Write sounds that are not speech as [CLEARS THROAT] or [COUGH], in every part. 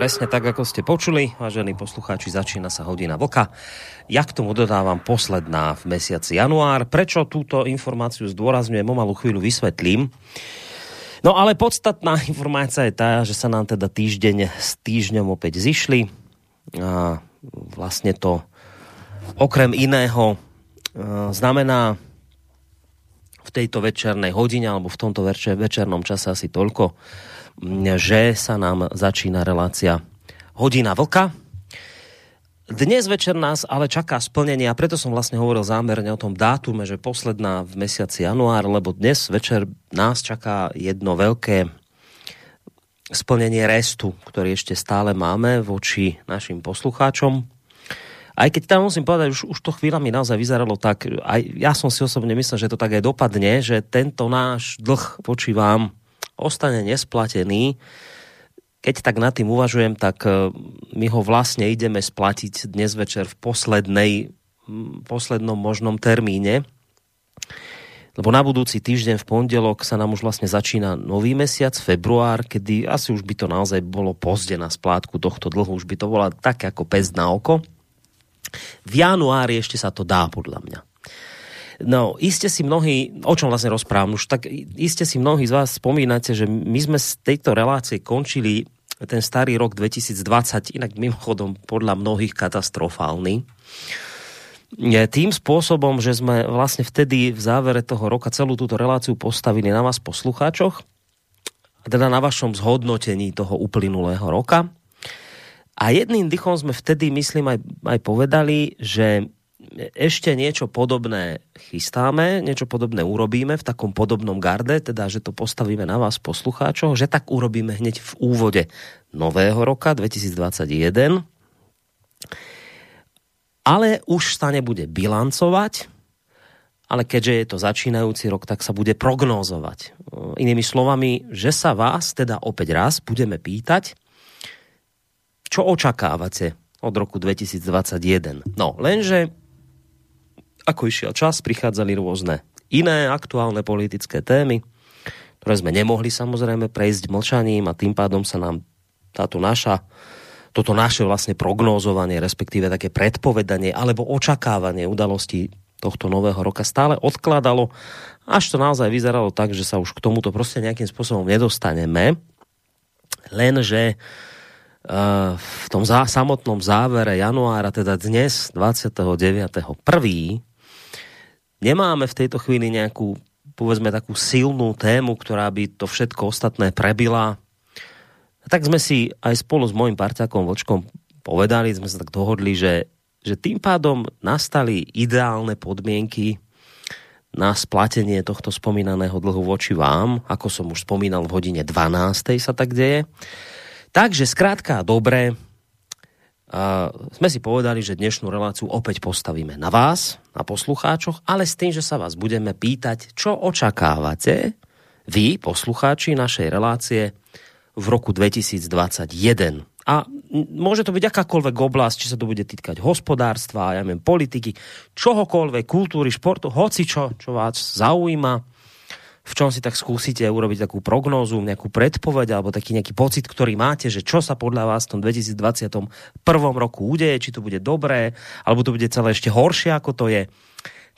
Presne tak, ako ste počuli, vážení poslucháči, začína sa hodina vlka. Ja k tomu dodávam posledná v mesiaci január. Prečo túto informáciu zdôrazňujem, o malú chvíľu vysvetlím. No ale podstatná [LAUGHS] informácia je tá, že sa nám teda týždeň s týždňom opäť zišli. A vlastne to okrem iného e, znamená v tejto večernej hodine alebo v tomto večernom čase asi toľko, že sa nám začína relácia Hodina vlka. Dnes večer nás ale čaká splnenie a preto som vlastne hovoril zámerne o tom dátume, že posledná v mesiaci január, lebo dnes večer nás čaká jedno veľké splnenie restu, ktorý ešte stále máme voči našim poslucháčom. Aj keď tam musím povedať, už, už to chvíľami naozaj vyzeralo tak, aj ja som si osobne myslel, že to tak aj dopadne, že tento náš dlh voči vám ostane nesplatený, keď tak nad tým uvažujem, tak e, my ho vlastne ideme splatiť dnes večer v poslednej, poslednom možnom termíne. Lebo na budúci týždeň v pondelok sa nám už vlastne začína nový mesiac, február, kedy asi už by to naozaj bolo pozde na splátku tohto dlhu, už by to bola tak ako pest na oko. V januári ešte sa to dá, podľa mňa. No, iste si mnohí, o čom vlastne rozprávam, už tak iste si mnohí z vás spomínate, že my sme z tejto relácie končili ten starý rok 2020, inak mimochodom podľa mnohých katastrofálny. Tým spôsobom, že sme vlastne vtedy v závere toho roka celú túto reláciu postavili na vás poslucháčoch, teda na vašom zhodnotení toho uplynulého roka. A jedným dychom sme vtedy, myslím, aj, aj povedali, že ešte niečo podobné chystáme, niečo podobné urobíme v takom podobnom garde, teda že to postavíme na vás poslucháčov, že tak urobíme hneď v úvode nového roka 2021. Ale už sa nebude bilancovať, ale keďže je to začínajúci rok, tak sa bude prognózovať. Inými slovami, že sa vás teda opäť raz budeme pýtať, čo očakávate od roku 2021. No, lenže ako išiel čas, prichádzali rôzne iné aktuálne politické témy, ktoré sme nemohli samozrejme prejsť mlčaním a tým pádom sa nám táto naša toto naše vlastne prognózovanie, respektíve také predpovedanie alebo očakávanie udalostí tohto nového roka stále odkladalo, až to naozaj vyzeralo tak, že sa už k tomuto proste nejakým spôsobom nedostaneme. Lenže uh, v tom samotnom závere januára, teda dnes 29.1., nemáme v tejto chvíli nejakú, povedzme, takú silnú tému, ktorá by to všetko ostatné prebila. Tak sme si aj spolu s môjim parťakom Vočkom povedali, sme sa tak dohodli, že, že tým pádom nastali ideálne podmienky na splatenie tohto spomínaného dlhu voči vám, ako som už spomínal v hodine 12. sa tak deje. Takže skrátka, dobre, Uh, sme si povedali, že dnešnú reláciu opäť postavíme na vás, na poslucháčoch, ale s tým, že sa vás budeme pýtať, čo očakávate vy, poslucháči našej relácie v roku 2021. A môže to byť akákoľvek oblasť, či sa to bude týkať hospodárstva, ja neviem, politiky, čohokoľvek, kultúry, športu, hoci čo, čo vás zaujíma v čom si tak skúsite urobiť takú prognózu, nejakú predpoveď alebo taký nejaký pocit, ktorý máte, že čo sa podľa vás v tom 2021 roku udeje, či to bude dobré, alebo to bude celé ešte horšie, ako to je.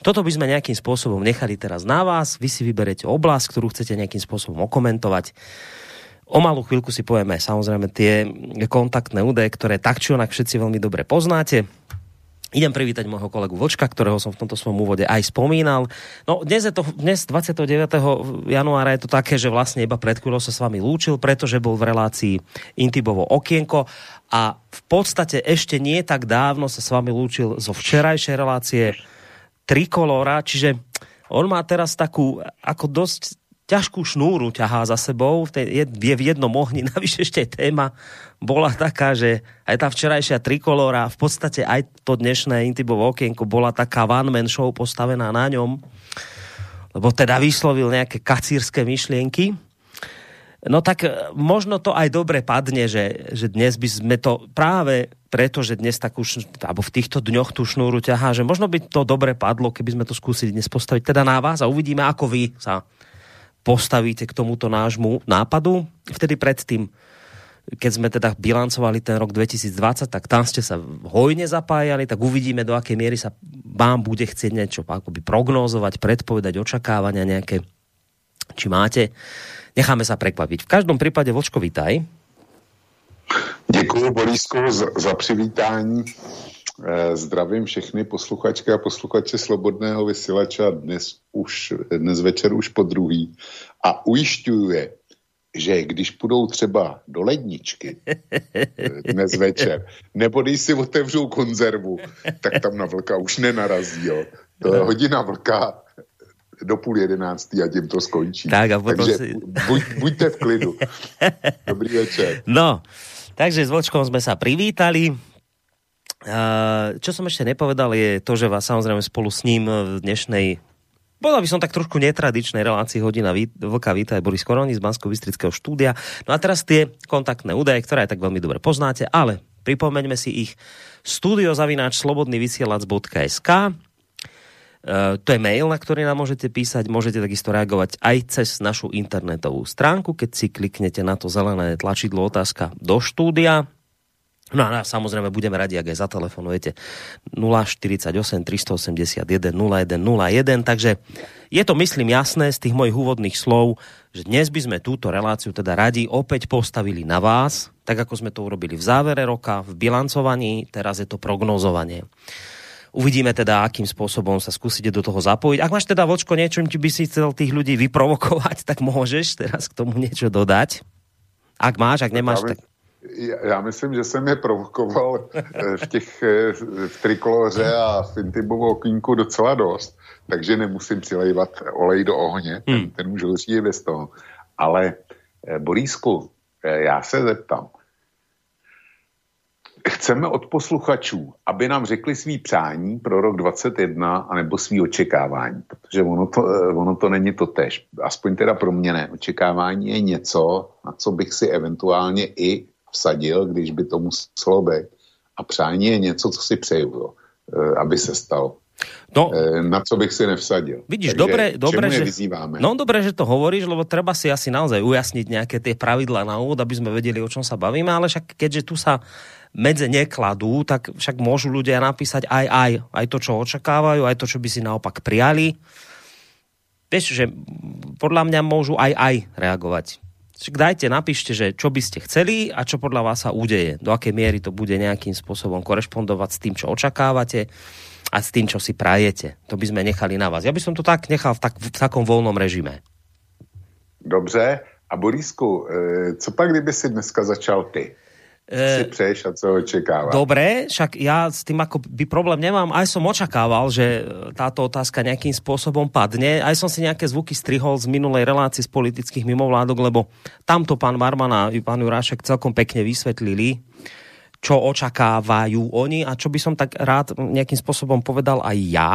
Toto by sme nejakým spôsobom nechali teraz na vás. Vy si vyberete oblasť, ktorú chcete nejakým spôsobom okomentovať. O malú chvíľku si povieme samozrejme tie kontaktné údaje, ktoré tak či onak všetci veľmi dobre poznáte. Idem privítať môjho kolegu Vočka, ktorého som v tomto svojom úvode aj spomínal. No dnes, je to, dnes 29. januára je to také, že vlastne iba pred chvíľou sa s vami lúčil, pretože bol v relácii Intibovo okienko a v podstate ešte nie tak dávno sa s vami lúčil zo včerajšej relácie Trikolora, čiže on má teraz takú ako dosť ťažkú šnúru ťahá za sebou, je, v jednom ohni, [LAUGHS] navyše ešte téma bola taká, že aj tá včerajšia trikolora, v podstate aj to dnešné Intibovo okienko bola taká one-man show postavená na ňom, lebo teda vyslovil nejaké kacírske myšlienky. No tak e, možno to aj dobre padne, že, že dnes by sme to práve preto, že dnes tak už, alebo v týchto dňoch tú šnúru ťahá, že možno by to dobre padlo, keby sme to skúsili dnes postaviť. Teda na vás a uvidíme, ako vy sa postavíte k tomuto nášmu nápadu. Vtedy predtým keď sme teda bilancovali ten rok 2020, tak tam ste sa hojne zapájali, tak uvidíme, do akej miery sa vám bude chcieť niečo akoby prognózovať, predpovedať, očakávania nejaké, či máte. Necháme sa prekvapiť. V každom prípade, Vočko, vítaj. Děkuji, Borísko, za, za přivítání. Eh, zdravím všechny posluchačky a posluchače Slobodného vysílača dnes, už, dnes večer už po druhý. A ujišťuju je, že když půjdou třeba do ledničky dnes večer, nebo když si otevřou konzervu, tak tam na vlka už nenarazí. Jo. To je hodina vlka do půl jedenáctý a tím to skončí. Tak a potom takže si... buď, buďte v klidu. [LAUGHS] Dobrý večer. No, takže s Vočkom sme sa privítali. Čo som ešte nepovedal je to, že vás samozrejme spolu s ním v dnešnej Povedal by som tak trošku netradičnej relácii hodina Vlka Víta aj Boris Koroni z bansko bystrického štúdia. No a teraz tie kontaktné údaje, ktoré aj tak veľmi dobre poznáte, ale pripomeňme si ich studiozavináč slobodnyvysielac.sk e, to je mail, na ktorý nám môžete písať. Môžete takisto reagovať aj cez našu internetovú stránku, keď si kliknete na to zelené tlačidlo otázka do štúdia. No a samozrejme budeme radi, ak aj zatelefonujete 048 381 0101, takže je to myslím jasné z tých mojich úvodných slov, že dnes by sme túto reláciu teda radi opäť postavili na vás, tak ako sme to urobili v závere roka, v bilancovaní, teraz je to prognozovanie. Uvidíme teda, akým spôsobom sa skúsite do toho zapojiť. Ak máš teda vočko niečo, či by si chcel tých ľudí vyprovokovať, tak môžeš teraz k tomu niečo dodať. Ak máš, ak nemáš, tak já myslím, že jsem je provokoval eh, v těch eh, v trikoloře a v Intibovo okýnku docela dost, takže nemusím přilejvat olej do ohně, ten, hmm. ten můžu říct bez toho. Ale eh, Borísku, já se zeptám, chceme od posluchačů, aby nám řekli svý přání pro rok 21 anebo svý očekávání, protože ono to, ono to není to tež. Aspoň teda pro mě ne. Očekávání je něco, na co bych si eventuálně i vsadil, když by to muselo být. A přání je něco, co si přeju, jo, e, aby se stalo. No, e, na co bych si nevsadil. Vidíš, dobre, dobre, že, no, dobre, že to hovoríš, lebo treba si asi naozaj ujasniť nejaké tie pravidlá na úvod, aby sme vedeli, o čom sa bavíme, ale však keďže tu sa medze nekladú, tak však môžu ľudia napísať aj aj, aj to, čo očakávajú, aj to, čo by si naopak prijali. Vieš, že podľa mňa môžu aj aj reagovať však dajte, napíšte, že čo by ste chceli a čo podľa vás sa udeje. Do akej miery to bude nejakým spôsobom korešpondovať s tým, čo očakávate a s tým, čo si prajete. To by sme nechali na vás. Ja by som to tak nechal v, tak, v takom voľnom režime. Dobře. A Borisku, e, co pak, kdyby si dneska začal ty? Si přeješ a co očakáva. Dobre, však ja s tým ako by problém nemám. Aj som očakával, že táto otázka nejakým spôsobom padne. Aj som si nejaké zvuky strihol z minulej relácie z politických mimovládok, lebo tamto pán Marman a pán Jurášek celkom pekne vysvetlili, čo očakávajú oni a čo by som tak rád nejakým spôsobom povedal aj ja.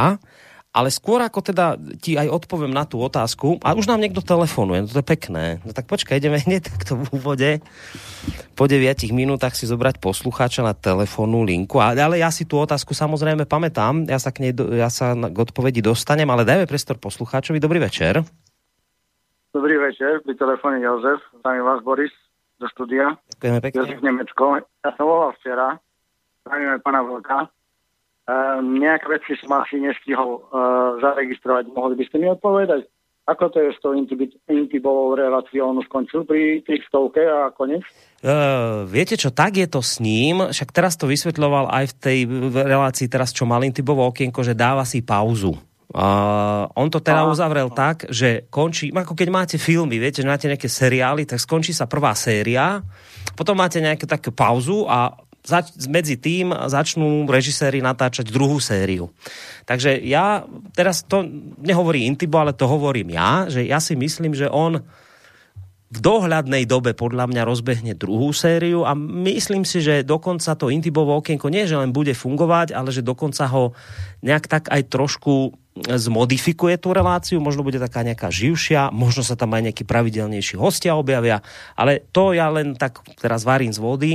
Ale skôr ako teda ti aj odpoviem na tú otázku, a už nám niekto telefonuje, no to je pekné. No tak počkaj, ideme [LAUGHS] hneď takto v úvode po 9 minútach si zobrať poslucháča na telefónnu linku. Ale ja si tú otázku samozrejme pamätám, ja sa k nej, ja sa k odpovedi dostanem, ale dajme priestor poslucháčovi. Dobrý večer. Dobrý večer, pri telefóne Jozef, zdravím vás Boris do studia. Ďakujeme pekne. Jozef Nemecko. Ja som volal včera, zdravíme pána Vlka Uh, nejaké veci som asi nestihol uh, zaregistrovať. Mohli by ste mi odpovedať? Ako to je s tou intibovou reláciou? On skončil pri tých stovke a konec? Uh, viete čo, tak je to s ním. Však teraz to vysvetľoval aj v tej relácii, teraz čo mal Intibovo okienko, že dáva si pauzu. Uh, on to teda uzavrel tak, že končí, ako keď máte filmy, viete, že máte nejaké seriály, tak skončí sa prvá séria, potom máte nejakú takú pauzu a zač- medzi tým začnú režiséri natáčať druhú sériu. Takže ja, teraz to nehovorí Intibo, ale to hovorím ja, že ja si myslím, že on v dohľadnej dobe podľa mňa rozbehne druhú sériu a myslím si, že dokonca to Intibovo okienko nie, že len bude fungovať, ale že dokonca ho nejak tak aj trošku zmodifikuje tú reláciu, možno bude taká nejaká živšia, možno sa tam aj nejakí pravidelnejší hostia objavia, ale to ja len tak teraz varím z vody,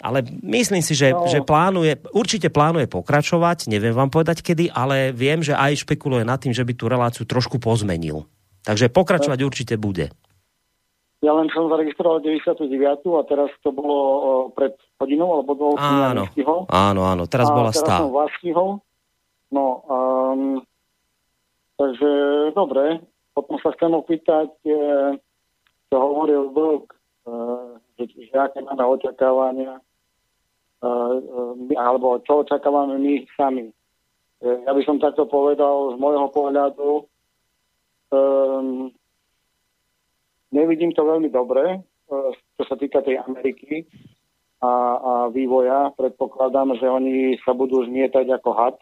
ale myslím si, že, no. že plánuje, určite plánuje pokračovať, neviem vám povedať kedy, ale viem, že aj špekuluje nad tým, že by tú reláciu trošku pozmenil. Takže pokračovať no. určite bude. Ja len som zaregistroval 99. a teraz to bolo pred hodinou alebo dvou. Áno, áno, áno, teraz a bola teraz stá. som vás stihol. No, um, takže dobre. Potom sa chcem opýtať, e, čo hovoril Vlk, e, že, že aké máme očakávania, alebo čo očakávame my sami. E, ja by som takto povedal z môjho pohľadu, um, nevidím to veľmi dobre, čo sa týka tej Ameriky a, a vývoja. Predpokladám, že oni sa budú zmietať ako had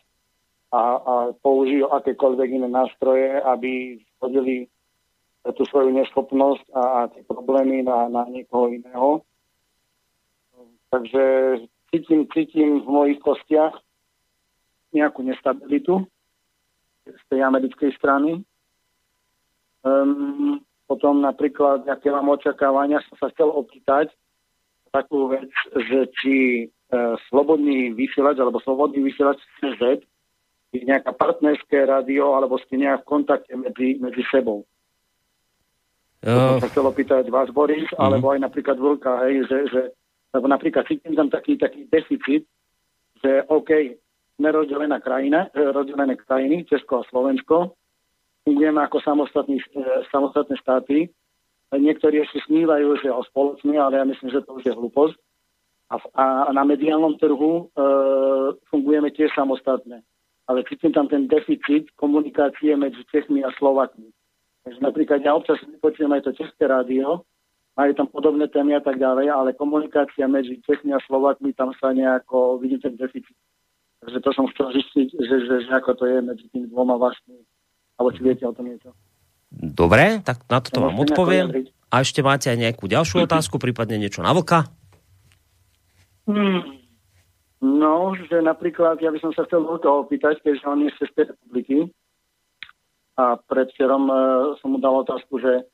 a, a použijú akékoľvek iné nástroje, aby hodili tú svoju neschopnosť a, a tie problémy na, na niekoho iného. Takže cítim, cítim v mojich kostiach nejakú nestabilitu z tej americkej strany. Um, potom napríklad, aké mám očakávania, som sa chcel opýtať takú vec, že či uh, slobodný vysielač alebo slobodný vysielač CZ je nejaká partnerské rádio alebo ste nejak v kontakte medzi, medzi sebou. Uh, som sa chcel opýtať vás, Boris, uh-huh. alebo aj napríklad Vlka, hej, že, že lebo napríklad cítim tam taký, taký deficit, že OK, sme rozdelená krajina, e, rozdelené krajiny, Česko a Slovensko, fungujeme ako samostatní, e, samostatné štáty. Niektorí ešte snívajú, že o spoločný, ale ja myslím, že to už je hlúposť. A, a, a na mediálnom trhu e, fungujeme tiež samostatne. Ale cítim tam ten deficit komunikácie medzi Čechmi a Slovakmi. Takže napríklad ja občas počujem aj to České rádio, majú tam podobné témy a tak ďalej, ale komunikácia medzi Čechmi a Slovakmi, tam sa nejako vidím ten deficit. Takže to som chcel zistiť, že, že, že ako to je medzi tými dvoma vlastnými. Alebo či viete o tom niečo. Dobre, tak na toto vám odpoviem. A ešte máte aj nejakú ďalšiu otázku, prípadne niečo na vlka? Hmm. No, že napríklad, ja by som sa chcel vlka opýtať, keďže on je z Českej republiky. A predvčerom uh, som mu dal otázku, že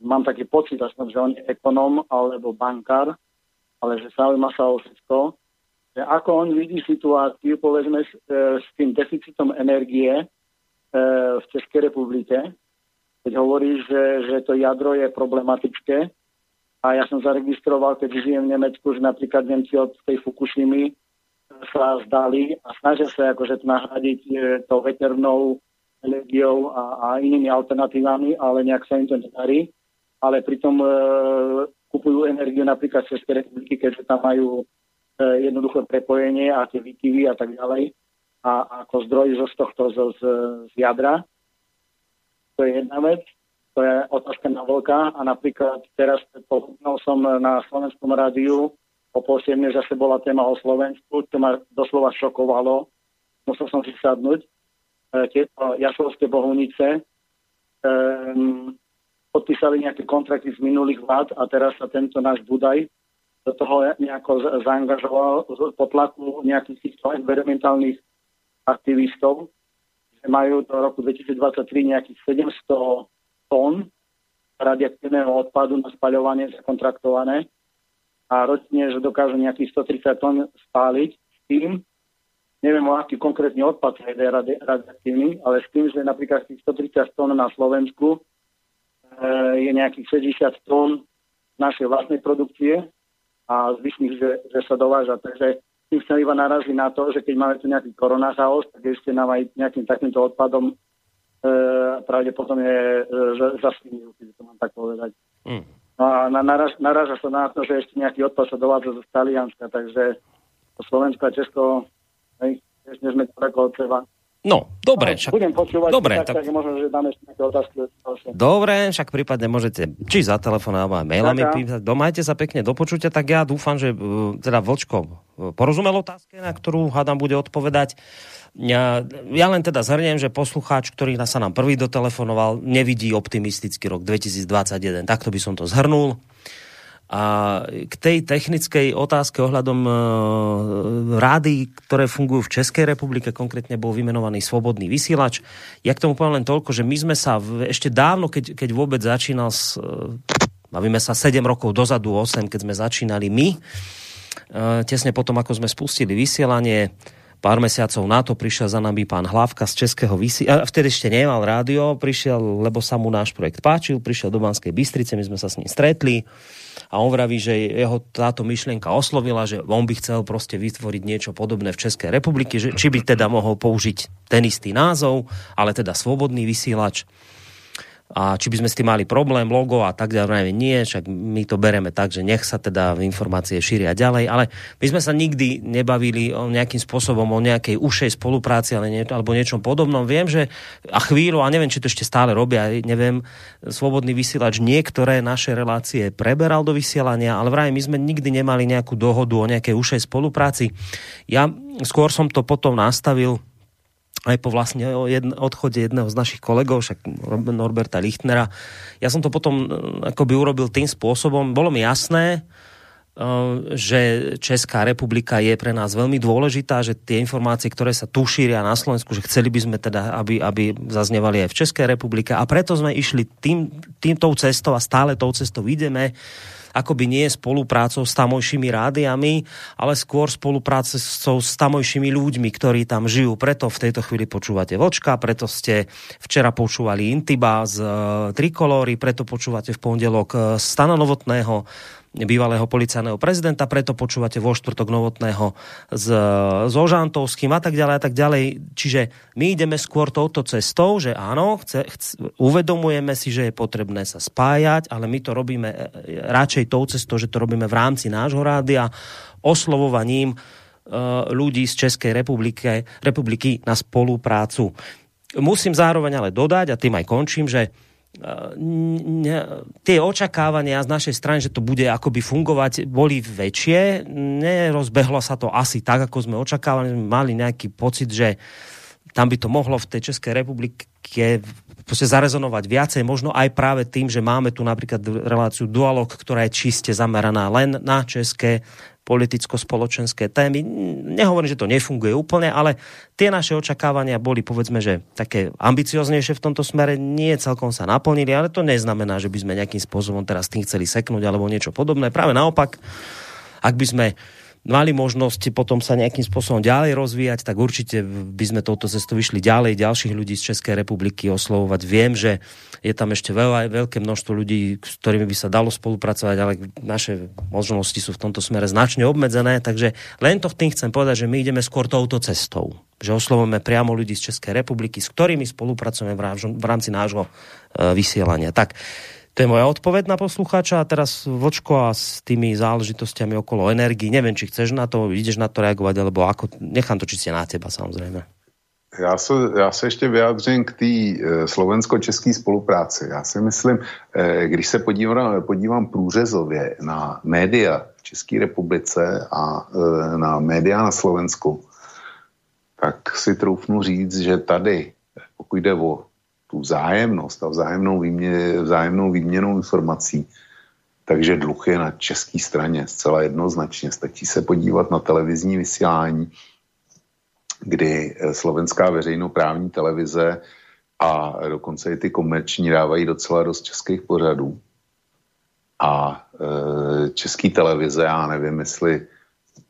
mám taký pocit, že on je ekonóm alebo bankár, ale že zaujíma sa o všetko že ako on vidí situáciu, povedzme, s, e, s tým deficitom energie e, v Českej republike, keď hovorí, že, že to jadro je problematické. A ja som zaregistroval, keď žijem v Nemecku, že napríklad Nemci od tej Fukushimy sa zdali a snažia sa akože nahradiť e, to veternou energiou a, a inými alternatívami, ale nejak sa im to nedarí. Ale pritom e, kupujú energiu napríklad z Českej republiky, keďže tam majú E, jednoduché prepojenie a tie výkyvy a tak ďalej a ako zdroj zo z tohto z, z, z jadra. To je jedna vec. To je otázka na vlka a napríklad teraz pohľadnul som na slovenskom rádiu o pol zase bola téma o Slovensku, čo ma doslova šokovalo. Musel som si sadnúť. E, tieto jaslovské bohunice um, podpísali nejaké kontrakty z minulých vlád a teraz sa tento náš Budaj do toho nejako zaangažoval po tlaku nejakých týchto environmentálnych aktivistov, že majú do roku 2023 nejakých 700 tón radioaktívneho odpadu na spaľovanie zakontraktované a ročne, že dokážu nejakých 130 tón spáliť s tým, neviem o aký konkrétny odpad je radioaktívny, ale s tým, že napríklad tých 130 tón na Slovensku je nejakých 60 tón našej vlastnej produkcie a zvyšných, že, že sa dováža. Takže tým sa iba narazí na to, že keď máme tu nejaký koronachaos, tak ešte nám aj nejakým takýmto odpadom e, pravdepodobne e, zasvinujú, keď to mám tak povedať. Mm. No a na, naraz, naráža sa na to, že ešte nejaký odpad sa dovádza zo Talianska, takže Slovensko a Česko, hej, ešte sme ďaleko od seba. No, dobre. Však... Budem počúvať, dobre, tak, tak, tak možno, že dáme nejaké otázky. Dobre, však prípadne môžete či za telefón alebo aj mailami písať. Domajte sa pekne do počutia, tak ja dúfam, že uh, teda Vlčko uh, porozumel otázke, na ktorú hádam bude odpovedať. Ja, ja len teda zhrniem, že poslucháč, ktorý sa nám prvý dotelefonoval, nevidí optimistický rok 2021. Takto by som to zhrnul. A k tej technickej otázke ohľadom e, rády, ktoré fungujú v Českej republike, konkrétne bol vymenovaný Slobodný vysielač. Ja k tomu poviem len toľko, že my sme sa v, ešte dávno, keď, keď vôbec začínal, s, e, sa 7 rokov dozadu, 8, keď sme začínali my, e, tesne potom, ako sme spustili vysielanie, pár mesiacov na to prišiel za nami pán Hlavka z Českého vysielača. Vtedy ešte nemal rádio, prišiel, lebo sa mu náš projekt páčil, prišiel do Banskej Bystrice, my sme sa s ním stretli a on vraví, že jeho táto myšlienka oslovila, že on by chcel proste vytvoriť niečo podobné v Českej republike, že či by teda mohol použiť ten istý názov, ale teda slobodný vysielač a či by sme s tým mali problém, logo a tak ďalej, nie, však my to bereme tak, že nech sa teda informácie šíria ďalej, ale my sme sa nikdy nebavili o nejakým spôsobom o nejakej ušej spolupráci ale nie, alebo niečom podobnom. Viem, že a chvíľu, a neviem, či to ešte stále robia, neviem, Slobodný vysielač niektoré naše relácie preberal do vysielania, ale vraj my sme nikdy nemali nejakú dohodu o nejakej ušej spolupráci. Ja skôr som to potom nastavil aj po vlastne odchode jedného z našich kolegov, však Norberta Lichtnera. Ja som to potom e, akoby urobil tým spôsobom, bolo mi jasné, že Česká republika je pre nás veľmi dôležitá, že tie informácie, ktoré sa tu šíria na Slovensku, že chceli by sme teda, aby, aby zaznevali aj v Českej republike a preto sme išli tým, týmto cestou a stále tou cestou ideme akoby nie spoluprácou s tamojšími rádiami, ale skôr spoluprácou s tamojšími ľuďmi, ktorí tam žijú. Preto v tejto chvíli počúvate Vočka, preto ste včera počúvali Intiba z uh, Trikolóry, preto počúvate v pondelok uh, Stana Novotného, bývalého policajného prezidenta, preto počúvate vo štvrtok novotného s, s Ožantovským a tak ďalej a tak ďalej. Čiže my ideme skôr touto cestou, že áno, chce, chce, uvedomujeme si, že je potrebné sa spájať, ale my to robíme e, radšej tou cestou, že to robíme v rámci nášho rádia, oslovovaním e, ľudí z Českej republiky, republiky na spoluprácu. Musím zároveň ale dodať, a tým aj končím, že tie očakávania z našej strany, že to bude akoby fungovať, boli väčšie. Nerozbehlo sa to asi tak, ako sme očakávali. Mali nejaký pocit, že tam by to mohlo v tej Českej republike zarezonovať viacej, možno aj práve tým, že máme tu napríklad reláciu Dualog, ktorá je čiste zameraná len na české politicko-spoločenské témy. Nehovorím, že to nefunguje úplne, ale tie naše očakávania boli, povedzme, že také ambicioznejšie v tomto smere, nie celkom sa naplnili, ale to neznamená, že by sme nejakým spôsobom teraz tým chceli seknúť alebo niečo podobné. Práve naopak, ak by sme mali možnosť potom sa nejakým spôsobom ďalej rozvíjať, tak určite by sme touto cestou vyšli ďalej, ďalších ľudí z Českej republiky oslovovať. Viem, že je tam ešte veľa, veľké množstvo ľudí, s ktorými by sa dalo spolupracovať, ale naše možnosti sú v tomto smere značne obmedzené, takže len to tým chcem povedať, že my ideme skôr touto cestou. Že oslovujeme priamo ľudí z Českej republiky, s ktorými spolupracujeme v rámci nášho e, vysielania. Tak, to je moja odpoveď na poslucháča a teraz Vočko a s tými záležitostiami okolo energii. Neviem, či chceš na to, ideš na to reagovať, alebo ako, nechám to čistě na teba samozřejmě. Já se, já se ještě vyjádřím k té e, slovensko-české spolupráci. Já si myslím, e, když se podívám, podívám průřezově na média v České republice a e, na média na Slovensku, tak si troufnu říct, že tady, pokud jde o tu vzájemnost a vzájemnou, výmě, vzájemnou výměnou informací, takže dluh je na české straně zcela jednoznačně. Stačí se podívat na televizní vysílání, kdy eh, slovenská veřejnoprávní televize a dokonce i ty komerční dávají docela dost českých pořadů. A e, český televize, já nevím, jestli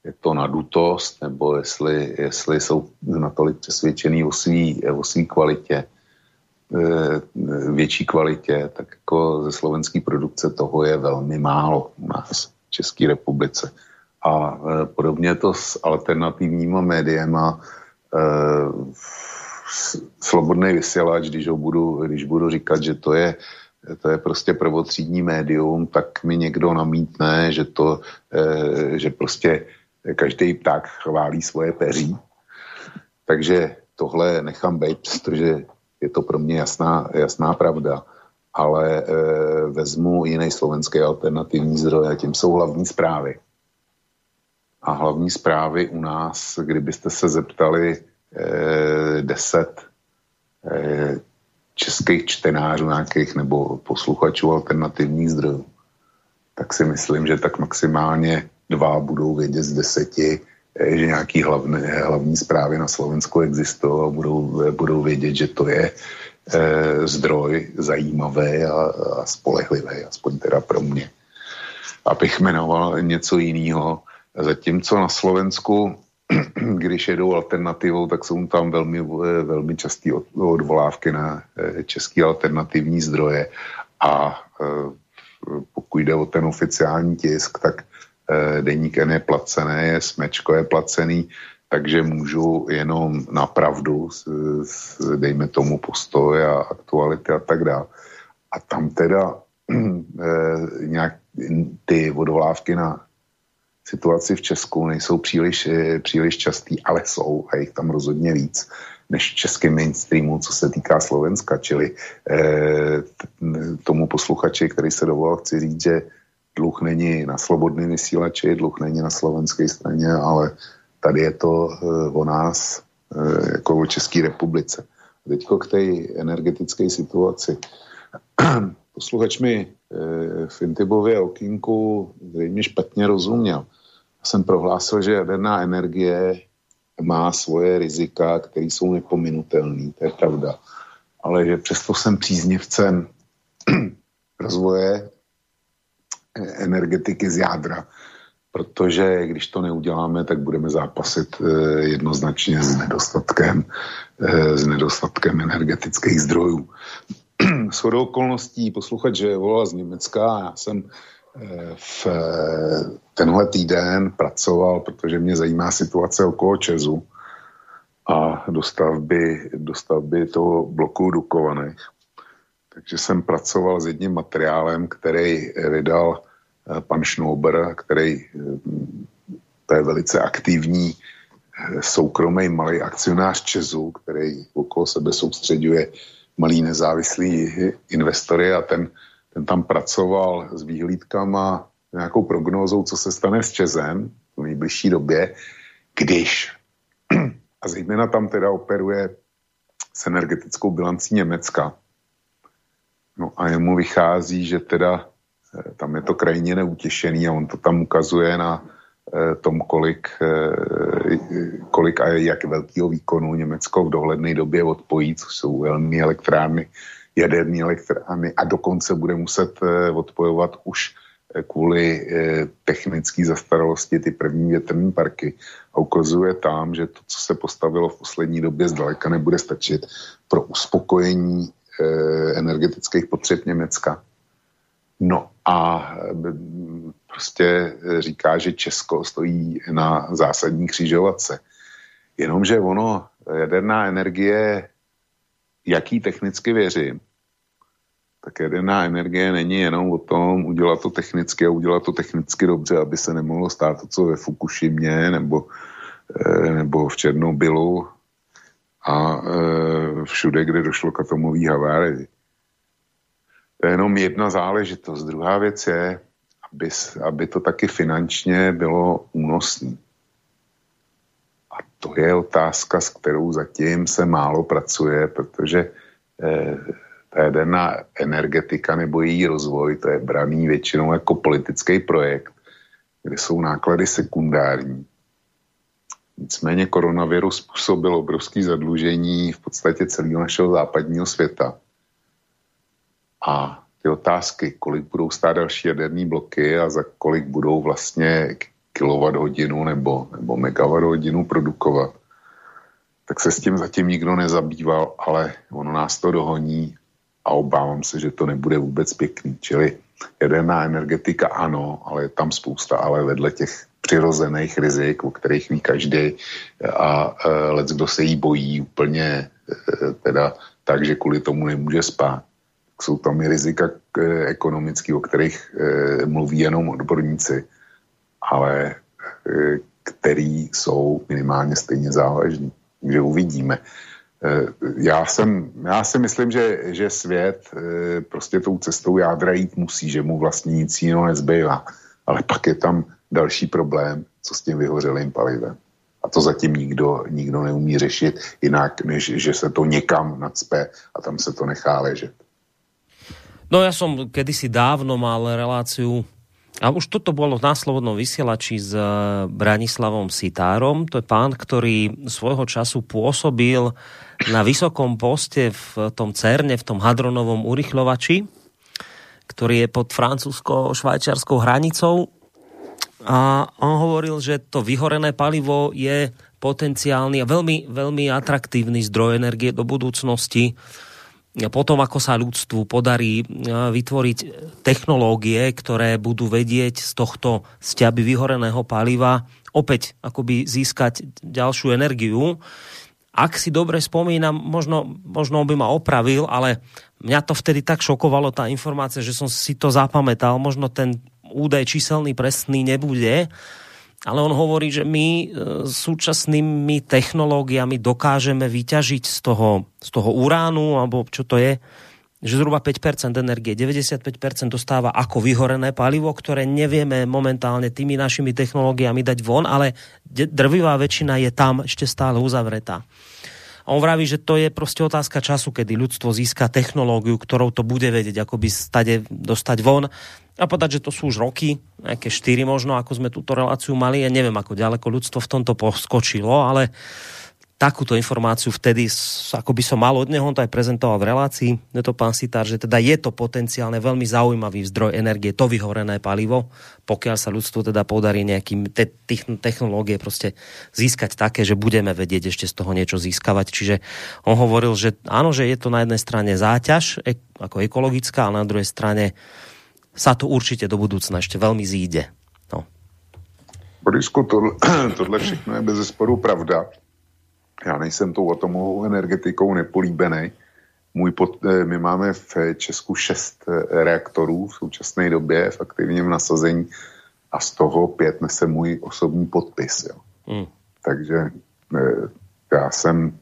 je to nadutost, nebo jestli, jestli jsou natolik přesvědčený o kvalitě, Eh, větší kvalitě, tak jako ze slovenské produkce toho je velmi málo u nás v České republice. A eh, podobně to s alternativníma médiema eh, slobodný vysílač, když, ho budu, když budu říkat, že to je to je prostě prvotřídní médium, tak mi někdo namítne, že to, že prostě každý pták chválí svoje peří. Takže tohle nechám být, protože je to pro mě jasná, jasná pravda. Ale e, vezmu jiný slovenský alternativní zdroj a tím jsou hlavní zprávy. A hlavní zprávy u nás, kdybyste se zeptali e, deset e, českých čtenářů nějakých nebo posluchačů alternativních zdrojů, tak si myslím, že tak maximálně dva budou vědět z deseti, že nějaký hlavní, hlavní zprávy na Slovensku existují a budou, budou vědět, že to je eh, zdroj zajímavý a, a spolehlivý, aspoň teda pro mě. Abych jmenoval něco jiného. Zatímco na Slovensku, [CLEARS THROAT] když jedou alternativou, tak jsou tam velmi, eh, velmi časté odvolávky na eh, české alternativní zdroje a pokud jde o ten oficiální tisk, tak deník N je placený, je smečko je placený, takže můžu jenom na pravdu, dejme tomu postoj a aktuality a tak dále. A tam teda [CLEARS THROAT] nějak ty odvolávky na situaci v Česku nejsou příliš, eh, příliš častý, ale jsou a jich tam rozhodně víc než v českém mainstreamu, co se týká Slovenska, čili eh, tomu posluchači, který se dovolal, chci říct, že dluh není na slobodný vysílači, dluh není na slovenské straně, ale tady je to eh, o nás, eh, jako o České republice. Teďko k té energetické situaci. [CLEARS THROAT] Posluchač mi eh, v Intibově okýnku zřejmě špatně rozuměl jsem prohlásil, že jaderná energie má svoje rizika, které jsou nepominutelné, to je pravda. Ale že přesto jsem příznivcem [CLEARS THROAT] rozvoje energetiky z jádra, protože když to neuděláme, tak budeme zápasit eh, jednoznačně s nedostatkem, eh, s nedostatkem energetických zdrojů. [CLEARS THROAT] Shodou okolností posluchač, volal z Německa, já jsem v tenhle týden pracoval, protože mě zajímá situace okolo Česu a dostavby, dostavby toho bloku Dukovaných. Takže jsem pracoval s jedním materiálem, který vydal eh, pan Schnauber, který eh, to je velice aktivní eh, soukromý malý akcionář Česu, který okolo sebe soustředuje malý nezávislý investory a ten ten tam pracoval s výhlídkama, nějakou prognózou, co se stane s Čezem v nejbližší době, když, [CLEARS THROAT] a zejména tam teda operuje s energetickou bilancí Německa. No a jemu vychází, že teda tam je to krajně neutěšený a on to tam ukazuje na eh, tom, kolik, eh, kolik a jak velkého výkonu Německo v dohledné době odpojí, což jsou velmi elektrárny jaderní elektrárny a dokonce bude muset eh, odpojovat už kvůli technické zastaralosti ty první větrní parky a ukazuje tam, že to, co se postavilo v poslední době, zdaleka nebude stačit pro uspokojení energetických potřeb Německa. No a prostě říká, že Česko stojí na zásadní křižovatce. Jenomže ono, jaderná energie, jaký technicky věřím, tak jaderná energie není jenom o tom udělat to technicky a udělat to technicky dobře, aby se nemohlo stát to, co ve Fukushimě nebo, eh, nebo v Černobylu a eh, všude, kde došlo k atomové havárii. To je jenom jedna záležitost. Druhá věc je, aby, aby to taky finančně bylo únosné. A to je otázka, s kterou zatím se málo pracuje, protože eh, ta jaderná energetika nebo její rozvoj, to je braný většinou jako politický projekt, kde jsou náklady sekundární. Nicméně koronavirus způsobil obrovské zadlužení v podstatě celého našeho západního světa. A ty otázky, kolik budou stát další jaderní bloky a za kolik budou vlastně kilowatt hodinu nebo, nebo megawatt hodinu produkovat, tak se s tím zatím nikdo nezabýval, ale ono nás to dohoní a obávám se, že to nebude vůbec pěkný. Čili jaderná energetika ano, ale je tam spousta, ale vedle těch přirozených rizik, o kterých ví každý a e, lec, kdo se jí bojí úplně e, teda tak, že kvůli tomu nemůže spát. Jsou tam i rizika e, ekonomické, o kterých e, mluví jenom odborníci, ale e, který jsou minimálně stejně závažní. Takže uvidíme. Já, jsem, já si myslím, že, že svět prostě tou cestou jádra jít musí, že mu vlastně nic jiného nezbývá. Ale pak je tam další problém, co s tím vyhořelým palivem. A to zatím nikdo, nikdo neumí řešit jinak, než že se to někam nadspe a tam se to nechá ležet. No ja som kedysi dávno mal reláciu A už toto bolo na Slobodnom vysielači s eh, Branislavom Sitárom. To je pán, ktorý svojho času pôsobil na vysokom poste v tom CERNE, v tom hadronovom urychľovači, ktorý je pod francúzsko-švajčiarskou hranicou. A on hovoril, že to vyhorené palivo je potenciálny a veľmi, veľmi atraktívny zdroj energie do budúcnosti potom, ako sa ľudstvu podarí e, vytvoriť technológie, ktoré budú vedieť z tohto sťaby vyhoreného paliva opäť akoby získať ďalšiu energiu. Ak si dobre spomínam, možno, možno by ma opravil, ale mňa to vtedy tak šokovalo, tá informácia, že som si to zapamätal. Možno ten údaj číselný presný nebude, ale on hovorí, že my e, súčasnými technológiami dokážeme vyťažiť z toho, z toho uránu, alebo čo to je, že zhruba 5% energie, 95% dostáva ako vyhorené palivo, ktoré nevieme momentálne tými našimi technológiami dať von, ale drvivá väčšina je tam ešte stále uzavretá. A on vraví, že to je proste otázka času, kedy ľudstvo získa technológiu, ktorou to bude vedieť, ako by stade dostať von. A povedať, že to sú už roky, nejaké štyri možno, ako sme túto reláciu mali. Ja neviem, ako ďaleko ľudstvo v tomto poskočilo, ale takúto informáciu vtedy, ako by som mal od neho, on to aj prezentoval v relácii, je to pán Sitár, že teda je to potenciálne veľmi zaujímavý zdroj energie, to vyhorené palivo, pokiaľ sa ľudstvu teda podarí nejakým te- technológie proste získať také, že budeme vedieť ešte z toho niečo získavať. Čiže on hovoril, že áno, že je to na jednej strane záťaž ako ekologická, a na druhej strane sa to určite do budúcna ešte veľmi zíde. No. Borisku, tohle, [CLEARS THROAT] tohle všechno je bez zesporu pravda já nejsem tou atomovou energetikou nepolíbený. Můj pod, eh, my máme v Česku šest eh, reaktorů v současné době v aktivním nasazení a z toho pět nese můj osobní podpis. Jo. Mm. Takže eh, já jsem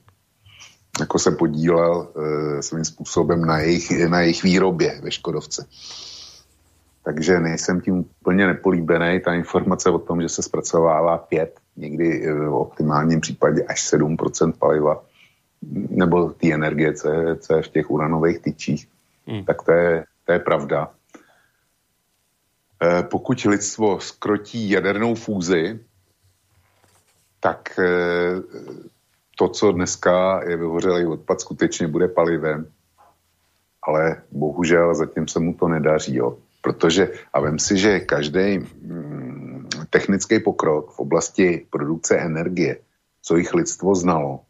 jako se podílel svým způsobem na jejich, na jejich výrobě ve Škodovce. Takže nejsem tím úplně nepolíbený. Ta informace o tom, že se zpracovává pět někdy v optimálním případě až 7% paliva, nebo té energie, co je, co je v těch uranových tyčích, hmm. tak to je, to je pravda. E, pokud lidstvo skrotí jadernou fúzi, tak e, to, co dneska je vyhořelý odpad, skutečně bude palivem. Ale bohužel zatím se mu to nedaří, jo. Protože, a vem si, že každý technický pokrok v oblasti produkce energie, co jich lidstvo znalo,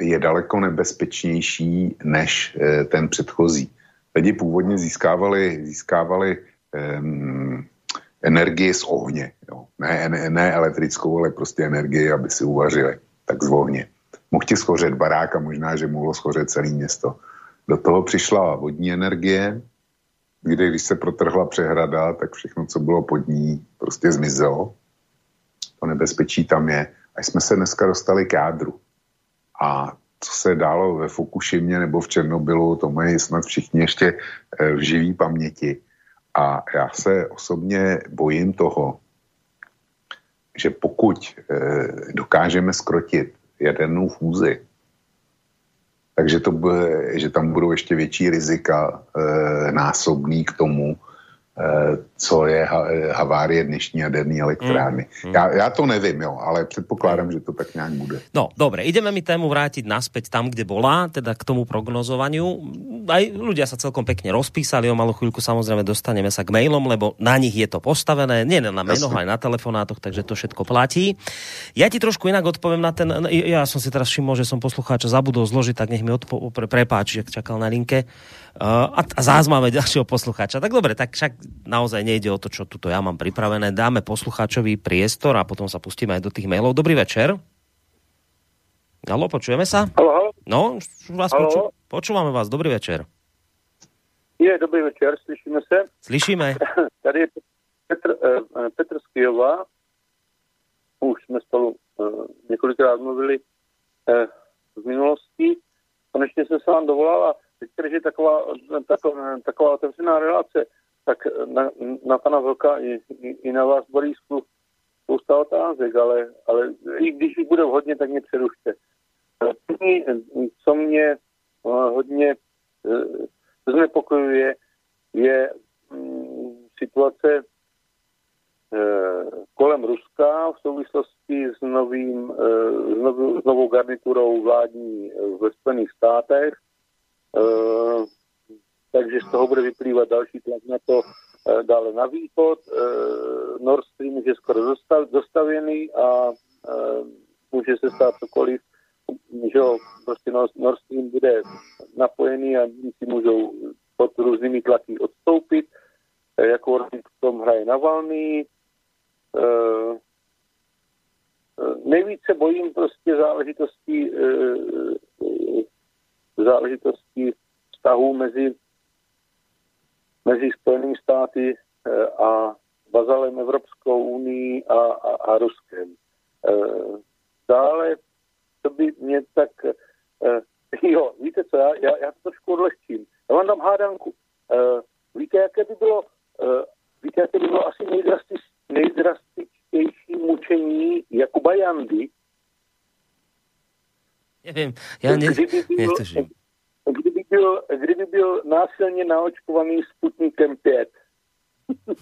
je daleko nebezpečnější než e, ten předchozí. Lidi původně získávali, získávali um, energii z ohně. Jo. Ne, ne, ne elektrickou, ale prostě energii, aby si uvařili. Tak z ohně. Mohl ti schořet barák a možná, že mohlo schořet celé město. Do toho přišla vodní energie, kdy když se protrhla přehrada, tak všechno, co bylo pod ní, prostě zmizelo. To nebezpečí tam je. A jsme se dneska dostali k jádru. A co se dálo ve Fukushimě nebo v Černobylu, to mají snad všichni ještě eh, v živý paměti. A já se osobně bojím toho, že pokud eh, dokážeme skrotit jadernou fúzi, takže to bude, že tam budou ještě větší rizika e, násobný k tomu, co je havárie dnešní jaderné elektrárny. Mm, mm. Ja, ja to nevím, jo, ale předpokládám, že to tak nějak bude. No, dobre, ideme mi tému vrátiť naspäť tam, kde bola, teda k tomu prognozovaniu. Aj ľudia sa celkom pekne rozpísali, o malú chvíľku samozrejme dostaneme sa k mailom, lebo na nich je to postavené, nie na menoch, aj na telefonátoch, takže to všetko platí. Ja ti trošku inak odpoviem na ten, ja som si teraz všimol, že som poslucháča zabudol zložiť, tak nech mi odpo- pre, prepáči, ak čakal na linke. Uh, a, a zás máme ďalšieho poslucháča. Tak dobre, tak však naozaj nejde o to, čo tuto ja mám pripravené. Dáme poslucháčový priestor a potom sa pustíme aj do tých mailov. Dobrý večer. Halo, počujeme sa? Halo. No, vás halo. Poču, počúvame vás. Dobrý večer. Je, dobrý večer, slyšíme se? Slyšíme. [CLEARS THROAT] Tady je Petr, uh, Petr Skijová. Už jsme spolu uh, několikrát mluvili uh, v minulosti. Konečně jsem se vám dovolal a teď, je taková, taková, taková otevřená relace, tak na, na pana Vlka i, i, i na vás, Borisku, spousta otázek, ale, ale i když jich bude hodně, tak mě přerušte. Co mě eh, hodně eh, znepokojuje, je mm, situace kolem Ruska v souvislosti s, novým, s, novou, s novou garniturou vládní ve Spojených státech. Takže z toho bude vyplývat další tlak na to dále na východ. Nord Stream už je skoro dostavěný a může se stát cokoliv, že prostě Nord Stream bude napojený a si můžou pod různými tlaky odstoupit. Jako v tom hraje Navalny. E, nejvíce bojím prostě záležitosti, e, záležitosti vztahů mezi, mezi Spojenými státy e, a Bazalem Evropskou unii a, a, a Ruskem. E, dále, to by mě tak... E, jo, víte co, já, já, já to trošku odlehčím. Já vám dám hádanku. Víte, jaké by bylo, víte, jaké by bylo asi nejdrastič, nejdrastičtější mučení Jakuba Jandy? Nevím, já ne, kdyby byl, kdyby byl, násilně naočkovaný Sputnikem 5. [LAUGHS]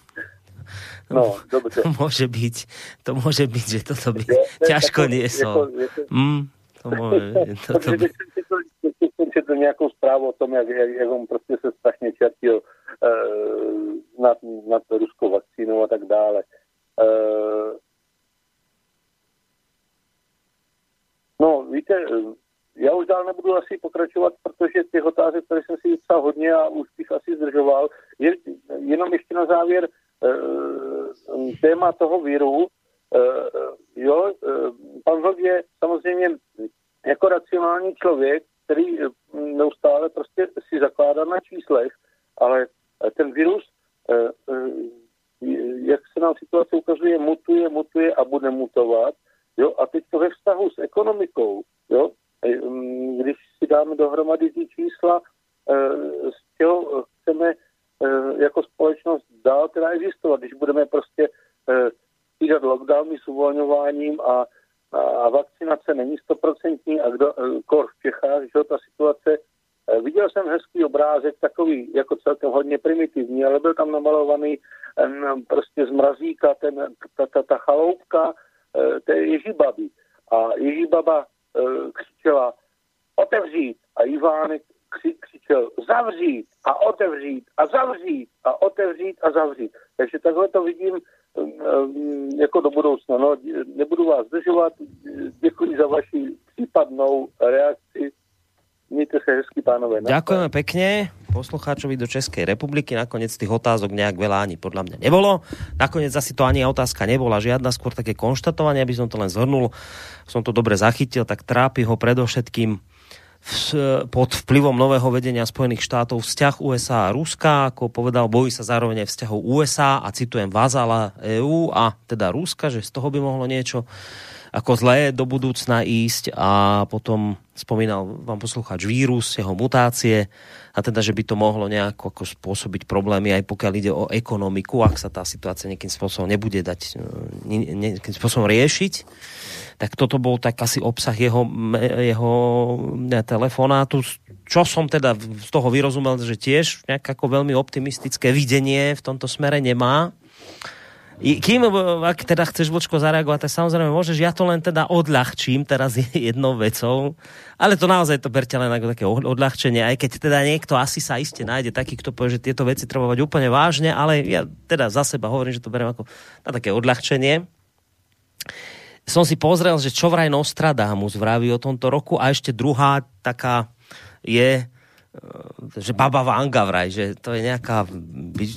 No, dobře. To môže byť, to môže byť, že toto by je, ťažko niesol. Mm, to môže, [LAUGHS] toto by... Jsem četl nějakou zprávu o tom, jak, jak, jak on prostě se strašně čertil uh, nad, nad ruskou vakcínou a tak dále. Uh, no, víte, já už dál nebudu asi pokračovat, protože těch otázek, které jsem si vypsal hodně a už bych asi zdržoval. Je, jenom ještě na závěr, Eh, téma toho víru, eh, jo, eh, pan Vlk je samozřejmě jako racionální člověk, který neustále prostě si zakládá na číslech, ale ten virus, jak se nám situace ukazuje, mutuje, mutuje a bude mutovat. Jo? A teď to ve vztahu s ekonomikou, jo? Když si dáme dohromady ty čísla, z čeho chceme E, jako společnost dál teda existovat, když budeme prostě střídat e, lockdowny s uvolňováním a, a, vakcinace není stoprocentní a kdo, kor v Čechách, že ta situace Viděl jsem hezký obrázek, takový jako celkem hodně primitivní, ale byl tam namalovaný prostě z mrazíka ten, ta, ta, ta chaloupka té Ježibaby. A Ježibaba křičela otevřít a Ivánek kři, křičel zavřít a otevřít a zavřít a otevřít a zavřít. Takže takhle to vidím um, um, jako do budoucna. No, nebudu vás zdržovat, děkuji za vaši případnou reakci. Mějte se hezky, pánové. Ďakujeme pekne poslucháčovi do Českej republiky. Nakoniec tých otázok nejak veľa ani podľa mňa nebolo. Nakoniec asi to ani otázka nebola žiadna, skôr také konštatovanie, aby som to len zhrnul. Som to dobre zachytil, tak trápi ho predovšetkým pod vplyvom nového vedenia Spojených štátov vzťah USA a Ruska, ako povedal, bojí sa zároveň aj vzťahov USA a citujem vazala EÚ a teda Ruska, že z toho by mohlo niečo ako zlé do budúcna ísť a potom spomínal vám poslucháč vírus, jeho mutácie a teda, že by to mohlo nejako ako spôsobiť problémy aj pokiaľ ide o ekonomiku, ak sa tá situácia nejakým spôsobom nebude dať e, nejakým spôsobom riešiť tak toto bol tak asi obsah jeho, jeho telefonátu, čo som teda z toho vyrozumel, že tiež nejak veľmi optimistické videnie v tomto smere nemá. Kým, ak teda chceš, Vlčko, zareagovať, tak samozrejme môžeš, ja to len teda odľahčím teraz [LAUGHS] jednou vecou, ale to naozaj to berte len ako také odľahčenie, aj keď teda niekto asi sa iste nájde taký, kto povie, že tieto veci treba mať úplne vážne, ale ja teda za seba hovorím, že to beriem ako na také odľahčenie. Som si pozrel, že čo vraj Nostradamus vraví o tomto roku a ešte druhá taká je, e, že Baba Vanga vraj, že to je nejaká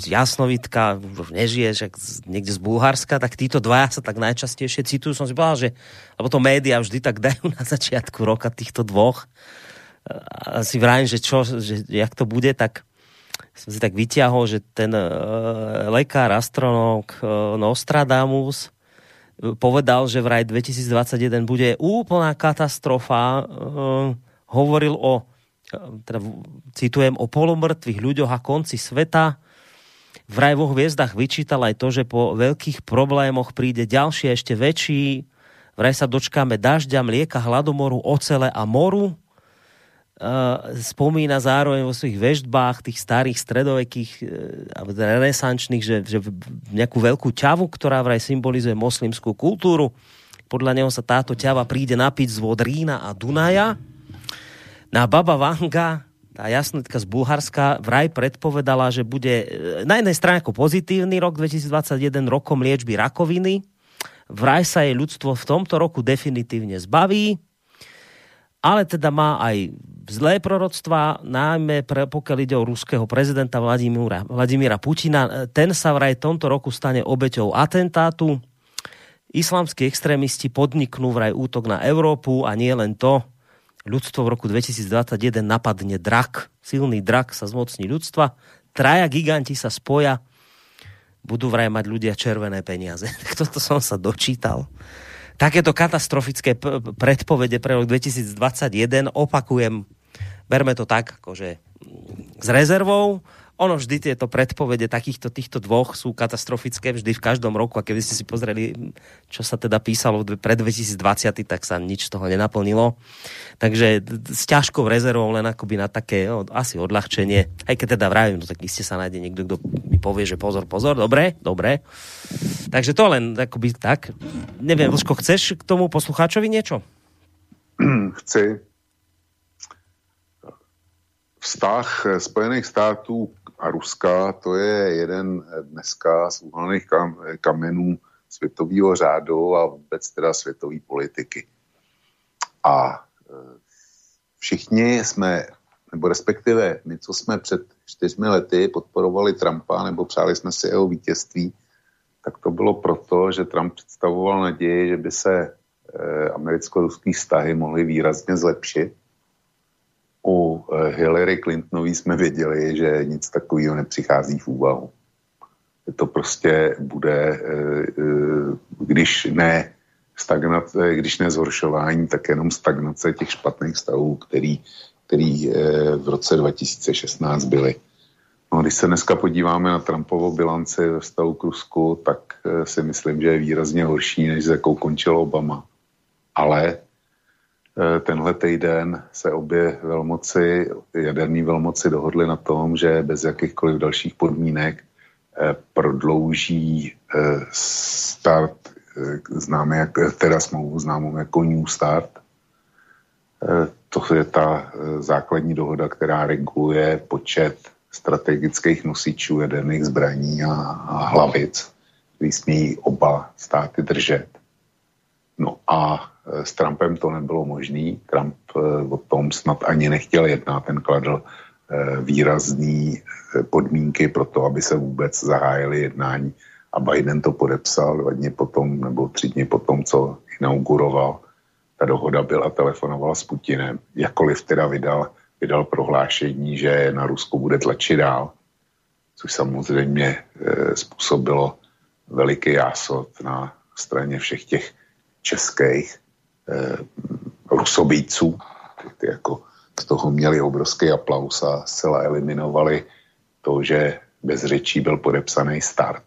jasnovitka, už nežije, že niekde z Bulharska, tak títo dvaja sa tak najčastejšie citujú. Som si povedal, že, lebo to média vždy tak dajú [LAUGHS] na začiatku roka týchto dvoch. A si vrajím, že čo, že jak to bude, tak som si tak vyťahol, že ten uh, lekár, astronóm uh, Nostradamus povedal, že vraj 2021 bude úplná katastrofa. Uh, hovoril o, teda citujem, o polomrtvých ľuďoch a konci sveta. Vraj vo hviezdach vyčítal aj to, že po veľkých problémoch príde ďalší ešte väčší. Vraj sa dočkáme dažďa, mlieka, hladomoru, ocele a moru. spomína zároveň vo svojich vežbách tých starých stredovekých alebo teda renesančných, že, že nejakú veľkú ťavu, ktorá vraj symbolizuje moslimskú kultúru. Podľa neho sa táto ťava príde napiť z vod Rína a Dunaja. Na Baba Vanga tá jasnotka z Bulharska vraj predpovedala, že bude e, na jednej strane ako pozitívny rok 2021 rokom liečby rakoviny. Vraj sa jej ľudstvo v tomto roku definitívne zbaví, ale teda má aj zlé proroctva, najmä pre, pokiaľ ide o ruského prezidenta Vladimíra, Vladimíra Putina. E, ten sa vraj tomto roku stane obeťou atentátu. Islamskí extrémisti podniknú vraj útok na Európu a nie len to, ľudstvo v roku 2021 napadne drak. Silný drak sa zmocní ľudstva. Traja giganti sa spoja. Budú vraj mať ľudia červené peniaze. [LAUGHS] Toto som sa dočítal. Takéto katastrofické predpovede pre rok 2021 opakujem, berme to tak, akože s rezervou, ono vždy tieto predpovede takýchto týchto dvoch sú katastrofické vždy v každom roku a keby ste si pozreli, čo sa teda písalo pred 2020, tak sa nič z toho nenaplnilo. Takže s ťažkou rezervou len akoby na také no, asi odľahčenie. Aj keď teda vravím, no tak iste sa nájde niekto, kto mi povie, že pozor, pozor, dobre, dobre. Takže to len akoby tak. Neviem, Vlško, chceš k tomu poslucháčovi niečo? [CLEARS THROAT] Chci. Vztah Spojených států a Ruska, to je jeden dneska z úhelných kam, kamenů světového řádu a vůbec teda světové politiky. A e, všichni jsme, nebo respektive my, co jsme před čtyřmi lety podporovali Trumpa nebo přáli jsme si jeho vítězství, tak to bylo proto, že Trump představoval naději, že by se e, americko-ruský vztahy mohly výrazně zlepšit u eh, Hillary Clintonové jsme věděli, že nic takového nepřichází v úvahu. To prostě bude, eh, eh, když ne stagnace, když ne zhoršování, tak jenom stagnace těch špatných stavů, který, který v roce 2016 byly. No, když se dneska podíváme na Trumpovo bilanci ve stavu k Rusku, tak si myslím, že je výrazně horší, než s jakou končil Obama. Ale tenhle týden se obě velmoci, jaderní velmoci dohodly na tom, že bez jakýchkoliv dalších podmínek eh, prodlouží eh, start, známe jak, teda smlouvu známou jako New Start. To je ta základní dohoda, která reguluje počet strategických nosičů jaderných zbraní a, a hlavic, který smí oba státy držet. No a s Trumpem to nebylo možné. Trump eh, o tom snad ani nechtěl jednat. Ten kladl eh, výrazný podmínky pro to, aby se vůbec zahájili jednání. A Biden to podepsal dva dny potom, nebo tři dny potom, co inauguroval. Ta dohoda byla, telefonoval s Putinem. Jakkoliv teda vydal, vydal prohlášení, že na Rusko bude tlačit dál, což samozřejmě způsobilo veliký jásot na straně všech těch českých eh, rusobíců, ty jako z toho měli obrovský aplaus a zcela eliminovali to, že bez řečí byl podepsaný start.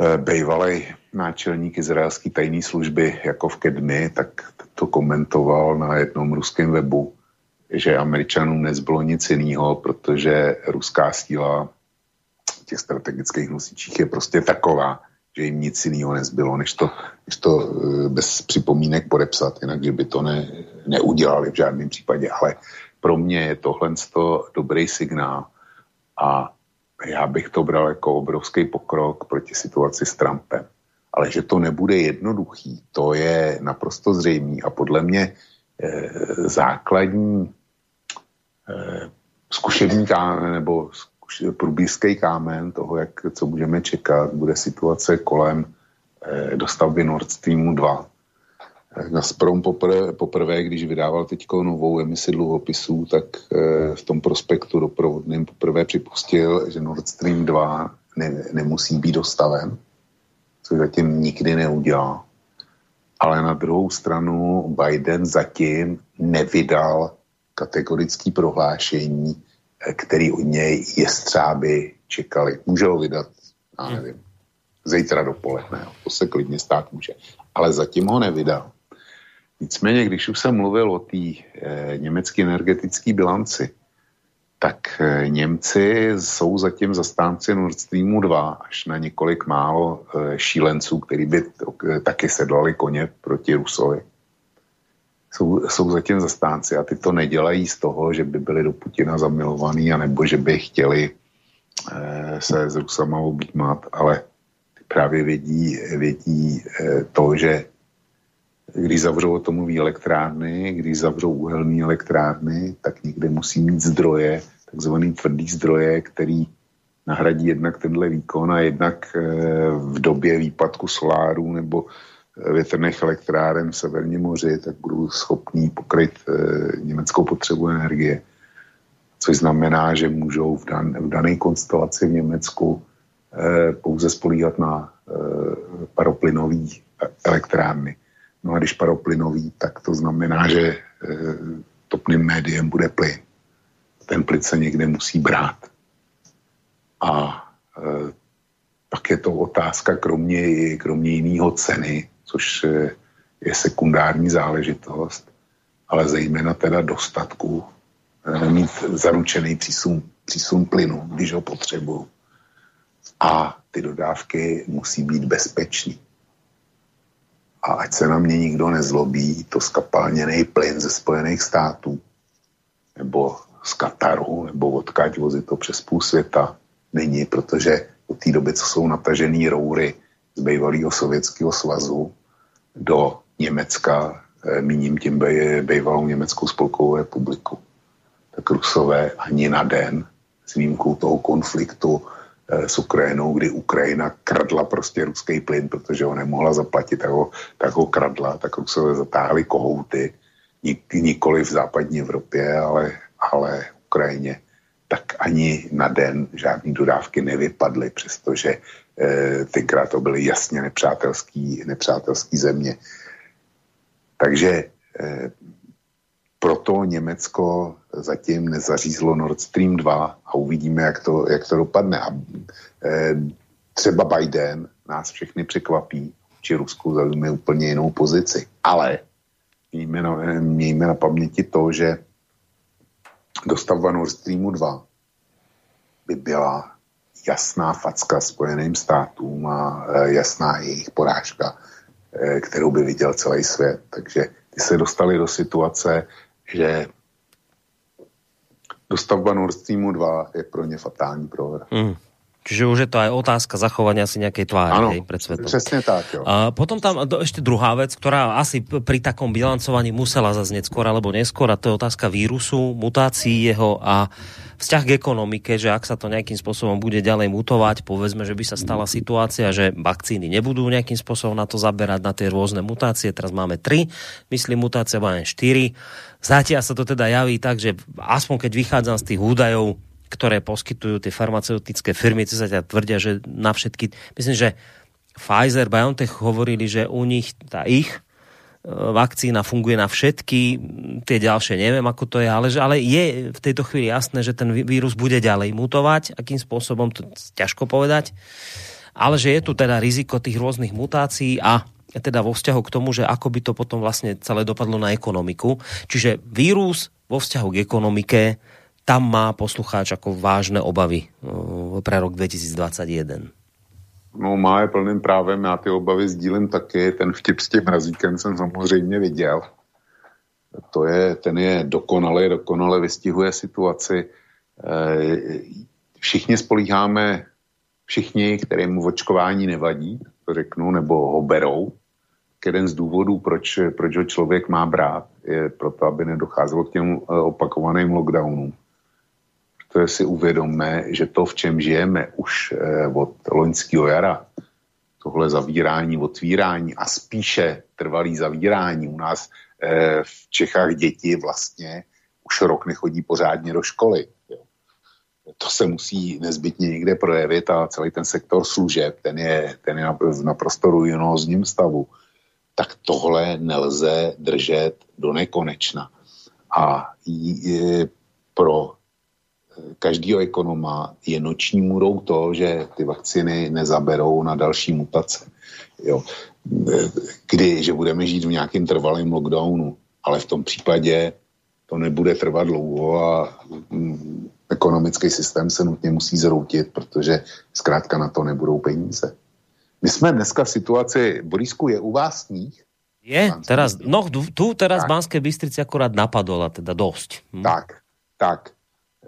Eh, Bejvalej náčelník izraelské tajné služby jako v Kedmi, tak to komentoval na jednom ruském webu, že Američanům nezbylo nic jiného, protože ruská síla těch strategických nosičích je prostě taková, že jim nic jiného nezbylo, než to, než to eh, bez připomínek podepsat, jinak že by to ne, neudělali v žádném případě. Ale pro mě je tohle dobrý signál a já bych to bral jako obrovský pokrok proti situaci s Trumpem. Ale že to nebude jednoduchý, to je naprosto zřejmý a podle mě e, základní e, zkušební nebo průbízký kámen toho, jak, co budeme čekat, bude situace kolem eh, dostavby Nord Streamu 2. Eh, Gazprom poprvé, poprvé, když vydával teď novou emisi dluhopisů, tak eh, v tom prospektu doprovodným poprvé připustil, že Nord Stream 2 ne, nemusí být dostaven, což zatím nikdy neudělal. Ale na druhou stranu Biden zatím nevydal kategorické prohlášení, který od něj jestřáby čekali. Může ho vydat, já hmm. nevím, zítra dopoledne, to se klidně stát může. Ale zatím ho nevydal. Nicméně, když už jsem mluvil o té e, německé energetické bilanci, tak e, Němci jsou zatím zastánci Nord Streamu 2 až na několik málo e, šílenců, který by e, taky sedlali koně proti Rusovi. Jsou, jsou zatím zastánci a ty to nedělají z toho, že by byli do Putina zamilovaní, anebo že by chtěli e, se s Rusama objímat, ale právě vědí, vědí e, to, že když zavřou atomový elektrárny, když zavřou uhelné elektrárny, tak někde musí mít zdroje, takzvaný tvrdý zdroje, který nahradí jednak tenhle výkon a jednak eh, v době výpadku soláru nebo eh, větrných elektráren v Severním moři, tak budou schopní pokryt eh, německou potřebu energie. Což znamená, že můžou v, dan, v dané konstelaci v Německu pouze spolíhat na paroplynové elektrárny. No a když paroplynový, tak to znamená, že e, topným médiem bude plyn. Ten plyn se někde musí brát. A e, pak je to otázka kromě, kromě jiného ceny, což e, je sekundární záležitost, ale zejména teda dostatku e, mít zaručený přísun, přísun plynu, když ho potřebuju. A ty dodávky musí být bezpečný a ať se na mě nikdo nezlobí, to skapalněný plyn ze Spojených států nebo z Kataru, nebo odkaď vozit to přes půl světa, není, protože od té doby, co jsou natažený roury z bývalého sovětského svazu do Německa, eh, míním tím bývalou Německou spolkovou republiku, tak Rusové ani na den s výjimkou toho konfliktu Eh, s Ukrajinou, kdy Ukrajina kradla prostě ruský plyn, protože ho nemohla zaplatit, tak ho, tak ho kradla, tak Rusové zatáhli kohouty, nik, nikoli v západní Evropě, ale, ale Ukrajině, tak ani na den žádné dodávky nevypadly, přestože tenkrát to byly jasně nepřátelský, nepřátelský země. Takže eh, proto Německo zatím nezařízlo Nord Stream 2 a uvidíme, jak to, jak to dopadne. A e, třeba Biden nás všechny překvapí, či Rusku zaujme úplně jinou pozici. Ale mějme na, mějme na paměti to, že dostavba Nord Streamu 2 by byla jasná facka Spojeným státům a e, jasná jejich porážka, e, kterou by viděl celý svět. Takže ty se dostali do situace, že dostavba Nord Streamu 2 je pro ně fatální prohra. Mm. Čiže už je to aj otázka zachovania si nejakej tváre ano, hej, pred svetom. Přesne tak, jo. A potom tam ešte druhá vec, ktorá asi pri takom bilancovaní musela zaznieť skôr alebo neskôr, a to je otázka vírusu, mutácií jeho a vzťah k ekonomike, že ak sa to nejakým spôsobom bude ďalej mutovať, povedzme, že by sa stala situácia, že vakcíny nebudú nejakým spôsobom na to zaberať, na tie rôzne mutácie, teraz máme tri, myslím mutácia máme štyri. Zatiaľ sa to teda javí tak, že aspoň keď vychádzam z tých údajov, ktoré poskytujú tie farmaceutické firmy, co sa tvrdia, že na všetky, myslím, že Pfizer, BioNTech hovorili, že u nich tá ich e, vakcína funguje na všetky, tie ďalšie neviem, ako to je, ale, ale je v tejto chvíli jasné, že ten vírus bude ďalej mutovať, akým spôsobom, to ťažko povedať, ale že je tu teda riziko tých rôznych mutácií a teda vo vzťahu k tomu, že ako by to potom vlastne celé dopadlo na ekonomiku. Čiže vírus vo vzťahu k ekonomike tam má poslucháč ako vážne obavy pre rok 2021. No má je plným právem, já ty obavy sdílím taky, ten vtip s tím razíkem jsem samozřejmě viděl. To je, ten je dokonalý, dokonale vystihuje situaci. Eh, všichni spolíháme, všichni, kterým očkování nevadí, to řeknu, nebo ho berou, jeden z důvodů, proč, proč ho člověk má brát, je proto, aby nedocházelo k těm eh, opakovaným lockdownům to si uvědomme, že to, v čem žijeme už eh, od loňského jara, tohle zavírání, otvírání a spíše trvalý zavírání. U nás eh, v Čechách děti vlastně už rok nechodí pořádně do školy. To se musí nezbytně někde projevit a celý ten sektor služeb, ten je, ten je v naprosto ruinózním stavu. Tak tohle nelze držet do nekonečna. A pro každého ekonoma je noční můrou to, že ty vakciny nezaberou na další mutace. Jo. kdy, že budeme žít v nějakém trvalém lockdownu, ale v tom případě to nebude trvat dlouho a mm, ekonomický systém se nutně musí zroutit, protože zkrátka na to nebudou peníze. My jsme dneska v situaci, Borisku, je u vás sníh? Je, teraz, no tu teraz tak. Banské Bystrici akorát napadlo, teda dosť. Hm. Tak, tak.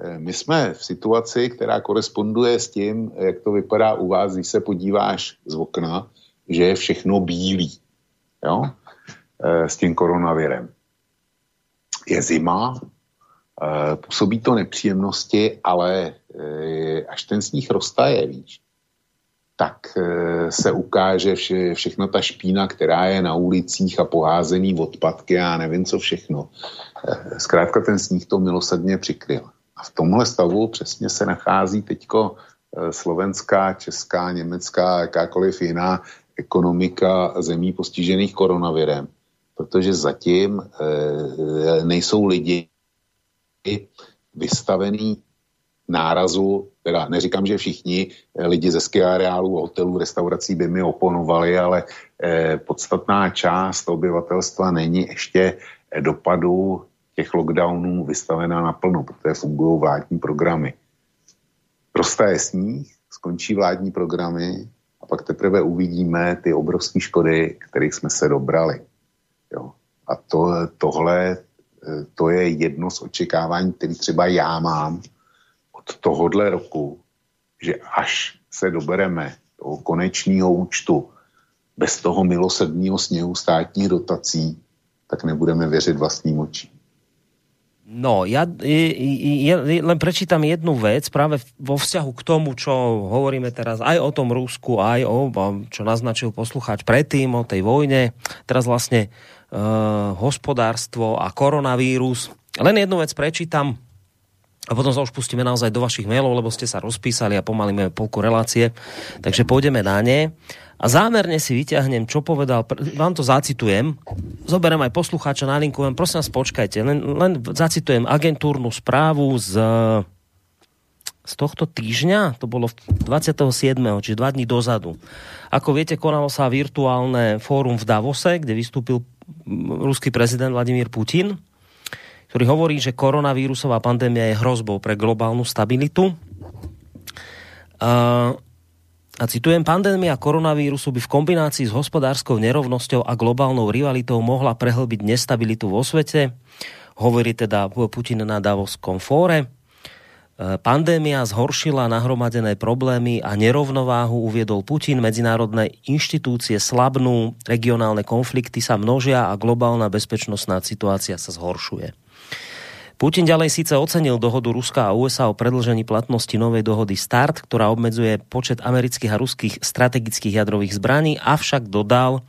E, my jsme v situaci, která koresponduje s tím, jak to vypadá u vás, když se podíváš z okna, že je všechno bílý. Jo? E, s tím koronavirem. Je zima, e, působí to nepříjemnosti, ale až ten sníh roztaje, víš, tak se ukáže vše, všechno ta špína, která je na ulicích a poházený odpadky a nevím co všechno. Zkrátka ten sníh to milosadně přikryl. A v tomhle stavu přesně se nachází teďko eh, slovenská, česká, německá, jakákoliv jiná ekonomika zemí postižených koronavirem. Protože zatím e, nejsou lidi vystavený nárazu, teda neříkám, že všichni lidi ze ski areálu, hotelů, restaurací by mi oponovali, ale e, podstatná část obyvatelstva není ještě dopadu těch lockdownů vystavená naplno, protože fungují vládní programy. Roztaje sníh, skončí vládní programy a pak teprve uvidíme ty obrovské škody, kterých jsme se dobrali. Jo. A to, tohle, to je jedno z očekávání, které třeba já mám od tohohle roku, že až se dobereme toho konečního účtu bez toho milosedního sněhu státních dotací, tak nebudeme věřit vlastním očím. No, ja ja, len prečítam jednu vec práve vo vzťahu k tomu, čo hovoríme teraz aj o tom Rusku, aj o, čo naznačil poslucháč predtým, o tej vojne, teraz vlastne uh, hospodárstvo a koronavírus. Len jednu vec prečítam a potom sa už pustíme naozaj do vašich mailov, lebo ste sa rozpísali a pomalíme polku relácie. Takže pôjdeme na ne. A zámerne si vyťahnem, čo povedal, vám to zacitujem, zoberiem aj poslucháča na linku, len prosím vás počkajte, len, len zacitujem agentúrnu správu z, z tohto týždňa, to bolo 27. čiže dva dní dozadu. Ako viete, konalo sa virtuálne fórum v Davose, kde vystúpil ruský prezident Vladimír Putin, ktorý hovorí, že koronavírusová pandémia je hrozbou pre globálnu stabilitu. Uh, a citujem, pandémia koronavírusu by v kombinácii s hospodárskou nerovnosťou a globálnou rivalitou mohla prehlbiť nestabilitu vo svete, hovorí teda Putin na Davoskom fóre. E, pandémia zhoršila nahromadené problémy a nerovnováhu, uviedol Putin. Medzinárodné inštitúcie slabnú, regionálne konflikty sa množia a globálna bezpečnostná situácia sa zhoršuje. Putin ďalej síce ocenil dohodu Ruska a USA o predlžení platnosti novej dohody START, ktorá obmedzuje počet amerických a ruských strategických jadrových zbraní, avšak dodal,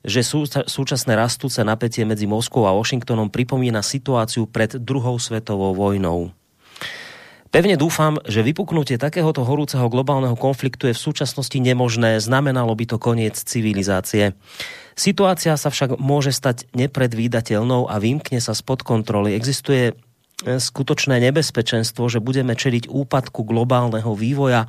že sú, súčasné rastúce napätie medzi Moskou a Washingtonom pripomína situáciu pred druhou svetovou vojnou. Pevne dúfam, že vypuknutie takéhoto horúceho globálneho konfliktu je v súčasnosti nemožné, znamenalo by to koniec civilizácie. Situácia sa však môže stať nepredvídateľnou a vymkne sa spod kontroly. Existuje e, skutočné nebezpečenstvo, že budeme čeliť úpadku globálneho vývoja,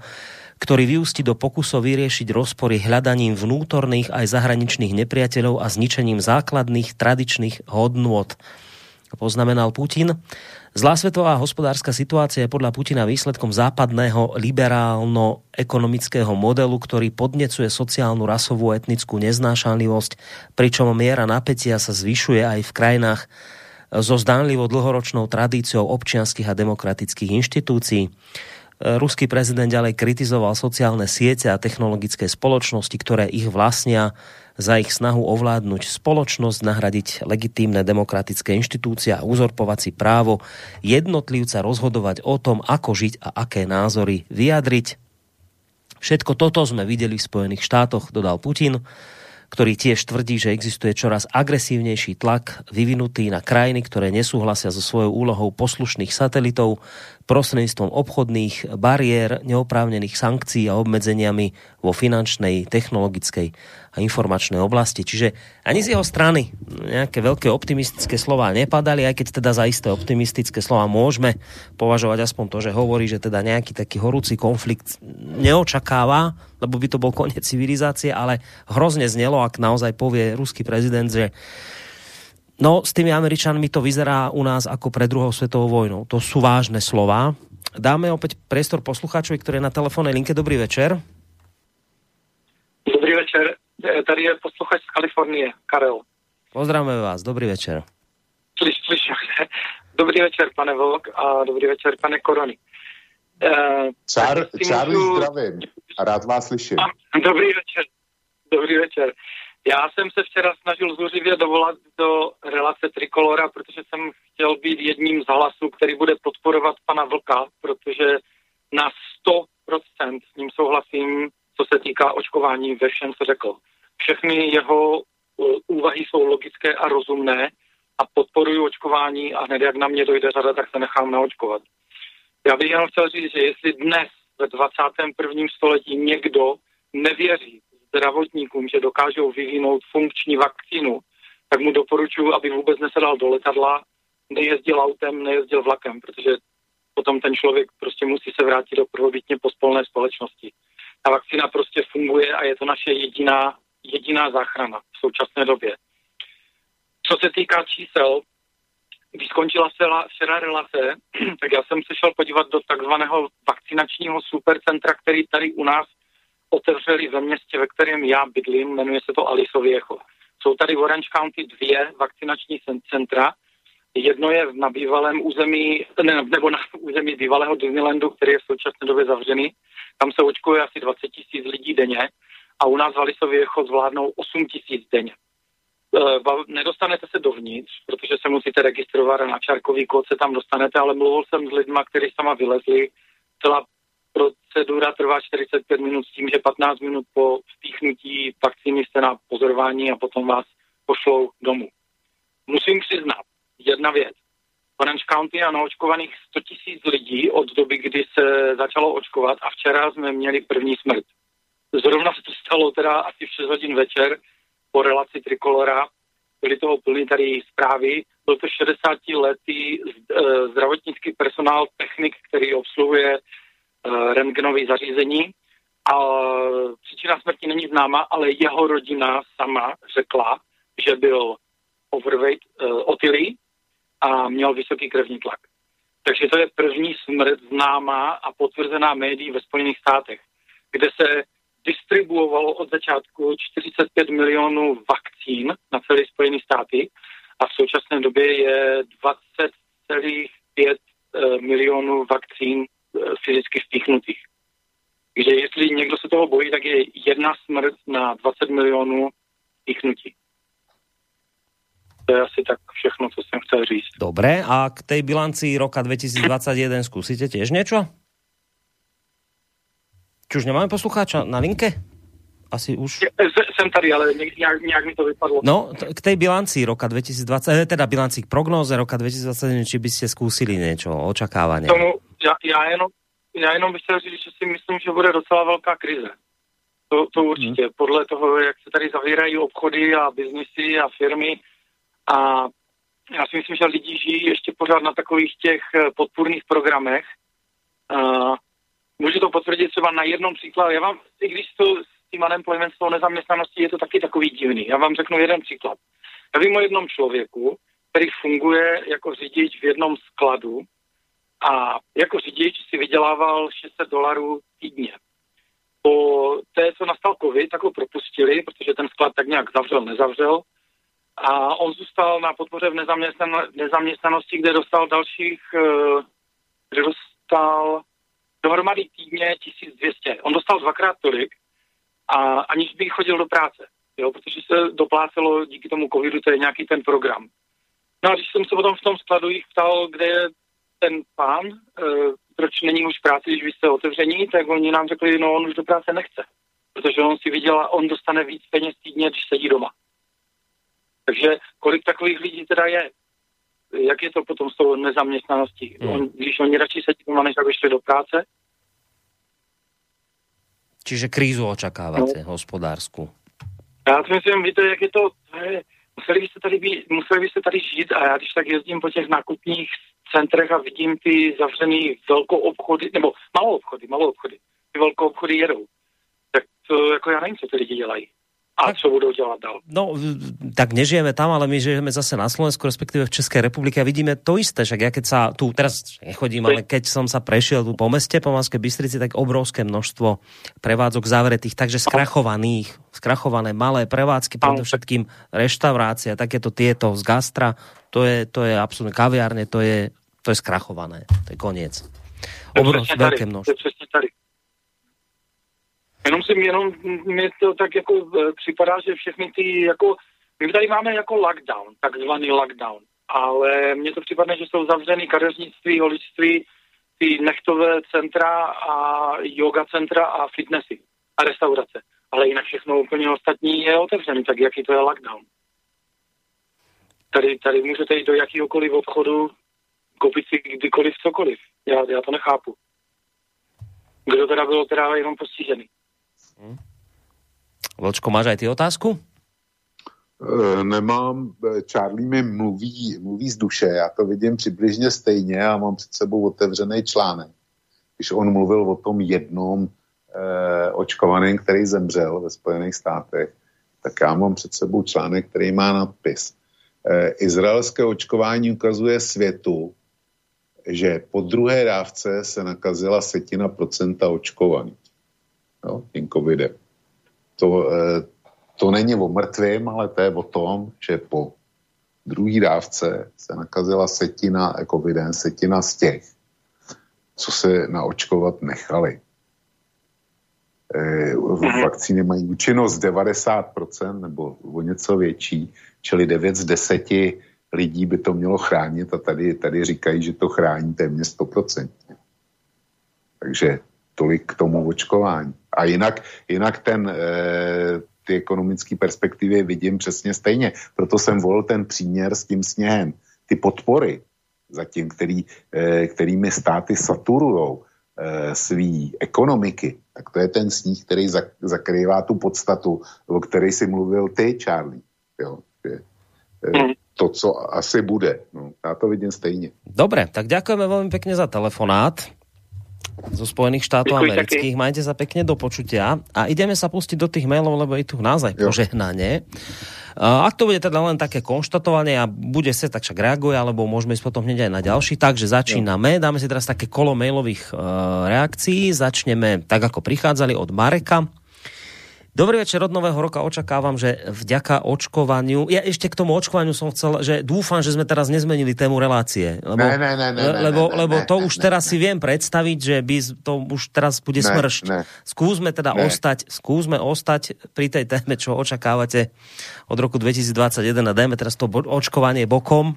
ktorý vyústi do pokusov vyriešiť rozpory hľadaním vnútorných aj zahraničných nepriateľov a zničením základných tradičných hodnôt. Poznamenal Putin. Zlá svetová hospodárska situácia je podľa Putina výsledkom západného liberálno-ekonomického modelu, ktorý podnecuje sociálnu, rasovú, etnickú neznášanlivosť, pričom miera napätia sa zvyšuje aj v krajinách so zdánlivo dlhoročnou tradíciou občianských a demokratických inštitúcií. Ruský prezident ďalej kritizoval sociálne siete a technologické spoločnosti, ktoré ich vlastnia za ich snahu ovládnuť spoločnosť, nahradiť legitímne demokratické inštitúcie a uzorpovať si právo jednotlivca rozhodovať o tom, ako žiť a aké názory vyjadriť. Všetko toto sme videli v Spojených štátoch, dodal Putin, ktorý tiež tvrdí, že existuje čoraz agresívnejší tlak vyvinutý na krajiny, ktoré nesúhlasia so svojou úlohou poslušných satelitov prostredníctvom obchodných bariér, neoprávnených sankcií a obmedzeniami vo finančnej, technologickej a informačnej oblasti. Čiže ani z jeho strany nejaké veľké optimistické slova nepadali, aj keď teda za isté optimistické slova môžeme považovať aspoň to, že hovorí, že teda nejaký taký horúci konflikt neočakáva, lebo by to bol koniec civilizácie, ale hrozne znelo, ak naozaj povie ruský prezident, že No, s tými Američanmi to vyzerá u nás ako pred druhou svetovou vojnou. To sú vážne slova. Dáme opäť priestor poslucháčovi, ktorý je na telefónnej linke. Dobrý večer. Dobrý večer. E, tady je posluchač z Kalifornie, Karel. Pozdravujeme vás. Dobrý večer. Slyš, slyš, dobrý večer, pane Volk, a dobrý večer, pane Korony. Uh, Čár, Čárli, můžu... zdravím. Rád vás slyším. dobrý večer. Dobrý večer. Já jsem se včera snažil zúřivě dovolat do relace Trikolora, protože jsem chtěl být jedním z hlasů, který bude podporovat pana Vlka, protože na 100% s ním souhlasím, co se týká očkování ve všem, co řekl. Všechny jeho úvahy jsou logické a rozumné a podporuji očkování a hned jak na mě dojde řada, tak se nechám naočkovat. Já bych jenom chtěl říct, že jestli dnes ve 21. století někdo nevěří zdravotníkům, že dokážou vyvinout funkční vakcínu, tak mu doporučuji, aby vůbec nesedal do letadla, nejezdil autem, nejezdil vlakem, protože potom ten člověk prostě musí se vrátit do prvobytně pospolné společnosti. Ta vakcína prostě funguje a je to naše jediná, jediná záchrana v současné době. Co se týká čísel, když skončila včera relace, [CLEARS THROAT] tak já jsem se šel podívat do takzvaného vakcinačního supercentra, který tady u nás otevřeli ve městě, ve kterém já bydlím, jmenuje se to Alisoviecho. Jsou tady v Orange County dvě vakcinační centra. Jedno je na bývalém území, ne, nebo na [LAUGHS] území bývalého Disneylandu, který je v současné době zavřený. Tam se očkuje asi 20 tisíc lidí denně a u nás v Alisoviecho zvládnou 8 tisíc denně. E, nedostanete se dovnitř, protože se musíte registrovat a na čárkový kód se tam dostanete, ale mluvil jsem s lidmi, kteří sama vylezli. Celá procedura trvá 45 minut s tím, že 15 minut po vpíchnutí vakcíny jste na pozorování a potom vás pošlou domů. Musím přiznat, jedna věc. Orange County je naočkovaných 100 tisíc lidí od doby, kdy se začalo očkovat a včera jsme měli první smrt. Zrovna se to stalo teda asi v 6 hodin večer po relaci Trikolora. Byly toho plný tady zprávy. Byl to 60 letý eh, zdravotnický personál, technik, který obsluhuje Eh, rentgenové zařízení a příčina smrti není známa, ale jeho rodina sama řekla, že byl overweight, uh, otilý a měl vysoký krevní tlak. Takže to je první smrt známá a potvrzená médií ve Spojených státech, kde se distribuovalo od začátku 45 milionů vakcín na celé Spojené státy a v současné době je 20,5 eh, milionů vakcín fyzicky vpíchnutých. Takže jestli někdo se toho bojí, tak je jedna smrt na 20 milionů vpíchnutí. To je asi tak všechno, co jsem chtěl říct. Dobré, a k tej bilanci roka 2021 zkusíte tiež niečo? Či už nemáme poslucháča na linke? Asi už... Jsem tady, ale nějak, nějak mi to vypadlo. No, k tej bilanci roka 2020, eh, teda bilanci k prognóze roka 2021, či by ste skúsili niečo, očakávanie? Tomu, já, já, jenom, já jenom bych chtěl říct, že si myslím, že bude docela velká krize. To, to určitě. Hmm. Podle toho, jak se tady zavírají obchody a biznisy a firmy a já si myslím, že lidi žijí ještě pořád na takových těch eh, podpůrných programech. Uh, můžu to potvrdit třeba na jednom příkladu. Já vám, i když to s tím unemployment, s tou nezaměstnaností je to taky takový divný. Já vám řeknu jeden příklad. Já vím o jednom člověku, který funguje jako řidič v jednom skladu a jako řidič si vydělával 600 dolarů týdně. Po té, co nastal covid, tak ho propustili, protože ten sklad tak nějak zavřel, nezavřel. A on zůstal na podpoře v nezaměstnan- nezaměstnanosti, kde dostal dalších, uh, kde dostal dohromady týdně 1200. On dostal dvakrát tolik, a aniž by chodil do práce, jo, protože se doplácelo díky tomu covidu, to je nějaký ten program. No a když jsem se potom v tom skladu jich ptal, kde je ten pán, e, proč není už práce, když vy jste otevření, tak oni nám řekli, no on už do práce nechce, protože on si viděla, on dostane víc peněz týdně, když sedí doma. Takže kolik takových lidí teda je? jak je to potom s tou nezaměstnaností? Hmm. On, když oni radši sedí doma, než aby šli do práce? Čiže krízu očakávate no. hospodářskou. Já si myslím, víte, jak je to, museli byste tady, být, museli byste tady žít a já když tak jezdím po těch nákupních centrech a vidím ty zavřený velkou obchody, nebo malou obchody, malou obchody. Ty velkou obchody jedou. Tak to, jako já nevím, co ty lidi dělají. A co budú dělat dál? No, tak nežijeme tam, ale my žijeme zase na Slovensku, respektíve v Českej republike a vidíme to isté. Však ja keď sa tu, teraz nechodím, ale keď som sa prešiel tu po meste, po Manskej Bystrici, tak obrovské množstvo prevádzok zavretých, takže skrachovaných, skrachované malé prevádzky, predovšetkým reštaurácia, takéto tieto z gastra, to je, to je absolútne kaviárne, to je, to je skrachované. To je koniec. Obrovské, veľké množstvo. Jenom si jenom mi to tak jako e, připadá, že všechny ty jako, my tady máme jako lockdown, takzvaný lockdown, ale mně to připadne, že jsou zavřený kadeřnictví, holičství, ty nechtové centra a yoga centra a fitnessy a restaurace. Ale jinak všechno úplně ostatní je otevřené, tak jaký to je lockdown. Tady, tady můžete jít do jakýhokoliv obchodu, koupit si kdykoliv cokoliv. Já, já to nechápu. Kdo teda byl teda jenom postižený? Hm. Máš aj ty otázku? E, nemám, Charlie mi mluví, mluví z duše, já to vidím přibližně stejně a mám před sebou otevřený článek. Když on mluvil o tom jednom eh, očkovaném, který zemřel ve Spojených státech, tak já mám před sebou článek, který má nadpis. Eh, izraelské očkování ukazuje světu, že po druhé dávce se nakazila setina procenta očkovaných jo, tím covidem. To, eh, to není o mrtvém, ale to je o tom, že po druhé dávce se nakazila setina covidem, setina z těch, co se naočkovat nechali. E, vakcíny mají účinnost 90% nebo o něco větší, čili 9 z 10 lidí by to mělo chránit a tady, tady říkají, že to chrání téměř 100%. Takže tolik k tomu očkování. A jinak, jinak ten, e, ty ekonomické perspektivy vidím přesně stejně. Proto jsem volil ten příměr s tím sněhem. Ty podpory, zatím, který, e, kterými státy saturují e, svý ekonomiky, tak to je ten sníh, který zak, zakrývá tu podstatu, o které si mluvil ty, Charlie. Jo, že, e, to, co asi bude. No, já to vidím stejně. Dobre, tak ďakujeme veľmi pekne za telefonát zo Spojených štátov Ďakujem amerických. Taký. Majte sa pekne do počutia. A ideme sa pustiť do tých mailov, lebo je tu naozaj požehnanie. Ak to bude teda len také konštatovanie a bude sa, tak však reaguje, alebo môžeme ísť potom hneď aj na ďalší. Takže začíname. Dáme si teraz také kolo mailových uh, reakcií. Začneme tak, ako prichádzali od Mareka. Dobrý večer, od nového roka očakávam, že vďaka očkovaniu, ja ešte k tomu očkovaniu som chcel, že dúfam, že sme teraz nezmenili tému relácie, lebo, ne, ne, ne, ne, lebo, ne, ne, lebo to ne, už ne, teraz ne. si viem predstaviť, že by to už teraz bude ne, smršť. Ne. Skúsme teda ne. ostať, skúsme ostať pri tej téme, čo očakávate od roku 2021 a dajme teraz to očkovanie bokom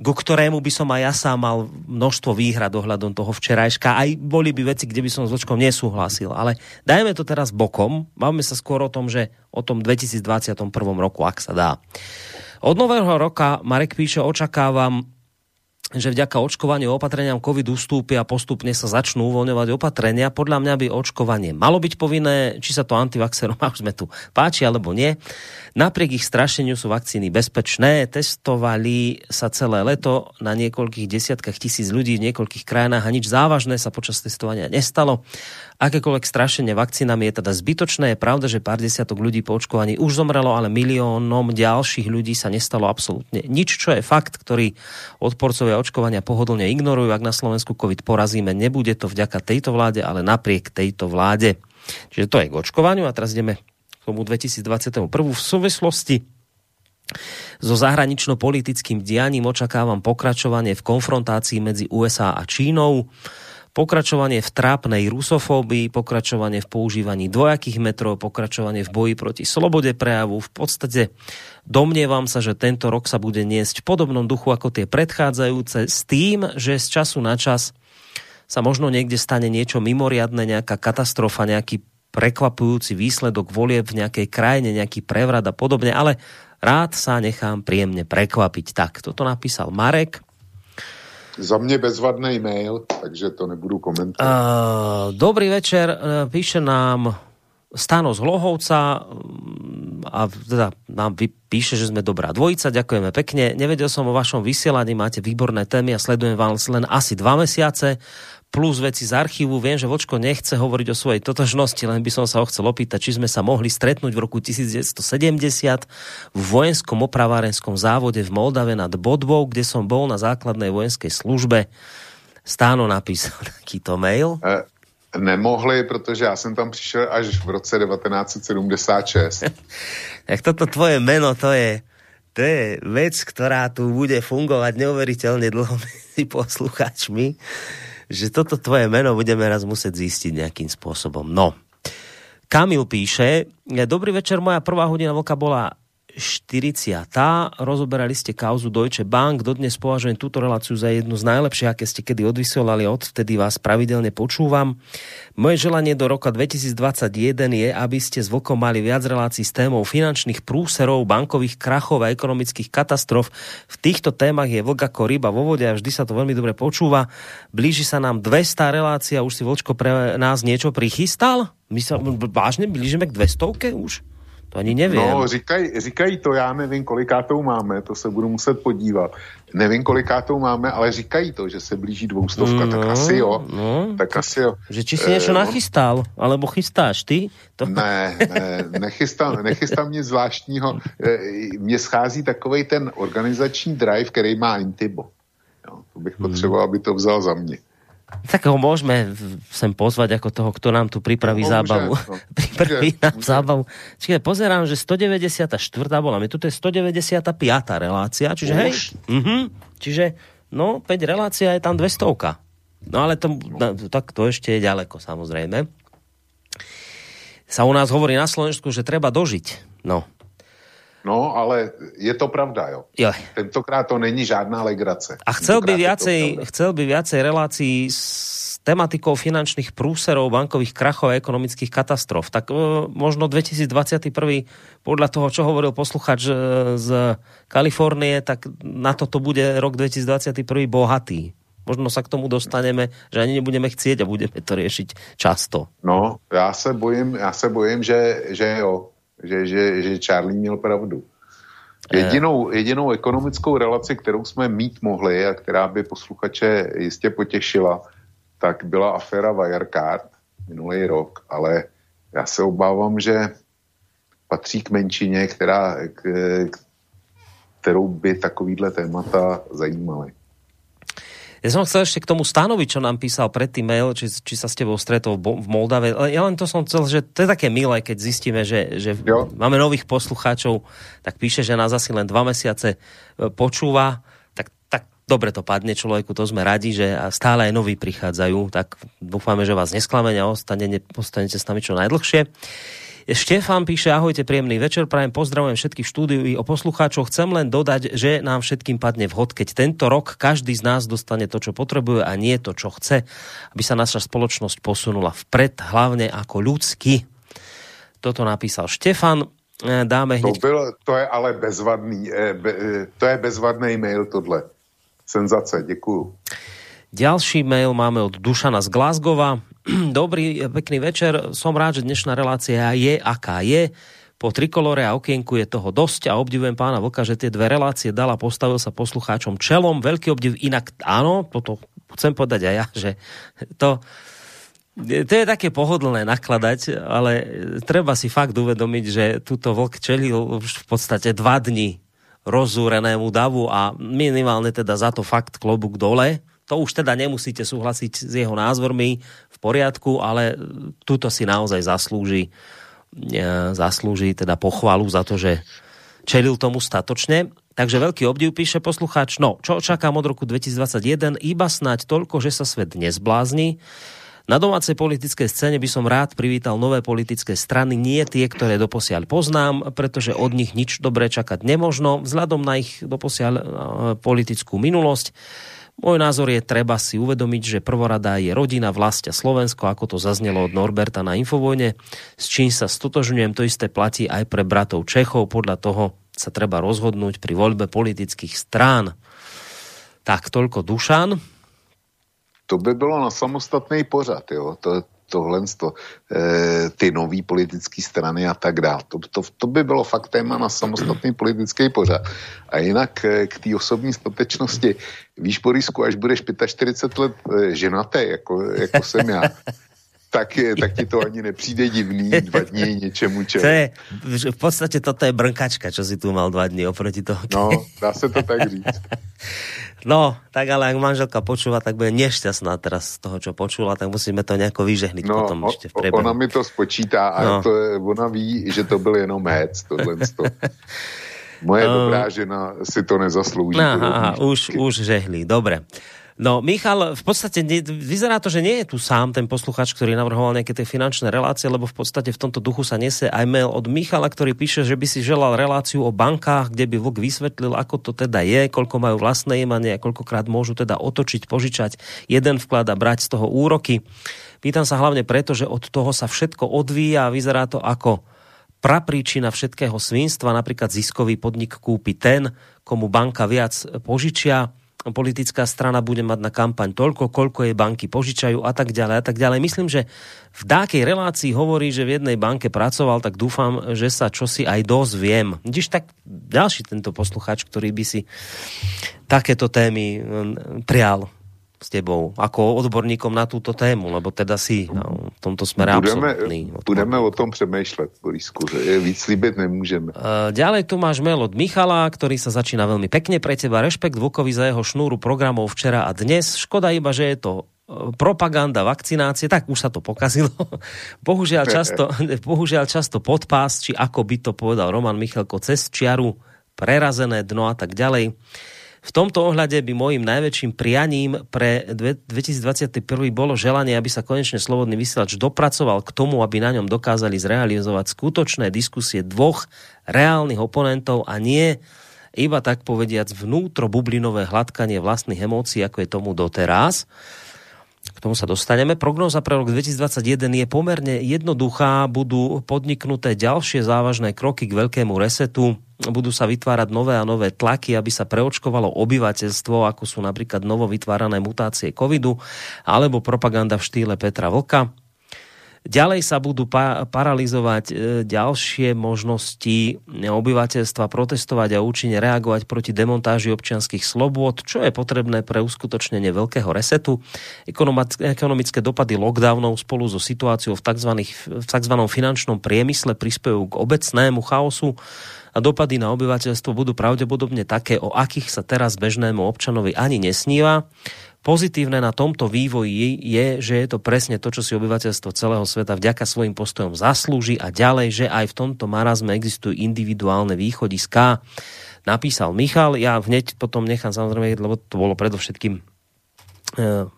ku ktorému by som aj ja sám mal množstvo výhrad ohľadom toho včerajška. Aj boli by veci, kde by som s Vlčkom nesúhlasil. Ale dajme to teraz bokom. Máme sa skôr o tom, že o tom 2021 roku, ak sa dá. Od nového roka, Marek píše, očakávam že vďaka očkovaniu opatreniam COVID ustúpi a postupne sa začnú uvoľňovať opatrenia. Podľa mňa by očkovanie malo byť povinné, či sa to antivaxerom, [LAUGHS] už sme tu páči alebo nie. Napriek ich strašeniu sú vakcíny bezpečné. Testovali sa celé leto na niekoľkých desiatkách tisíc ľudí v niekoľkých krajinách a nič závažné sa počas testovania nestalo. Akékoľvek strašenie vakcínami je teda zbytočné. Je pravda, že pár desiatok ľudí po očkovaní už zomrelo, ale miliónom ďalších ľudí sa nestalo absolútne nič, čo je fakt, ktorý odporcovia očkovania pohodlne ignorujú. Ak na Slovensku COVID porazíme, nebude to vďaka tejto vláde, ale napriek tejto vláde. Čiže to je k očkovaniu a teraz ideme k tomu 2021. V súvislosti so zahranično-politickým dianím očakávam pokračovanie v konfrontácii medzi USA a Čínou pokračovanie v trápnej rusofóbii, pokračovanie v používaní dvojakých metrov, pokračovanie v boji proti slobode prejavu. V podstate domnievam sa, že tento rok sa bude niesť v podobnom duchu ako tie predchádzajúce s tým, že z času na čas sa možno niekde stane niečo mimoriadne, nejaká katastrofa, nejaký prekvapujúci výsledok volieb v nejakej krajine, nejaký prevrat a podobne, ale Rád sa nechám príjemne prekvapiť. Tak, toto napísal Marek. Za mě bezvadný mail, takže to nebudu komentovat. Uh, dobrý večer, uh, píše nám Stano z Hlohovca mm, a teda nám píše, že sme dobrá dvojica, ďakujeme pekne. Nevedel som o vašom vysielaní, máte výborné témy a sledujem vás len asi dva mesiace plus veci z archívu. Viem, že Vočko nechce hovoriť o svojej totožnosti, len by som sa ho chcel opýtať, či sme sa mohli stretnúť v roku 1970 v vojenskom opravárenskom závode v Moldave nad Bodvou, kde som bol na základnej vojenskej službe. Stáno napísal [LAUGHS] takýto mail. E, nemohli, protože já jsem tam přišel až v roce 1976. [LAUGHS] tak toto tvoje meno, to je, to je vec, ktorá tu bude fungovať neuveriteľne dlho [LAUGHS] medzi poslucháčmi že toto tvoje meno budeme raz musieť zistiť nejakým spôsobom. No. Kamil píše, dobrý večer, moja prvá hodina vlka bola 40. Rozoberali ste kauzu Deutsche Bank. Dodnes považujem túto reláciu za jednu z najlepších, aké ste kedy odvysielali. Odvtedy vás pravidelne počúvam. Moje želanie do roka 2021 je, aby ste s Vlkom mali viac relácií s témou finančných prúserov, bankových krachov a ekonomických katastrof. V týchto témach je Vlk ako ryba vo vode a vždy sa to veľmi dobre počúva. Blíži sa nám 200 relácia. Už si Vlčko pre nás niečo prichystal? My sa vážne blížime k 200 už? To ani nevím. No, říkají, říkají to, já nevím, kolikátou máme, to se budu muset podívat. Nevím, kolikátou máme, ale říkají to, že se blíží dvoustovka, no, tak asi jo. No, tak asi jo. Že či si něco e, nachystal, alebo chystáš ty? To... Ne, ne, nechystám, nechystám nic zvláštního. E, mně schází takový ten organizační drive, který má Intibo. Jo, to bych hmm. potřeboval, aby to vzal za mě. Tak ho môžeme sem pozvať ako toho, kto nám tu pripraví no, zábavu. No. [LAUGHS] pripraví nám môže. zábavu. Čiže pozerám, že 194. bola, mi tu je 195. relácia, čiže Už. hej, uh-huh, čiže no, 5 relácia je tam 200. No ale to, no. tak to ešte je ďaleko, samozrejme. Sa u nás hovorí na Slovensku, že treba dožiť. No, No, ale je to pravda, jo. jo. Tentokrát to není žádná legrace. A chcel by, viacej, chcel by viacej relácií s tematikou finančných prúserov, bankových krachov a ekonomických katastrof. Tak e, možno 2021, podľa toho, čo hovoril posluchač e, z Kalifornie, tak na toto bude rok 2021 bohatý. Možno sa k tomu dostaneme, že ani nebudeme chcieť a budeme to riešiť často. No, já se bojím, já se bojím, že, že jo že, že, že Charlie měl pravdu. Eh. Jedinou, jedinou ekonomickou relaci, kterou jsme mít mohli a která by posluchače jistě potěšila, tak byla aféra Wirecard minulý rok, ale já se obávám, že patří k menšině, která, k, kterou by takovýhle témata zajímaly. Ja som chcel ešte k tomu Stánovi, čo nám písal predtým mail, či, či sa s tebou stretol v Moldave. Ja len to som chcel, že to je také milé, keď zistíme, že, že máme nových poslucháčov, tak píše, že nás asi len dva mesiace e, počúva. Tak, tak dobre to padne človeku, to sme radi, že stále aj noví prichádzajú, tak dúfame, že vás nesklamenia a ostanete s nami čo najdlhšie. Štefan píše, ahojte, príjemný večer, prajem pozdravujem všetkých štúdiu i o poslucháčov. Chcem len dodať, že nám všetkým padne vhod, keď tento rok každý z nás dostane to, čo potrebuje a nie to, čo chce, aby sa naša spoločnosť posunula vpred, hlavne ako ľudský. Toto napísal Štefan. E, dáme hneď... To, byl, to je ale bezvadný, e, e, to je bezvadný mail tohle. Senzace, děkuju. Ďalší mail máme od Dušana z Glasgowa. [CLEARS THROAT] Dobrý, pekný večer. Som rád, že dnešná relácia je, aká je. Po trikolore a okienku je toho dosť a obdivujem pána Vlka, že tie dve relácie dal a postavil sa poslucháčom čelom. Veľký obdiv inak, áno, toto chcem povedať aj ja, že to, to je také pohodlné nakladať, ale treba si fakt uvedomiť, že túto vlk čelil už v podstate dva dni rozúrenému davu a minimálne teda za to fakt klobúk dole to už teda nemusíte súhlasiť s jeho názormi v poriadku, ale túto si naozaj zaslúži, e, zaslúži teda pochvalu za to, že čelil tomu statočne. Takže veľký obdiv píše poslucháč. No, čo očakám od roku 2021? Iba snať toľko, že sa svet nezblázni. Na domácej politickej scéne by som rád privítal nové politické strany, nie tie, ktoré doposiaľ poznám, pretože od nich nič dobré čakať nemožno, vzhľadom na ich doposiaľ e, politickú minulosť. Môj názor je, treba si uvedomiť, že prvorada je rodina, vlast a Slovensko, ako to zaznelo od Norberta na Infovojne, s čím sa stotožňujem, to isté platí aj pre bratov Čechov, podľa toho sa treba rozhodnúť pri voľbe politických strán. Tak toľko Dušan. To by bylo na samostatný pořad, jo. To, tohle, to, e, ty nový politické strany a tak dále. To, to, to by bylo fakt téma na samostatný politický pořad. A jinak e, k té osobní statečnosti, víš, Borisku, až budeš 45 let e, ženatý, jako, jako jsem já, tak, je, tak ti to ani nepřijde divný dva dní něčemu čemu. To je, v podstate toto je brnkačka, čo si tu mal dva dní oproti toho. No, dá se to tak říct. [LAUGHS] No, tak ale ak manželka počúva, tak bude nešťastná teraz z toho, čo počula, tak musíme to nejako vyžehliť no, potom ešte v priebehu. Ona mi to spočítá a no. to ona ví, že to byl jenom hec, tohle. Moje um, [LAUGHS] dobrá žena si to nezaslouží. Aha, aha už, už žehli, dobre. No, Michal, v podstate ne, vyzerá to, že nie je tu sám ten posluchač, ktorý navrhoval nejaké tie finančné relácie, lebo v podstate v tomto duchu sa nese aj mail od Michala, ktorý píše, že by si želal reláciu o bankách, kde by Vok vysvetlil, ako to teda je, koľko majú vlastné imanie a koľkokrát môžu teda otočiť, požičať jeden vklad a brať z toho úroky. Pýtam sa hlavne preto, že od toho sa všetko odvíja a vyzerá to ako prapríčina všetkého svinstva, napríklad ziskový podnik kúpi ten, komu banka viac požičia, politická strana bude mať na kampaň toľko, koľko jej banky požičajú a tak ďalej a tak ďalej. Myslím, že v dákej relácii hovorí, že v jednej banke pracoval, tak dúfam, že sa čosi aj dozviem. Vidíš, tak ďalší tento posluchač, ktorý by si takéto témy hm, prial s tebou, ako odborníkom na túto tému, lebo teda si no, v tomto smere budeme, absolútny. Budeme o tom přemýšlet, Borisku, že víc slíbit nemůžeme. Uh, ďalej tu máš mail od Michala, ktorý sa začína veľmi pekne pre teba. Rešpekt Vukovi za jeho šnúru programov včera a dnes. Škoda iba, že je to e, propaganda vakcinácie, tak už sa to pokazilo. [LAUGHS] bohužiaľ, často, [LAUGHS] bohužiaľ často podpás, či ako by to povedal Roman Michalko, cez čiaru, prerazené dno a tak ďalej. V tomto ohľade by môjim najväčším prianím pre 2021 bolo želanie, aby sa konečne Slobodný vysielač dopracoval k tomu, aby na ňom dokázali zrealizovať skutočné diskusie dvoch reálnych oponentov a nie iba tak povediac vnútro bublinové hladkanie vlastných emócií, ako je tomu doteraz. K tomu sa dostaneme. Prognóza pre rok 2021 je pomerne jednoduchá. Budú podniknuté ďalšie závažné kroky k veľkému resetu budú sa vytvárať nové a nové tlaky, aby sa preočkovalo obyvateľstvo, ako sú napríklad novo vytvárané mutácie covidu, alebo propaganda v štýle Petra Vlka. Ďalej sa budú pa- paralizovať e, ďalšie možnosti obyvateľstva protestovať a účinne reagovať proti demontáži občianských slobôd, čo je potrebné pre uskutočnenie veľkého resetu. Ekonomické dopady lockdownov spolu so situáciou v tzv. v tzv. finančnom priemysle prispejú k obecnému chaosu a dopady na obyvateľstvo budú pravdepodobne také, o akých sa teraz bežnému občanovi ani nesníva. Pozitívne na tomto vývoji je, že je to presne to, čo si obyvateľstvo celého sveta vďaka svojim postojom zaslúži a ďalej, že aj v tomto marazme existujú individuálne východiská. Napísal Michal, ja hneď potom nechám samozrejme, lebo to bolo predovšetkým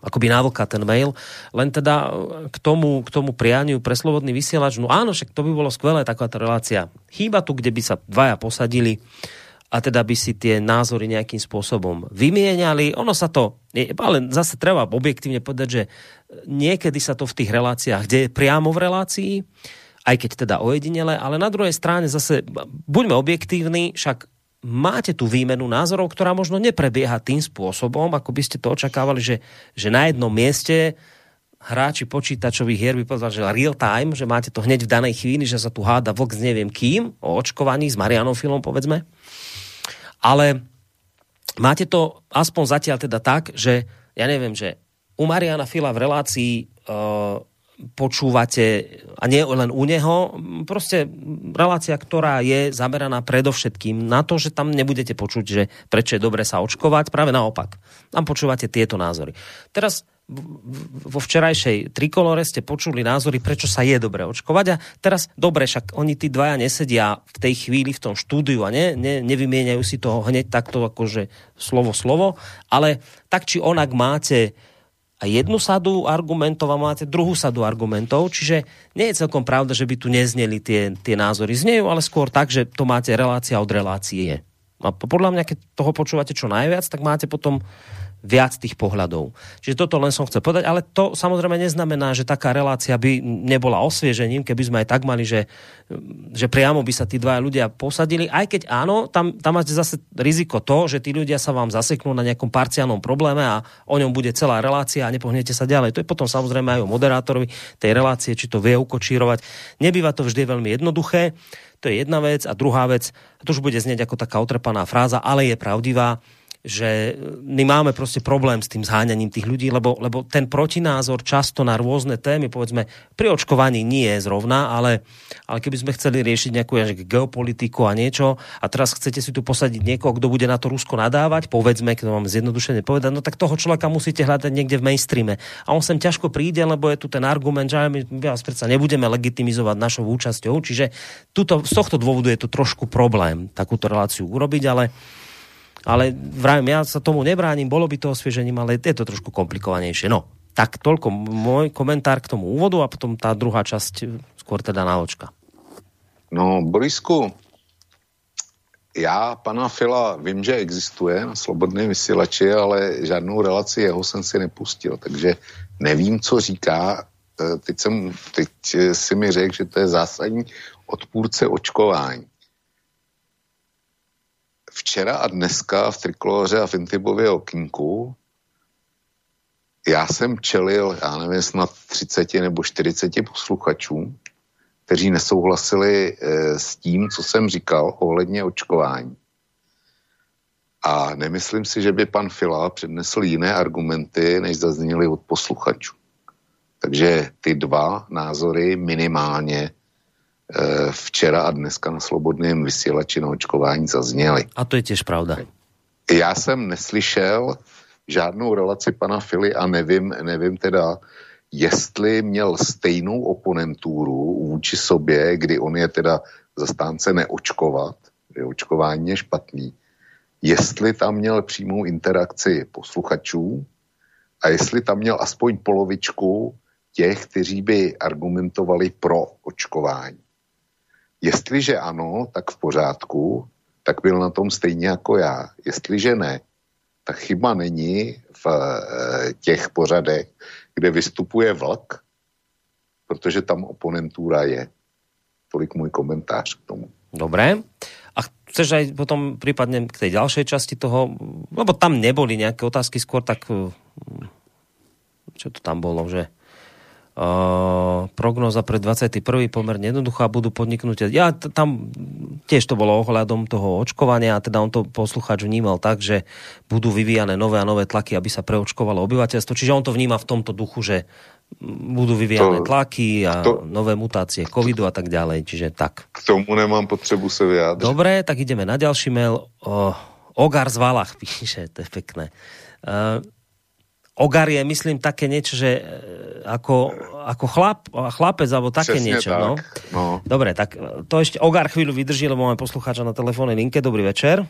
akoby návlka ten mail. Len teda k tomu, k tomu prianiu pre slobodný vysielač, no áno, však to by bolo skvelé, takáto relácia. Chýba tu, kde by sa dvaja posadili a teda by si tie názory nejakým spôsobom vymieniali. Ono sa to, ale zase treba objektívne povedať, že niekedy sa to v tých reláciách deje priamo v relácii, aj keď teda ojedinele, ale na druhej strane zase buďme objektívni, však máte tú výmenu názorov, ktorá možno neprebieha tým spôsobom, ako by ste to očakávali, že, že na jednom mieste hráči počítačových hier by povedal, že real time, že máte to hneď v danej chvíli, že sa tu háda Vox neviem kým, o očkovaní s Marianom Filom, povedzme. Ale máte to aspoň zatiaľ teda tak, že ja neviem, že u Mariana Fila v relácii uh, počúvate, a nie len u neho, proste relácia, ktorá je zameraná predovšetkým na to, že tam nebudete počuť, že prečo je dobre sa očkovať, práve naopak. Tam počúvate tieto názory. Teraz vo včerajšej trikolore ste počuli názory, prečo sa je dobre očkovať a teraz, dobre, však oni tí dvaja nesedia v tej chvíli v tom štúdiu a ne, ne, nevymieňajú si toho hneď takto akože slovo slovo, ale tak či onak máte a jednu sadu argumentov a máte druhú sadu argumentov, čiže nie je celkom pravda, že by tu nezneli tie, tie názory. Znejú, ale skôr tak, že to máte relácia od relácie. A podľa mňa, keď toho počúvate čo najviac, tak máte potom viac tých pohľadov. Čiže toto len som chcel povedať, ale to samozrejme neznamená, že taká relácia by nebola osviežením, keby sme aj tak mali, že, že priamo by sa tí dva ľudia posadili, aj keď áno, tam, tam máte zase riziko to, že tí ľudia sa vám zaseknú na nejakom parciálnom probléme a o ňom bude celá relácia a nepohnete sa ďalej. To je potom samozrejme aj o moderátorovi tej relácie, či to vie ukočírovať. Nebýva to vždy veľmi jednoduché, to je jedna vec. A druhá vec, to už bude znieť ako taká otrepaná fráza, ale je pravdivá, že my máme proste problém s tým zháňaním tých ľudí, lebo, lebo ten protinázor často na rôzne témy, povedzme, pri očkovaní nie je zrovna, ale, ale keby sme chceli riešiť nejakú ja, geopolitiku a niečo a teraz chcete si tu posadiť niekoho, kto bude na to Rusko nadávať, povedzme, keď vám zjednodušene povedať, no tak toho človeka musíte hľadať niekde v mainstreame. A on sem ťažko príde, lebo je tu ten argument, že my vás predsa nebudeme legitimizovať našou účasťou, čiže tuto, z tohto dôvodu je to trošku problém takúto reláciu urobiť, ale ale vravím, ja sa tomu nebránim, bolo by to osviežením, ale je to trošku komplikovanejšie. No, tak toľko môj komentár k tomu úvodu a potom tá druhá časť skôr teda na očka. No, Borisku, já pana Fila vím, že existuje na slobodné vysílači, ale žádnou relaci jeho jsem si nepustil, takže nevím, co říká. E, teď, jsem, teď si mi řekl, že to je zásadní odpůrce očkování včera a dneska v Trikloře a v Intibově okinku já jsem čelil, já nevím, snad 30 nebo 40 posluchačů, kteří nesouhlasili e, s tím, co jsem říkal ohledně očkování. A nemyslím si, že by pan Fila přednesl jiné argumenty, než zazněly od posluchačů. Takže ty dva názory minimálně včera a dneska na slobodném vysílači na očkování zazněly. A to je těž pravda. Já jsem neslyšel žádnou relaci pana Fili a nevím, nevím teda, jestli měl stejnou oponenturu vůči sobě, kdy on je teda zastánce neočkovat, že očkování je špatný, jestli tam měl přímou interakci posluchačů a jestli tam měl aspoň polovičku těch, kteří by argumentovali pro očkování. Jestliže ano, tak v pořádku, tak byl na tom stejně jako já. Jestliže ne, tak chyba není v e, těch pořadech, kde vystupuje vlk, protože tam oponentúra je. Tolik můj komentář k tomu. Dobré. A chceš aj potom prípadne k tej ďalšej časti toho, lebo tam neboli nejaké otázky skôr, tak e, čo to tam bolo, že Uh, prognoza pre 21. pomerne jednoduchá, budú podniknutia. Ja tam tiež to bolo ohľadom toho očkovania a teda on to poslucháč vnímal tak, že budú vyvíjane nové a nové tlaky, aby sa preočkovalo obyvateľstvo. Čiže on to vníma v tomto duchu, že budú vyvíjane to, tlaky a to, nové mutácie covidu a tak ďalej. Čiže tak. K tomu nemám potřebu sa vyjádriť. Dobre, tak ideme na ďalší mail. Uh, Ogar z Valach píše, to je pekné. Uh, Ogar je, myslím, také niečo, že e, ako, ako chlap, chlapec, alebo také Přesne niečo. Tak. No. No. Dobre, tak e, to ešte Ogar chvíľu vydrží, lebo máme poslucháča na telefónnej linke. Dobrý večer.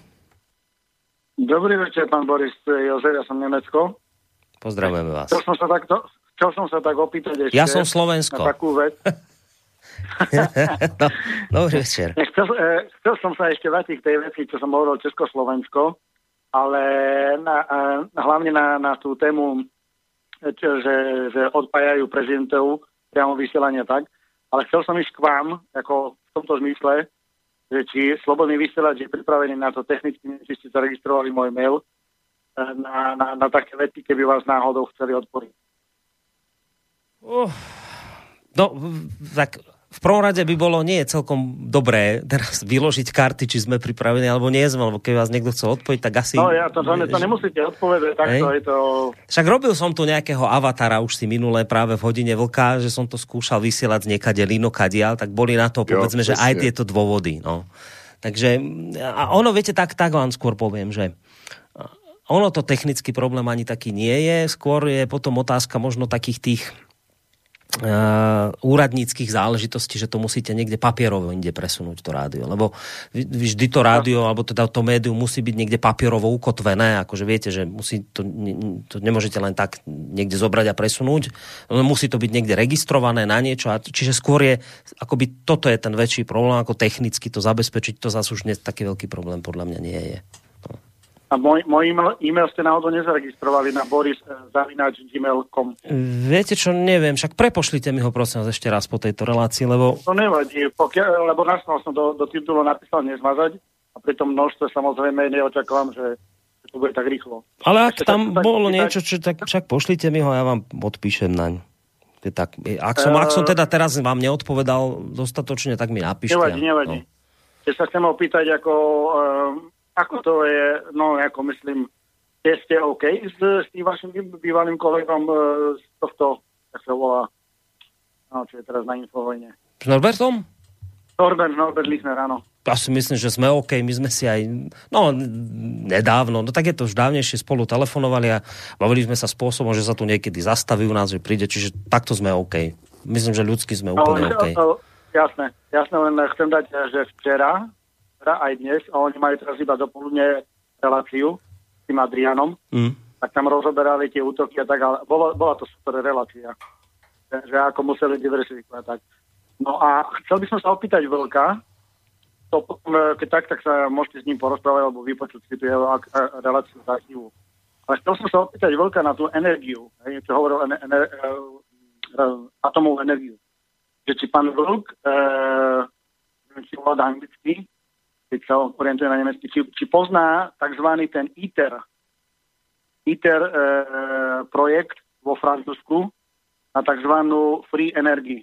Dobrý večer, pán Boris, Jozef, ja som Nemecko. Pozdravujeme vás. Chcel som sa tak, to, chcel som sa tak opýtať ešte. Ja som Slovensko. Na takú vec. [LAUGHS] no, dobrý večer. Chcel, eh, chcel som sa ešte vrátiť k tej veci, čo som hovoril Československo ale na, hlavne na, na tú tému, že, že odpájajú prezidentov priamo vysielania tak. Ale chcel som ísť k vám, ako v tomto zmysle, že či Slobodný vysielač je pripravený na to technicky, či ste zaregistrovali môj mail, eh, na, na, na také vety, keby vás náhodou chceli odporiť. Uh, no, tak v prvom rade by bolo nie celkom dobré teraz vyložiť karty, či sme pripravení, alebo nie sme, lebo keď vás niekto chce odpojiť, tak asi... No ja to, to, to nemusíte odpovedať, takto je to... Však robil som tu nejakého avatara už si minulé práve v hodine vlka, že som to skúšal vysielať z niekade linokadial, tak boli na to, povedzme, jo, že aj tieto dôvody. No. Takže, a ono, viete, tak, tak vám skôr poviem, že ono to technický problém ani taký nie je, skôr je potom otázka možno takých tých Uh, úradníckých záležitostí, že to musíte niekde papierovo inde presunúť to rádio. Lebo vždy to rádio, alebo teda to médium musí byť niekde papierovo ukotvené, akože viete, že musí to, to nemôžete len tak niekde zobrať a presunúť. No, musí to byť niekde registrované na niečo. A, čiže skôr je, akoby toto je ten väčší problém, ako technicky to zabezpečiť, to zase už nie taký veľký problém podľa mňa nie je. No. A môj, môj e-mail, e-mail ste náhodou nezaregistrovali na boris.gmail.com. Viete čo, neviem, však prepošlite mi ho prosím ešte raz po tejto relácii, lebo... To nevadí, pokiaľ, lebo nastal som do, do titulu napísal nezmazať a pri tom množstve samozrejme neočakávam, že, to bude tak rýchlo. Ale ak Ešte tam tak, bolo tak, niečo, čo, tak však pošlite mi ho, ja vám odpíšem naň. Tak, ak, som, uh, ak som teda teraz vám neodpovedal dostatočne, tak mi napíšte. Nevadí, nevadí. No. Ja sa chcem opýtať, ako ako to je, no ako myslím, ste, ste OK s, s tým vašim bývalým kolegom e, z tohto, jak sa volá, no, čo je teraz na Infovojne. S Norbertom? Norbert, Norbert Lichner, áno. Ja si myslím, že sme OK, my sme si aj, no nedávno, no tak je to už dávnejšie spolu telefonovali a bavili sme sa spôsobom, že sa tu niekedy zastaví u nás, že príde, čiže takto sme OK. Myslím, že ľudsky sme úplne no, OK. Jasné, jasné, len chcem dať, že včera teda aj dnes, a oni majú teraz iba dopoludne reláciu s tým Adrianom, mm. tak tam rozoberali tie útoky a tak, ale bola, bola to super relácia. Že, že ako museli diversifikovať. Tak. No a chcel by som sa opýtať Vlka, to potom, e, keď tak, tak sa môžete s ním porozprávať alebo vypočuť si tú jeho reláciu z archívu. Ale chcel som sa opýtať Vlka na tú energiu, hej, čo hovoril ener, ener, ener, atomovú energiu. Že či pán Vlk, e, či vláda anglicky, keď sa orientuje na nemecky, či, či pozná tzv. ten ITER, ITER e, projekt vo Francúzsku na tzv. free energy,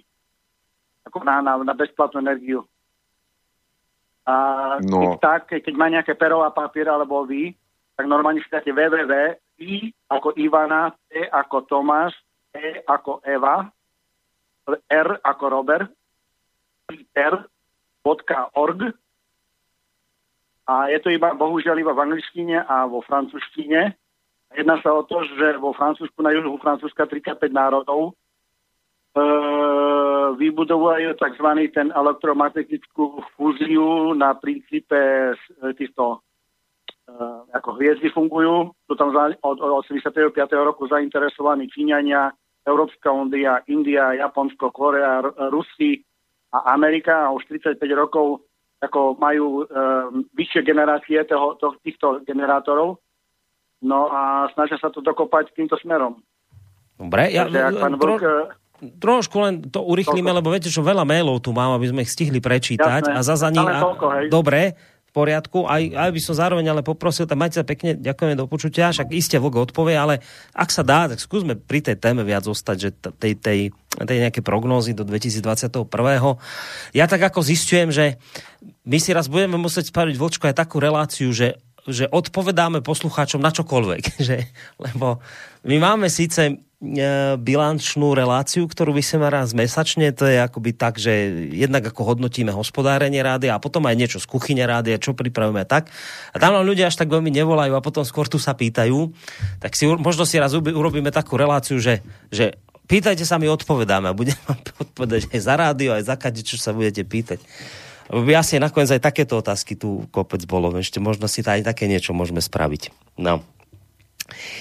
ako na, na, na bezplatnú energiu. A no. keď, tak, keď má nejaké pero a papier alebo vy, tak normálne si dáte www, I ako Ivana, T ako Tomáš, E ako Eva, R ako Robert, ITER.org a je to iba, bohužiaľ, iba v angličtine a vo francúzštine. Jedná sa o to, že vo Francúzsku, na juhu Francúzska 35 národov e, vybudovajú tzv. ten elektromagnetickú fúziu na princípe týchto e, ako hviezdy fungujú. Sú tam za, od, od 85. roku zainteresovaní Číňania, Európska únia, India, Japonsko, Korea, Rusi a Amerika a už 35 rokov ako majú um, vyššie generácie toho, to, týchto generátorov. No a snažia sa to dokopať týmto smerom. Dobre, ja, Takže, pán tro, Vlk, trošku len to urychlíme, toľko. lebo viete, čo veľa mailov tu mám, aby sme ich stihli prečítať. Jasné, a za, za a, dobre, v poriadku. Aj, aj by som zároveň ale poprosil, tam majte sa pekne, ďakujeme do počutia, však iste Vlk odpovie, ale ak sa dá, tak skúsme pri tej téme viac zostať, že tej, tej, tej nejaké prognózy do 2021. Ja tak ako zistujem, že my si raz budeme musieť spraviť Vlčko aj takú reláciu, že že odpovedáme poslucháčom na čokoľvek. [LAUGHS] Že, lebo my máme síce E, bilančnú reláciu, ktorú vysieme raz mesačne. To je akoby tak, že jednak ako hodnotíme hospodárenie rádia a potom aj niečo z kuchyne rádia, čo pripravíme tak. A tam ľudia až tak veľmi nevolajú a potom skôr tu sa pýtajú. Tak si možno si raz urobíme takú reláciu, že, že pýtajte sa, my odpovedáme a budeme [LAUGHS] odpovedať aj za rádio, aj za kade, čo sa budete pýtať. Asi nakoniec aj takéto otázky tu kopec bolo. Ešte možno si aj také niečo môžeme spraviť. No.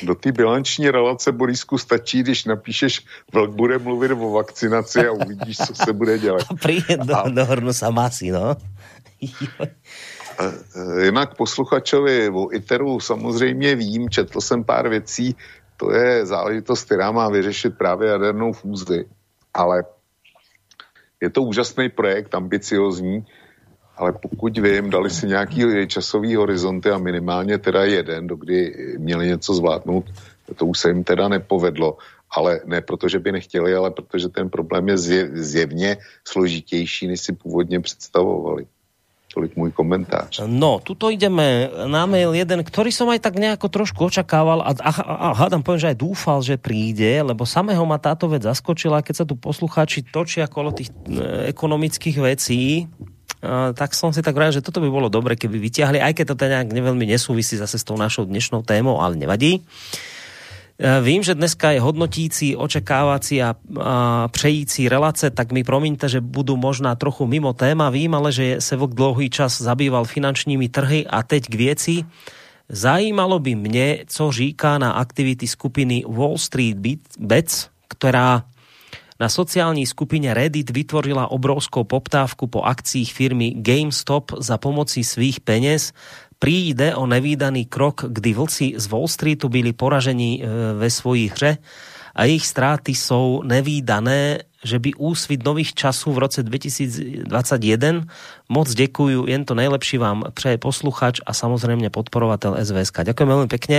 Do té bilanční relace, Borisku, stačí, když napíšeš, vlk bude mluvit o vakcinaci a uvidíš, co se bude dělat. [LAUGHS] Príde do, a... do hrnu masí, no. [LAUGHS] Jinak posluchačovi o ITERu samozřejmě vím, četl jsem pár věcí, to je záležitost, která má vyřešit právě jadernou fúzi, ale je to úžasný projekt, ambiciozní, ale pokud vím, dali si nějaký časový horizonty a minimálně teda jeden, dokdy měli něco zvládnout, to už se jim teda nepovedlo, ale ne proto, že by nechtěli, ale protože ten problém je zjevně složitější, než si původně představovali. Tolik môj komentář. No, tuto ideme na mail jeden, ktorý som aj tak nejako trošku očakával a, a, a hádam poviem, že aj dúfal, že príde, lebo samého ma táto vec zaskočila, keď sa tu poslucháči točia kolo tých e, ekonomických vecí, tak som si tak vral, že toto by bolo dobre, keby vyťahli, aj keď to teda nejak neveľmi nesúvisí zase s tou našou dnešnou témou, ale nevadí. Vím, že dneska je hodnotící, očekávací a, a přející relace, tak mi promiňte, že budú možná trochu mimo téma. Vím, ale že se vok dlouhý čas zabýval finančními trhy a teď k vieci. Zajímalo by mne, co říká na aktivity skupiny Wall Street Bets, ktorá na sociálnej skupine Reddit vytvorila obrovskou poptávku po akciích firmy GameStop za pomoci svých peniaz príde o nevýdaný krok, kdy vlci z Wall Streetu byli poražení e, ve svojich hře a ich stráty jsou nevýdané, že by úsvit nových časů v roce 2021 moc děkuju, jen to nejlepší vám přeje posluchač a samozřejmě podporovatel SVSK. Ďakujem veľmi pekne.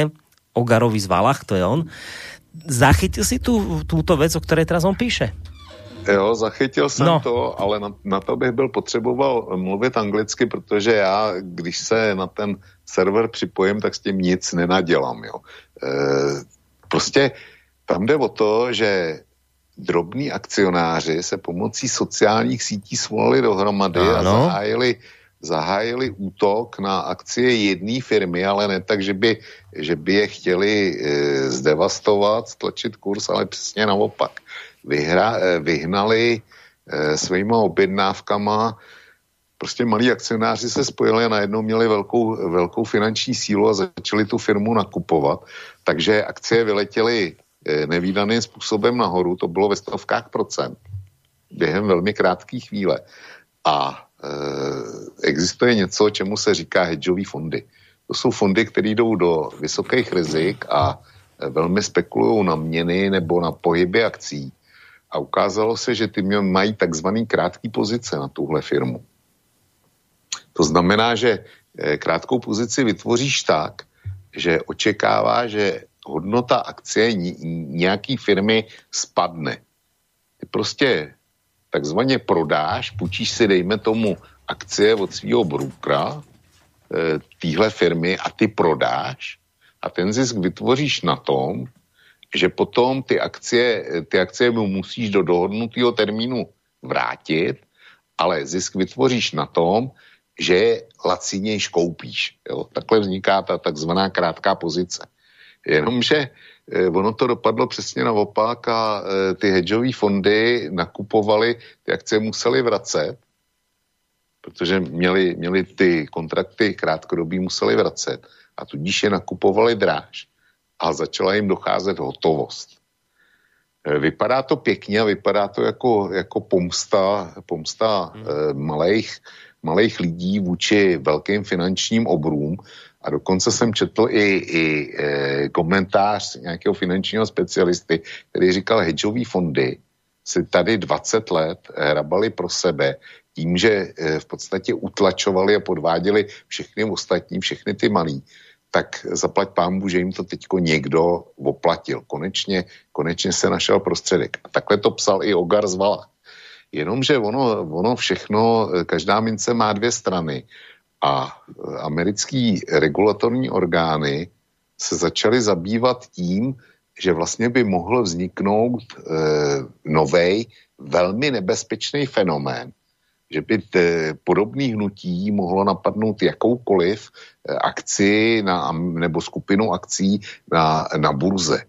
Ogarovi z Valach, to je on. Zachytil si tu, túto vec, o ktorej teraz on píše? Jo, zachytil jsem no. to, ale na, na to bych byl potřeboval mluvit anglicky, protože já, když se na ten server připojím, tak s tím nic nenadělám. Jo. E, prostě tam jde o to, že drobní akcionáři se pomocí sociálních sítí svolali dohromady ano. a zahájili, zahájili útok na akcie jedné firmy, ale ne tak, že by, že by je chtěli e, zdevastovat, stlačit kurz, ale přesně naopak vyhra, eh, vyhnali eh, svýma objednávkama. Prostě malí akcionáři se spojili a najednou měli velkou, velkou finanční sílu a začali tu firmu nakupovat. Takže akcie vyletěly eh, nevýdaným způsobem nahoru, to bylo ve stovkách procent během velmi krátké chvíle. A e, existuje něco, čemu se říká hedžové fondy. To jsou fondy, které jdou do vysokých rizik a velmi spekulují na měny nebo na pohyby akcí a ukázalo se, že ty mají takzvaný krátký pozice na tuhle firmu. To znamená, že eh, krátkou pozici vytvoříš tak, že očekává, že hodnota akcie nějaký firmy spadne. Ty prostě takzvaně prodáš, půjčíš si, dejme tomu, akcie od svého brukra e, téhle firmy a ty prodáš a ten zisk vytvoříš na tom, že potom ty akcie, ty akcie mu musíš do dohodnutého termínu vrátit, ale zisk vytvoříš na tom, že lacinějš koupíš. Jo? Takhle vzniká ta takzvaná krátká pozice. Jenomže eh, ono to dopadlo přesně naopak a eh, ty hedžové fondy nakupovaly, ty akcie museli vracet, protože měli, měli ty kontrakty krátkodobí museli vracet a tudíž je nakupovali dráž a začala jim docházet hotovost. E, vypadá to pěkně a vypadá to jako, jako pomsta, pomsta hmm. eh, malých, malých lidí vůči velkým finančním obrům. A dokonce jsem četl i, i eh, komentář nějakého finančního specialisty, který říkal, hedžové fondy si tady 20 let hrabali pro sebe tím, že eh, v podstatě utlačovali a podváděli všechny ostatní, všechny ty malí tak zaplať pámu, že jim to teďko někdo oplatil. Konečně, konečně se našel prostředek. A takhle to psal i Ogar z Vala. Jenomže ono, ono všechno, každá mince má dvě strany a americký regulatorní orgány se začaly zabývat tím, že vlastně by mohl vzniknout e, novej, velmi nebezpečný fenomén, že by podobný hnutí mohlo napadnout jakoukoliv eh, akci na, nebo skupinu akcí na, na burze.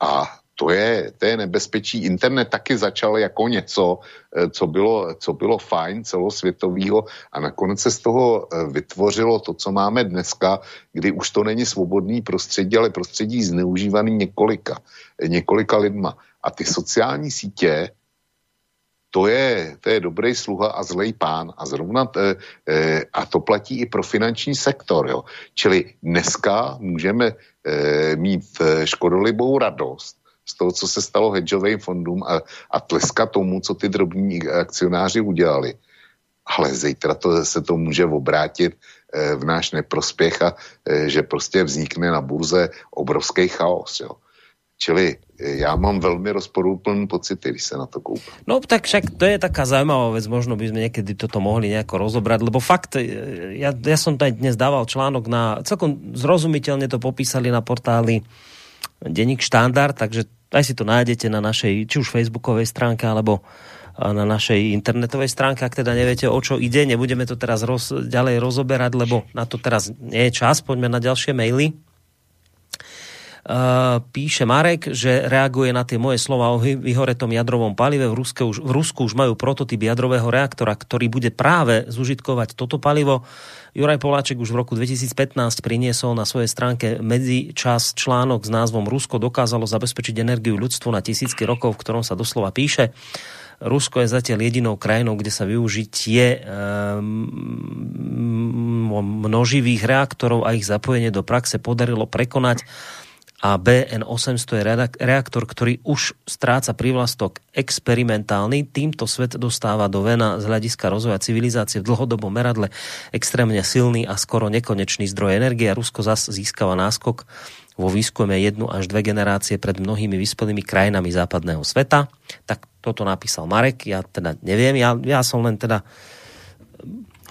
A to je, to je nebezpečí. Internet taky začal jako něco, eh, co bylo, co bylo fajn celosvětového a nakonec se z toho eh, vytvořilo to, co máme dneska, kdy už to není svobodný prostředí, ale prostředí zneužívaný několika, několika lidma. A ty sociální sítě to je, to je dobrý sluha a zlej pán. A zrovna t, e, a to platí i pro finanční sektor. Jo. Čili dneska můžeme e, mít e, škodolibou radost z toho, co se stalo hedžovým fondům a, a tleskat tomu, co ty drobní akcionáři udělali. Ale zítra to, se to může obrátit e, v náš neprospěch a e, že prostě vznikne na burze obrovský chaos. Jo. Čili e, já mám velmi rozporúplný pocity, když se na to koupím. No tak však to je taká zaujímavá vec, možno by sme niekedy toto mohli nejako rozobrať, lebo fakt, ja, ja som tady dnes dával článok na, celkom zrozumiteľne to popísali na portáli Deník štandard, takže aj si to nájdete na našej, či už facebookovej stránke, alebo na našej internetovej stránke, ak teda neviete, o čo ide. Nebudeme to teraz roz, ďalej rozoberať, lebo na to teraz nie je čas. Poďme na ďalšie maily. Eh, píše Marek, že reaguje na tie moje slova o vyhoretom jadrovom palive. V, Ruske už, v Rusku už majú prototyp jadrového reaktora, ktorý bude práve zužitkovať toto palivo. Juraj Poláček už v roku 2015 priniesol na svojej stránke medzičas článok s názvom Rusko dokázalo zabezpečiť energiu ľudstvu na tisícky rokov, v ktorom sa doslova píše Rusko je zatiaľ jedinou krajinou, kde sa využitie množivých reaktorov a ich zapojenie do praxe podarilo prekonať a BN800 je reaktor, ktorý už stráca prívlastok experimentálny. Týmto svet dostáva do vena z hľadiska rozvoja civilizácie v dlhodobom meradle extrémne silný a skoro nekonečný zdroj energie Rusko zas získava náskok vo výskume jednu až dve generácie pred mnohými vyspelými krajinami západného sveta. Tak toto napísal Marek, ja teda neviem, ja, ja som len teda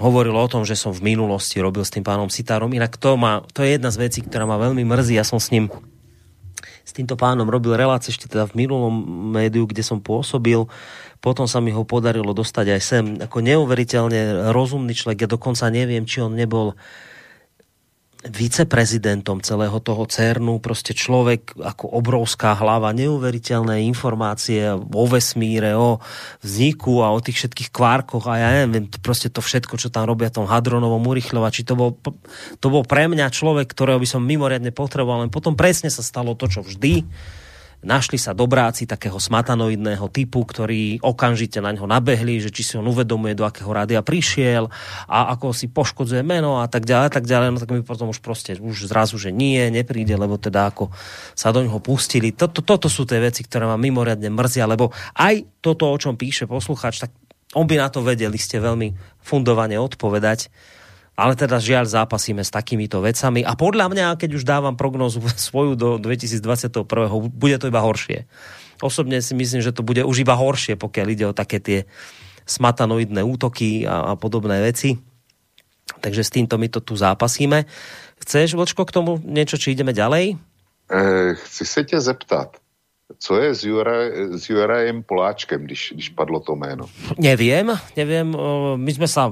hovoril o tom, že som v minulosti robil s tým pánom Sitárom. Inak to, má, to je jedna z vecí, ktorá ma veľmi mrzí. Ja som s ním s týmto pánom robil relácie ešte teda v minulom médiu, kde som pôsobil. Potom sa mi ho podarilo dostať aj sem. Ako neuveriteľne rozumný človek. Ja dokonca neviem, či on nebol viceprezidentom celého toho CERNu, proste človek ako obrovská hlava, neuveriteľné informácie o vesmíre, o vzniku a o tých všetkých kvárkoch a ja neviem, proste to všetko, čo tam robia tom hadronovom urychľovači, to bol, to bol pre mňa človek, ktorého by som mimoriadne potreboval, len potom presne sa stalo to, čo vždy, našli sa dobráci takého smatanoidného typu, ktorí okamžite na ňo nabehli, že či si on uvedomuje, do akého rádia prišiel a ako si poškodzuje meno a tak ďalej, a tak ďalej, no tak mi potom už proste už zrazu, že nie, nepríde, lebo teda ako sa do ňoho pustili. Toto, toto sú tie veci, ktoré ma mimoriadne mrzia, lebo aj toto, o čom píše posluchač, tak on by na to vedeli ste veľmi fundovane odpovedať ale teda žiaľ zápasíme s takýmito vecami a podľa mňa, keď už dávam prognozu [LAUGHS] svoju do 2021. bude to iba horšie. Osobne si myslím, že to bude už iba horšie, pokiaľ ide o také tie smatanoidné útoky a, a podobné veci. Takže s týmto my to tu zápasíme. Chceš, Vočko, k tomu niečo, či ideme ďalej? Eh, chci se tě zeptat, co je s, Jura, s Jurajem Poláčkem, když, když padlo to jméno? Neviem, neviem. My sme sa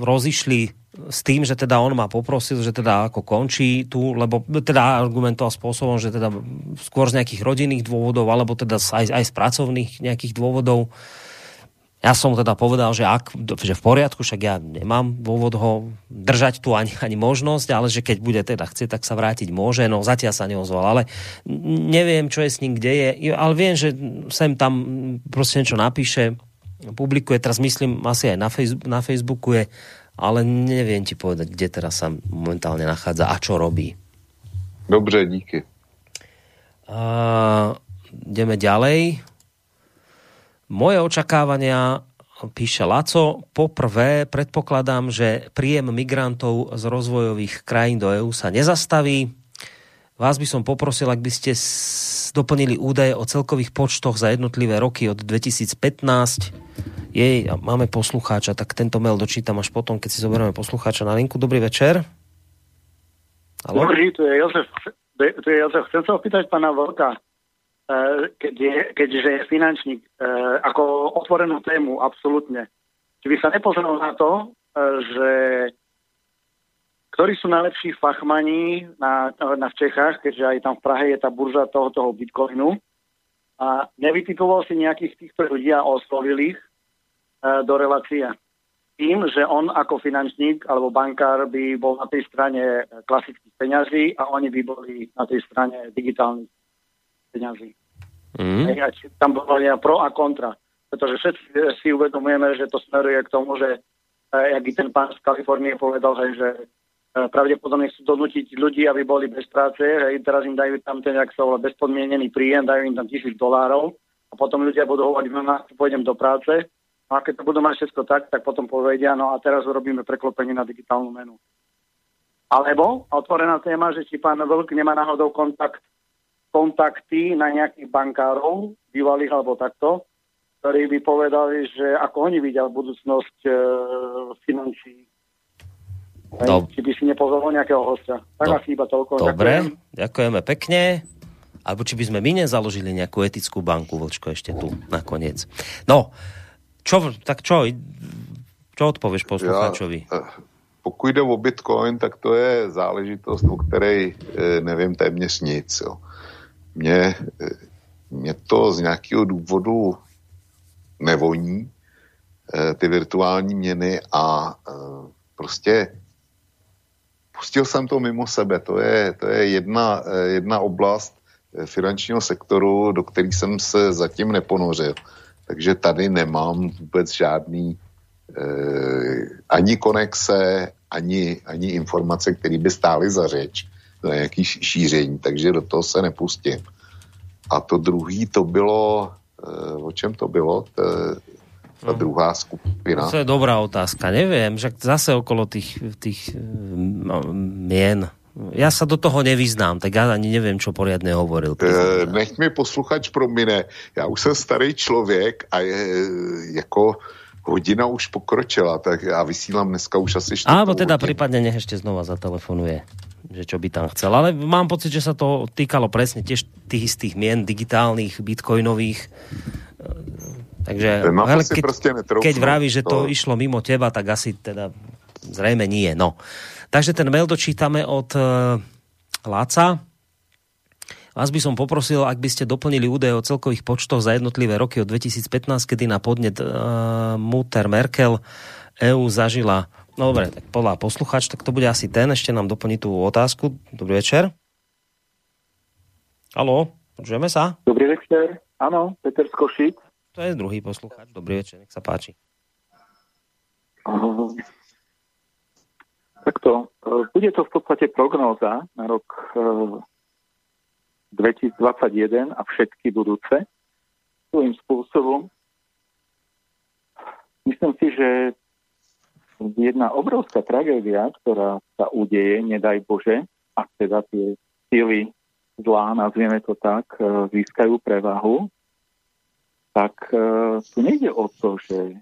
rozišli s tým, že teda on ma poprosil, že teda ako končí tu, lebo teda argumentoval spôsobom, že teda skôr z nejakých rodinných dôvodov, alebo teda aj, aj z pracovných nejakých dôvodov. Ja som teda povedal, že, ak, že v poriadku, však ja nemám dôvod ho držať tu ani, ani možnosť, ale že keď bude teda chcieť, tak sa vrátiť môže. No zatiaľ sa neozval, ale neviem, čo je s ním, kde je, ale viem, že sem tam proste niečo napíše, publikuje, teraz myslím asi aj na, Facebook, na Facebooku je ale neviem ti povedať, kde teraz sa momentálne nachádza a čo robí. Dobře, díky. Uh, ideme ďalej. Moje očakávania, píše Laco, poprvé predpokladám, že príjem migrantov z rozvojových krajín do EÚ sa nezastaví. Vás by som poprosil, ak by ste doplnili údaje o celkových počtoch za jednotlivé roky od 2015. Jej, máme poslucháča, tak tento mail dočítam až potom, keď si zoberieme poslucháča na linku. Dobrý večer. Halo? Dobrý, tu je Jozef. Tu je Jozef. Chcem sa opýtať pána Vlka, eh, keď je, keďže je finančník, eh, ako otvorenú tému, absolútne. Či by sa nepozeral na to, eh, že ktorí sú najlepší fachmani na, na v Čechách, keďže aj tam v Prahe je tá burza toho, toho Bitcoinu. A nevytipoval si nejakých týchto ľudí a oslovil ich e, do relácie. Tým, že on ako finančník alebo bankár by bol na tej strane klasických peňazí a oni by boli na tej strane digitálnych peňazí. Mm. Tam bolo pro a kontra. Pretože všetci si uvedomujeme, že to smeruje k tomu, že, e, jak i ten pán z Kalifornie povedal, hej, že pravdepodobne chcú donútiť ľudí, aby boli bez práce, hej, teraz im dajú tam ten, jak sa volá, bezpodmienený príjem, dajú im tam tisíc dolárov a potom ľudia budú hovoriť, no, pôjdem do práce, no a keď to budú mať všetko tak, tak potom povedia, no a teraz urobíme preklopenie na digitálnu menu. Alebo otvorená téma, že či pán Vlk nemá náhodou kontakt, kontakty na nejakých bankárov, bývalých alebo takto, ktorí by povedali, že ako oni vidia budúcnosť e, financí do... Či by si nepozval nejakého hostia. Tak Do... asi iba toľko. Dobre, ďakujem. ďakujeme pekne. Alebo či by sme my nezaložili nejakú etickú banku, Vlčko, ešte tu nakoniec. No, čo, tak čo, čo odpovieš poslucháčovi? Ja, eh, pokud jde o Bitcoin, tak to je záležitost, o které eh, nevím téměř nic. Jo. Mě, eh, mě to z nějakého důvodu nevoní, ty virtuální měny a prostě pustil jsem to mimo sebe. To je, to je jedna, jedna oblast eh, finančního sektoru, do který jsem se zatím neponořil. takže tady nemám vůbec žádný e, ani konexe, ani, ani informace, které by stály za řeč na nějaký šíření, takže do toho se nepustím. A to druhý, to bylo, e, o čem to bylo? To, ta druhá skupina. To je dobrá otázka. Neviem, že zase okolo tých, tých no, mien. Ja sa do toho nevyznám, tak ja ani neviem, čo poriadne hovoril. E, nech mi posluchač promine. Já už jsem starý člověk a je jako hodina už pokročila, tak já vysílám dneska už asi 4 Áno, teda hodinu. prípadne nech ešte znova zatelefonuje, že čo by tam chcel. Ale mám pocit, že sa to týkalo presne tiež tých istých mien digitálnych, bitcoinových. Takže hele, keď, keď vraví, že to, to išlo mimo teba, tak asi teda zrejme nie. No. Takže ten mail dočítame od uh, Láca. Vás by som poprosil, ak by ste doplnili údaje o celkových počtoch za jednotlivé roky od 2015, kedy na podnet uh, Mutter Merkel EU zažila No dobre, tak podľa posluchač, tak to bude asi ten. Ešte nám doplní tú otázku. Dobrý večer. Haló, počujeme sa? Dobrý večer. Áno, Peter z Košic. To je druhý posluchač. Dobrý večer, nech sa páči. Uh, takto. Uh, bude to v podstate prognóza na rok uh, 2021 a všetky budúce svojím spôsobom. Myslím si, že jedna obrovská tragédia, ktorá sa udeje, nedaj Bože, ak teda tie sily zlá, nazvieme to tak, e, získajú prevahu, tak e, tu nejde o to, že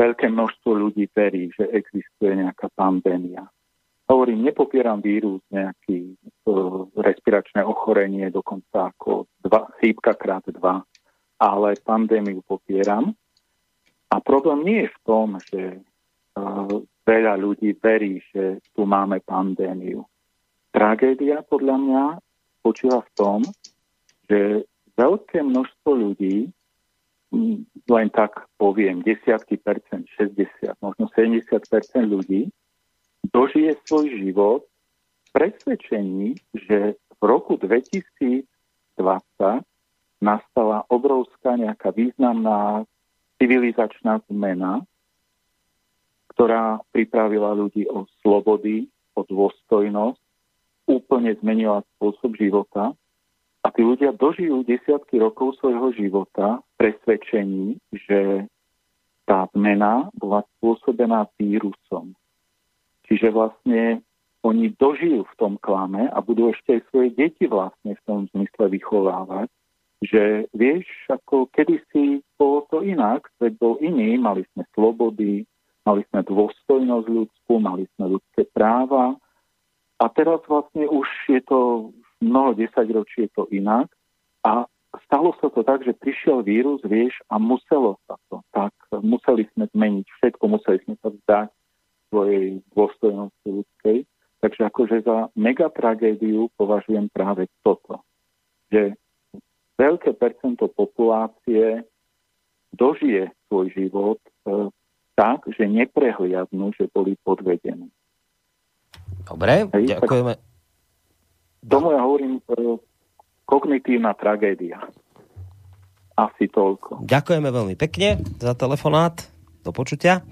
veľké množstvo ľudí verí, že existuje nejaká pandémia hovorím, nepopieram vírus, nejaký uh, respiračné ochorenie, dokonca ako dva, chýbka krát dva, ale pandémiu popieram. A problém nie je v tom, že uh, veľa ľudí verí, že tu máme pandémiu. Tragédia podľa mňa spočíva v tom, že veľké množstvo ľudí, len tak poviem, desiatky percent, 60, možno 70 percent ľudí, dožije svoj život v presvedčení, že v roku 2020 nastala obrovská nejaká významná civilizačná zmena, ktorá pripravila ľudí o slobody, o dôstojnosť, úplne zmenila spôsob života a tí ľudia dožijú desiatky rokov svojho života presvedčení, že tá zmena bola spôsobená vírusom. Čiže vlastne oni dožijú v tom klame a budú ešte aj svoje deti vlastne v tom zmysle vychovávať, že vieš, ako kedysi bolo to inak, svet bol iný, mali sme slobody, mali sme dôstojnosť ľudskú, mali sme ľudské práva a teraz vlastne už je to mnoho desaťročí je to inak a stalo sa to tak, že prišiel vírus, vieš, a muselo sa to tak. Museli sme zmeniť všetko, museli sme sa vzdať svojej dôstojnosti ľudskej. Takže akože za megatragédiu považujem práve toto, že veľké percento populácie dožije svoj život e, tak, že neprehliadnú, že boli podvedení. Dobre, Hej, ďakujeme. Tomu ja hovorím e, kognitívna tragédia. Asi toľko. Ďakujeme veľmi pekne za telefonát. Do počutia.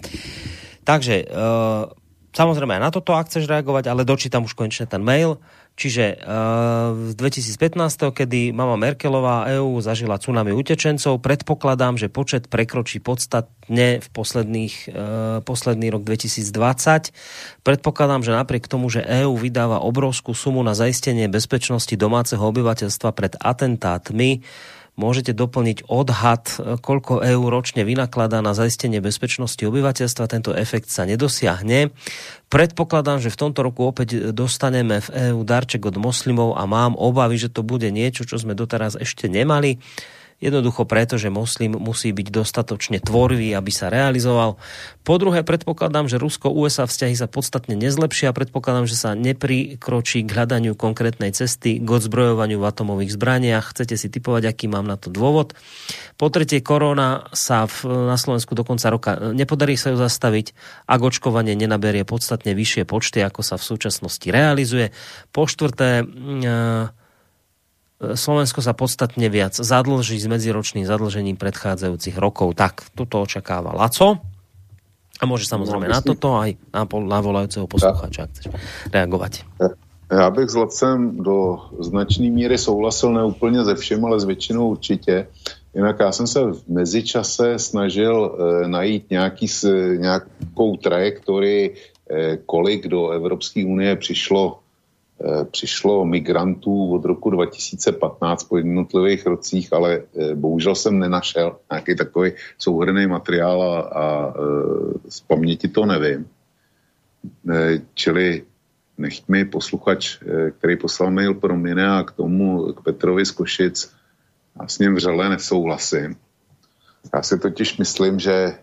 Takže uh, samozrejme aj na toto, ak chceš reagovať, ale dočítam už konečne ten mail. Čiže uh, v 2015, kedy mama Merkelová EU zažila tsunami utečencov, predpokladám, že počet prekročí podstatne v posledných, uh, posledný rok 2020. Predpokladám, že napriek tomu, že EU vydáva obrovskú sumu na zaistenie bezpečnosti domáceho obyvateľstva pred atentátmi, Môžete doplniť odhad, koľko eur ročne vynakladá na zaistenie bezpečnosti obyvateľstva. Tento efekt sa nedosiahne. Predpokladám, že v tomto roku opäť dostaneme v EU darček od moslimov a mám obavy, že to bude niečo, čo sme doteraz ešte nemali. Jednoducho preto, že moslim musí byť dostatočne tvorivý, aby sa realizoval. Po druhé, predpokladám, že Rusko-USA vzťahy sa podstatne nezlepšia. Predpokladám, že sa neprikročí k hľadaniu konkrétnej cesty k odzbrojovaniu v atomových zbraniach. Chcete si typovať, aký mám na to dôvod. Po tretie, korona sa v, na Slovensku do konca roka nepodarí sa ju zastaviť, ak očkovanie nenaberie podstatne vyššie počty, ako sa v súčasnosti realizuje. Po štvrté, Slovensko sa podstatne viac zadlží s medziročným zadlžením predchádzajúcich rokov. Tak, toto očakáva Laco. A môže samozrejme no, na toto aj na, na volajúceho posluchača, ak chceš reagovať. Já bych s Lacem do značné míry souhlasil ne úplně ze všem, ale s většinou určitě. Jinak já jsem se v mezičase snažil e, najít nějaký, nějakou trajektorii, e, kolik do Evropské unie přišlo přišlo migrantů od roku 2015 po jednotlivých rocích, ale eh, bohužel jsem nenašel nějaký takový souhrný materiál a, a eh, z paměti to nevím. Čili nechť mi posluchač, který poslal mail pro mě a k tomu, k Petrovi z Košic, já s ním vřele nesouhlasím. Já si totiž myslím, že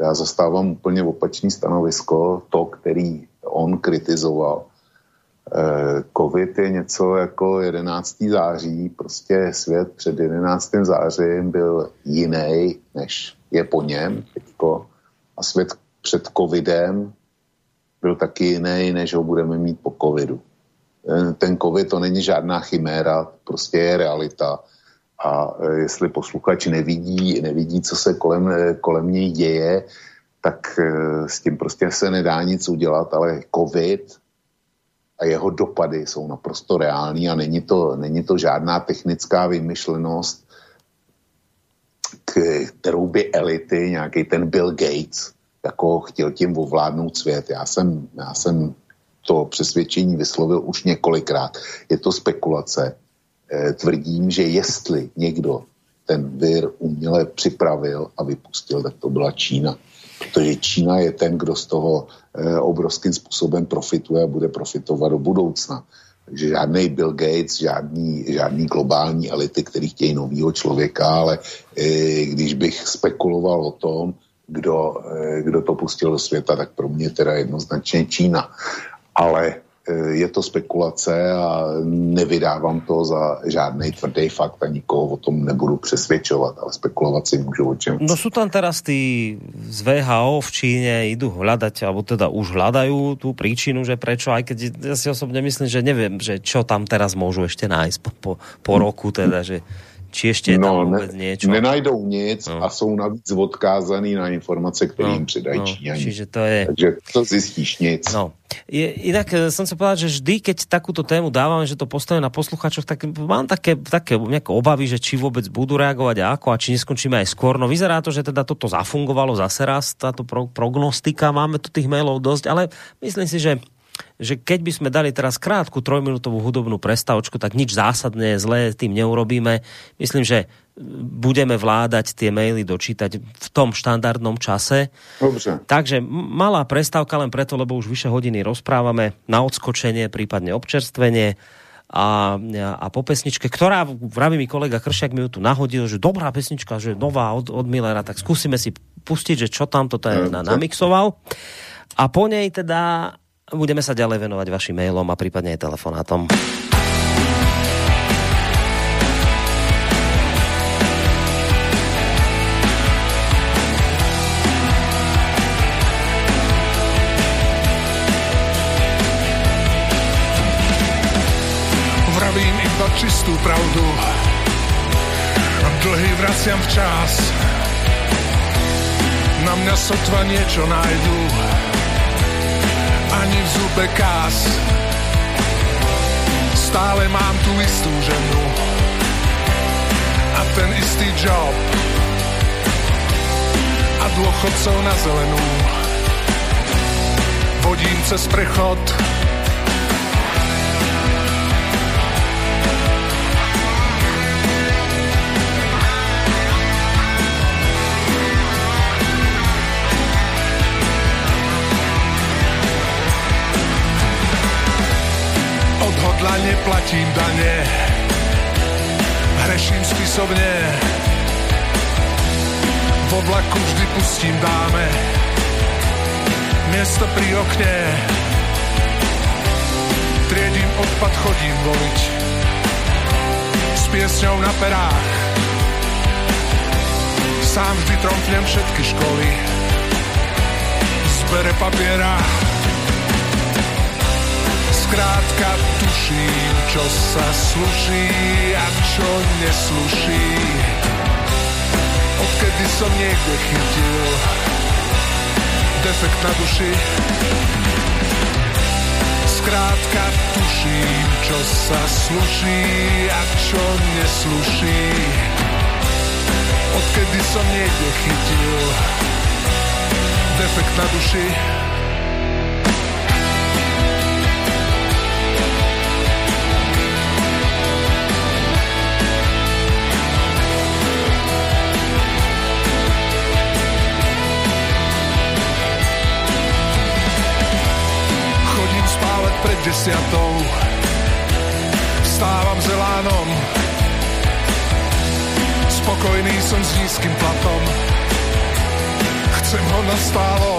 já zastávám úplně opačný stanovisko, to, který on kritizoval Eh, COVID je něco jako 11. září, prostě svět před 11. zářím byl jiný, než je po něm teďko. A svět před covidem byl taky jiný, než ho budeme mít po covidu. Eh, ten covid to není žádná chiméra, prostě je realita. A eh, jestli posluchač nevidí, nevidí, co se kolem, kolem něj děje, tak s tím prostě se nedá nic udělat, ale covid a jeho dopady jsou naprosto reální a není to, není to žádná technická vymyšlenost, kterou by elity, nějaký ten Bill Gates, jako chtěl tím ovládnout svět. Já jsem, já jsem to přesvědčení vyslovil už několikrát. Je to spekulace. E, tvrdím, že jestli někdo ten vir uměle připravil a vypustil, tak to byla Čína protože Čína je ten, kdo z toho obrovským způsobem profituje a bude profitovat do budoucna. Takže žádný Bill Gates, žádný, žádný globální elity, který chtějí novýho člověka, ale eh, když bych spekuloval o tom, kdo, eh, kdo to pustil do světa, tak pro mě teda jednoznačně Čína. Ale Eh, je to spekulace a nevydávám to za žádný tvrdý fakt a nikoho o tom nebudu přesvědčovat, ale spekulovat si můžu o čem. No sú tam teraz tí z VHO v Číne idú hľadať, alebo teda už hľadajú tú príčinu, že prečo, aj keď ja si osobne myslím, že neviem, že čo tam teraz môžu ešte nájsť po, po, po roku teda, že či ještě no, tam vůbec ne, niečo? Nenajdou nic no. a jsou navíc odkázaný na informace, které no, jim předají no, Číňani. Čiže to je... Takže to zistíš nic. No. Je, inak eh, som sa povedať, že vždy, keď takúto tému dávame, že to postavíme na posluchačoch, tak mám také, také nejaké obavy, že či vôbec budú reagovať a ako a či neskončíme aj skôr. No vyzerá to, že teda toto zafungovalo zase raz, táto pro, prognostika, máme tu tých mailov dosť, ale myslím si, že že keď by sme dali teraz krátku trojminútovú hudobnú prestavočku, tak nič zásadné zlé tým neurobíme. Myslím, že budeme vládať tie maily dočítať v tom štandardnom čase. Dobře. Takže malá prestávka len preto, lebo už vyše hodiny rozprávame na odskočenie, prípadne občerstvenie a, a po pesničke, ktorá, vraví mi kolega Kršiak mi ju tu nahodil, že dobrá pesnička, že nová od, od Millera, tak skúsime si pustiť, že čo tam toto je na, namixoval. A po nej teda Budeme sa ďalej venovať vašim mailom a prípadne aj telefonátom. Vravím iba čistú pravdu dlhy vraciam včas. Na mňa sotva niečo nájdu ani v zube kás. Stále mám tú istú ženu a ten istý job a dôchodcov na zelenú. Vodím cez prechod odhodlane platím dane, hreším spisovne, vo vlaku vždy pustím dáme, miesto pri okne, triedím odpad, chodím voliť, s piesňou na perách, sám vždy tromfnem všetky školy, zbere papiera, Zkrátka tuším, čo sa sluší a čo nesluší. Odkedy som niekde chytil defekt na duši. Zkrátka tuším, čo sa sluší a čo nesluší. Odkedy som niekde chytil defekt na duši. Pred desiatou. Vstávam zelánom, spokojný som s nízkym platom. Chcem ho nastálo,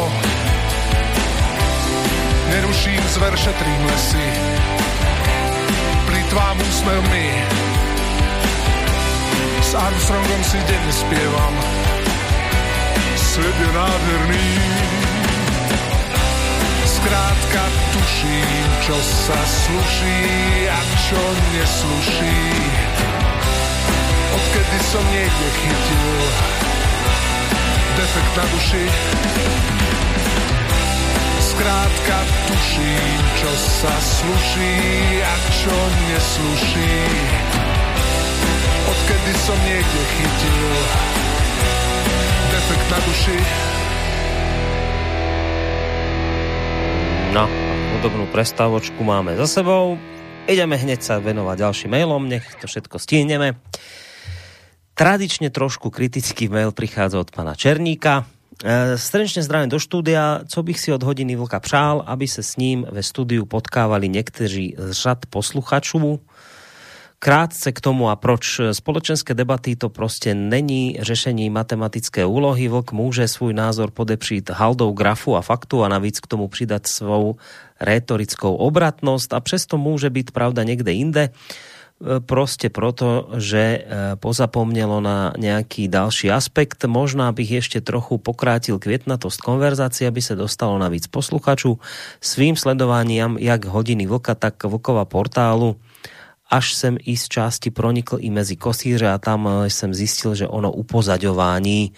neruším zver, šetrím lesy. Plitvám úsmevmi, s Armstrongom si denne spievam. Svet je nádherný, Skrátka tuším, čo sa sluší a čo nesluší. Odkedy som niekde chytil defekt na duši. Skrátka tuším, čo sa sluší a čo nesluší. Odkedy som niekde chytil defekt na duši. No, podobnú prestávočku máme za sebou. Ideme hneď sa venovať ďalším mailom, nech to všetko stihneme. Tradične trošku kritický mail prichádza od pana Černíka. E, srdečne zdravím do štúdia, co bych si od hodiny vlka přál, aby se s ním ve studiu potkávali někteří z řad posluchačů, Krátce k tomu a proč spoločenské debaty to prostě není řešení matematické úlohy. Vlk může svůj názor podepřít haldou grafu a faktu a navíc k tomu přidat svou rétorickou obratnost a přesto může být pravda někde jinde prostě proto, že e, pozapomnělo na nějaký další aspekt. Možná bych ještě trochu pokrátil květnatost konverzace, aby se dostalo na víc posluchačů. Svým sledováním jak hodiny vlka, tak vlkova portálu až sem i z části pronikl i mezi kosíře a tam eh, jsem zjistil, že ono upozaďování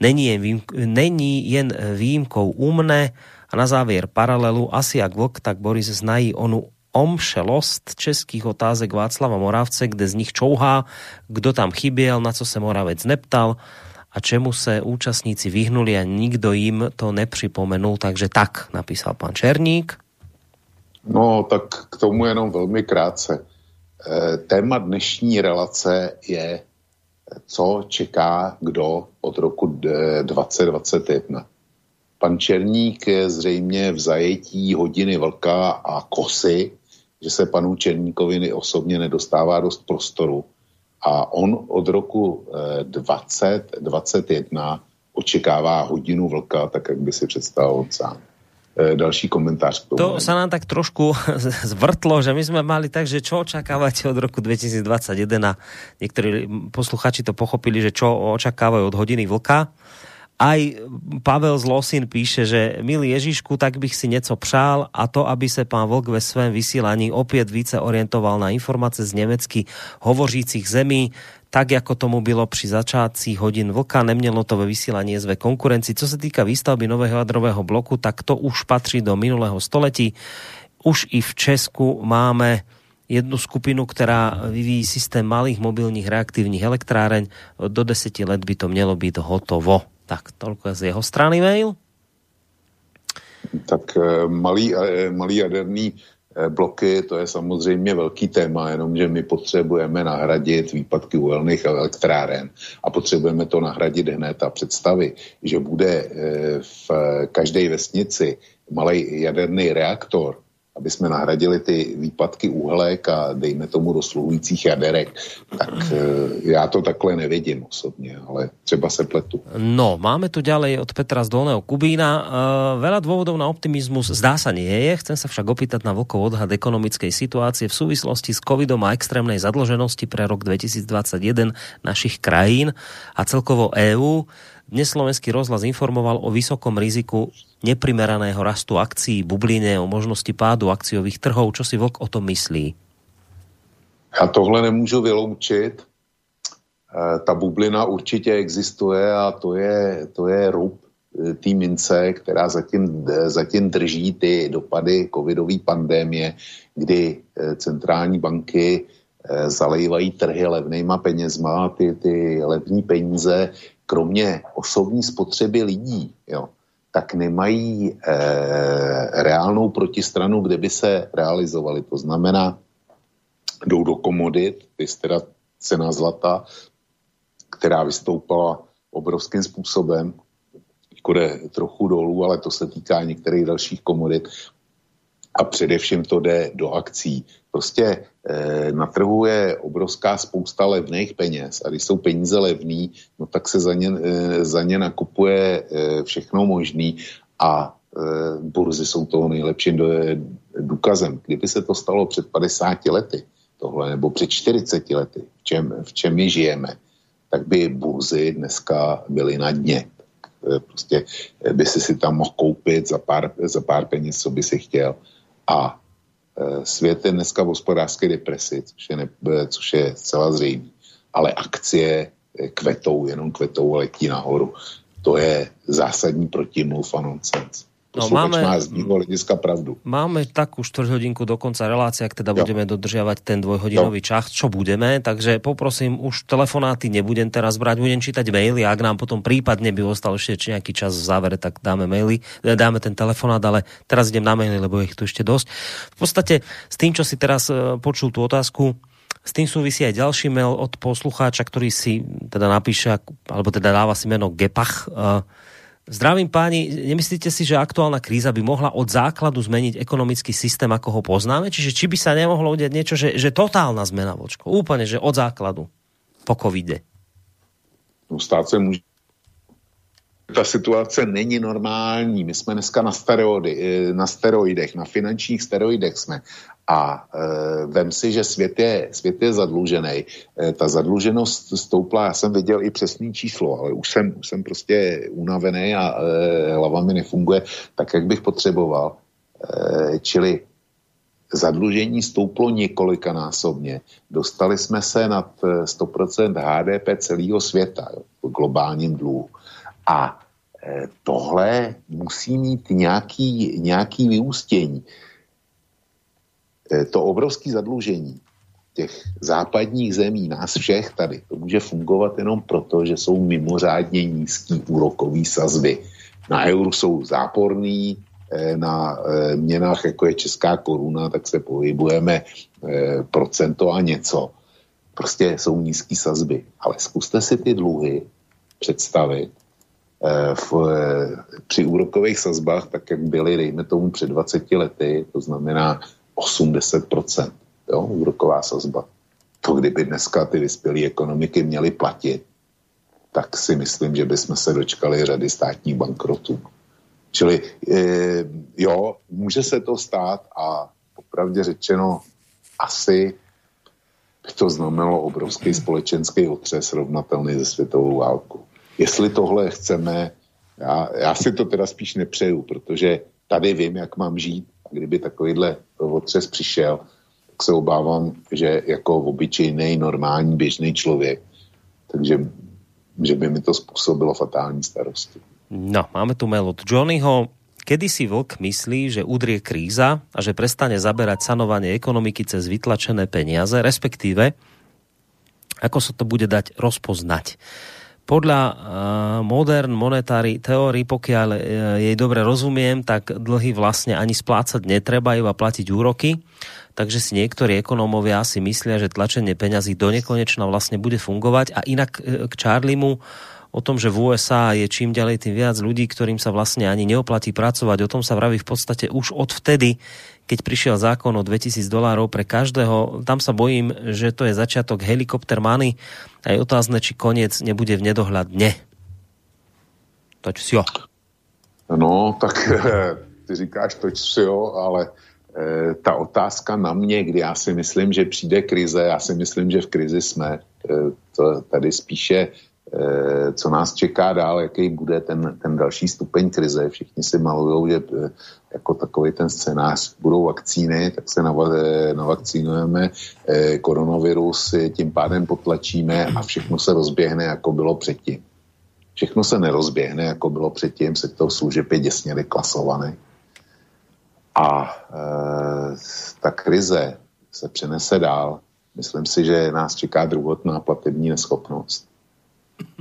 není jen, výjimk, není jen výjimkou umné a na závěr paralelu asi jak vlk, tak Boris znají onu omšelost českých otázek Václava Moravce, kde z nich čouhá, kdo tam chyběl, na co se Moravec neptal a čemu se účastníci vyhnuli a nikdo jim to nepřipomenul, takže tak napísal pan Černík. No, tak k tomu jenom velmi krátce. Eh, téma dnešní relace je, co čeká kdo od roku 2021. Pan Černík je zřejmě v zajetí hodiny vlka a kosy, že se panu Černíkovi osobně nedostává dost prostoru. A on od roku 2021 eh, očekává hodinu vlka, tak jak by si představoval sám. E, další komentář k tomu. To sa nám tak trošku [LAUGHS] zvrtlo, že my sme mali tak, že čo očakávate od roku 2021 a niektorí posluchači to pochopili, že čo očakávajú od hodiny vlka. Aj Pavel Zlosin píše, že milý Ježišku, tak bych si něco přál a to, aby se pán Vlk ve svém vysílání opět více orientoval na informace z německy hovořících zemí, tak ako tomu bylo při začátcích hodin vlka, nemělo to ve vysílání SV konkurenci. Co se týka výstavby nového jadrového bloku, tak to už patří do minulého století. Už i v Česku máme jednu skupinu, která vyvíjí systém malých mobilních reaktívnych elektráreň. Do deseti let by to mělo být hotovo. Tak toľko z jeho strany mail. Tak eh, malý, eh, malý jaderný bloky, to je samozřejmě velký téma, jenomže my potřebujeme nahradit výpadky uhelných elektráren a potřebujeme to nahradit hned a představy, že bude eh, v každé vesnici malý jaderný reaktor, aby jsme nahradili ty výpadky uhlek a dejme tomu dosluhujících jaderek, tak eh, já to takhle nevidím osobně, ale třeba se pletu. No, máme tu ďalej od Petra z Dolného Kubína. Uh, veľa dôvodov na optimizmus zdá sa nie je. Chcem sa však opýtať na vlkov odhad ekonomickej situácie v súvislosti s covidom a extrémnej zadlženosti pre rok 2021 našich krajín a celkovo EÚ. Dnes slovenský rozhlas informoval o vysokom riziku neprimeraného rastu akcií, bubline, o možnosti pádu akciových trhov. Čo si Vlk o tom myslí? Já tohle nemůžu vyloučit. E, ta bublina určitě existuje a to je, to je rub e, té mince, která zatím, e, zatím drží ty dopady covidové pandémie, kdy centrální banky zalejvají trhy levnýma penězma, ty, ty levní peníze, kromě osobní spotřeby lidí, jo, tak nemají e, reálnou protistranu, kde by se realizovaly. To znamená, jdou do komodit, je teda cena zlata, která vystoupala obrovským způsobem, jde trochu dolů, ale to se týká některých dalších komodit a především to jde do akcí. Prostě na trhu je obrovská spousta levných peněz a když jsou peníze levný, no tak se za ně, e, za ně nakupuje e, všechno možný a burzy jsou toho nejlepším důkazem. Kdyby se to stalo před 50 lety, tohle, nebo před 40 lety, v čem, v čem my žijeme, tak by burzy dneska byly na dně. Prostě by si si tam mohl koupit za pár, za pár peněz, co by si chtěl. A svět je dneska v hospodářské depresi, což je, ne, e, což je zcela zřejmé. Ale akcie kvetou, jenom kvetou a letí nahoru. To je zásadní protimluv a nonsens. No, máme, má z pravdu. Máme takú štvrťhodinku do konca relácie, ak teda jo. budeme dodržiavať ten dvojhodinový jo. čas, čo budeme, takže poprosím, už telefonáty nebudem teraz brať, budem čítať maily, ak nám potom prípadne by ostal ešte nejaký čas v závere, tak dáme maily, e, dáme ten telefonát, ale teraz idem na maily, lebo ich tu ešte dosť. V podstate s tým, čo si teraz e, počul tú otázku, s tým súvisí aj ďalší mail od poslucháča, ktorý si teda napíše, alebo teda dáva si meno Gepach, uh, Zdravím páni, nemyslíte si, že aktuálna kríza by mohla od základu zmeniť ekonomický systém, ako ho poznáme? Čiže či by sa nemohlo udiať niečo, že, že totálna zmena, vočko, úplne, že od základu po covide? No, stát se může ta situace není normální. My jsme dneska na, steroidy, eh, na steroidech, na finančních steroidech jsme. A e, vem si, že svět je, svět je zadlužený. E, ta zadluženost stoupla, já jsem viděl i přesný číslo, ale už jsem, už jsem prostě unavený a e, hlava mi nefunguje tak, jak bych potřeboval. E, čili zadlužení stouplo několikanásobně. Dostali jsme se nad 100% HDP celého světa, jo, v globálním dluhu. A e, tohle musí mít nějaký, nějaký vyústění. Eh, to obrovské zadlužení těch západních zemí, nás všech tady, to může fungovat jenom proto, že jsou mimořádně nízký úrokový sazby. Na euru jsou záporný, eh, na měnách, jako je česká koruna, tak se pohybujeme procento a něco. Prostě jsou nízký sazby. Ale zkuste si ty dluhy představit v, při úrokových sazbách, tak jak byly, dejme tomu, před 20 lety, to znamená 80%, jo, úroková sazba. To kdyby dneska ty vyspělé ekonomiky měly platit, tak si myslím, že bychom se dočkali řady státních bankrotů. Čili e, jo, může se to stát a popravdě řečeno asi by to znamenalo obrovský společenský otřes rovnatelný ze světovou válku. Jestli tohle chceme, já, já si to teda spíš nepřeju, protože tady vím, jak mám žít kdyby takovýhle otřes přišel, tak se obávám, že jako obyčejný, normální, běžný člověk, takže že by mi to způsobilo fatální starosti. No, máme tu mail od Johnnyho. Kedy si Vlk myslí, že udrie kríza a že prestane zaberať sanovanie ekonomiky cez vytlačené peniaze, respektíve ako sa to bude dať rozpoznať? Podľa uh, modern monetári teórii, pokiaľ uh, jej dobre rozumiem, tak dlhy vlastne ani splácať netreba, iba platiť úroky. Takže si niektorí ekonómovia si myslia, že tlačenie peňazí do nekonečna vlastne bude fungovať. A inak uh, k Charliemu o tom, že v USA je čím ďalej tým viac ľudí, ktorým sa vlastne ani neoplatí pracovať. O tom sa vraví v podstate už od vtedy, keď prišiel zákon o 2000 dolárov pre každého. Tam sa bojím, že to je začiatok helikopter money a je otázne, či koniec nebude v nedohľadne. Toč si jo. No, tak [LAUGHS] ty říkáš toč si jo, ale e, ta otázka na mě, kdy já si myslím, že přijde krize, já si myslím, že v krizi jsme. E, to tady spíše Eh, co nás čeká dál, jaký bude ten, ten další stupeň krize. Všichni si malují, že eh, jako takový ten scénář budou vakcíny, tak se eh, navakcínujeme, koronavirus tím pádem potlačíme a všechno se rozběhne, jako bylo předtím. Všechno se nerozběhne, jako bylo předtím, sektor služeb je děsně deklasovaný. A e, ta krize se přenese dál. Myslím si, že nás čeká druhotná platební neschopnost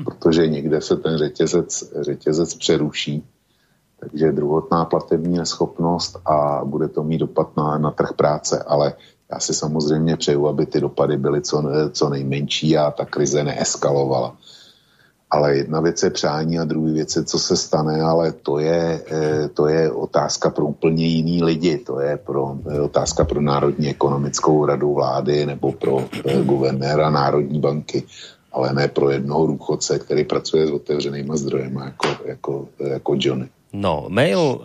protože někde se ten řetězec, řetězec přeruší, takže druhotná platební neschopnost a bude to mít dopad na, na trh práce, ale já si samozřejmě přeju, aby ty dopady byly co, co nejmenší a ta krize neeskalovala. Ale jedna věc je přání a druhý věc je, co se stane, ale to je, eh, to je otázka pro úplně jiný lidi. To je pro, je otázka pro Národní ekonomickou radu vlády nebo pro eh, guvernéra Národní banky ale ne pro jednoho důchodce, který pracuje s otevřenýma zdrojemi jako, jako, jako Johnny. No, mail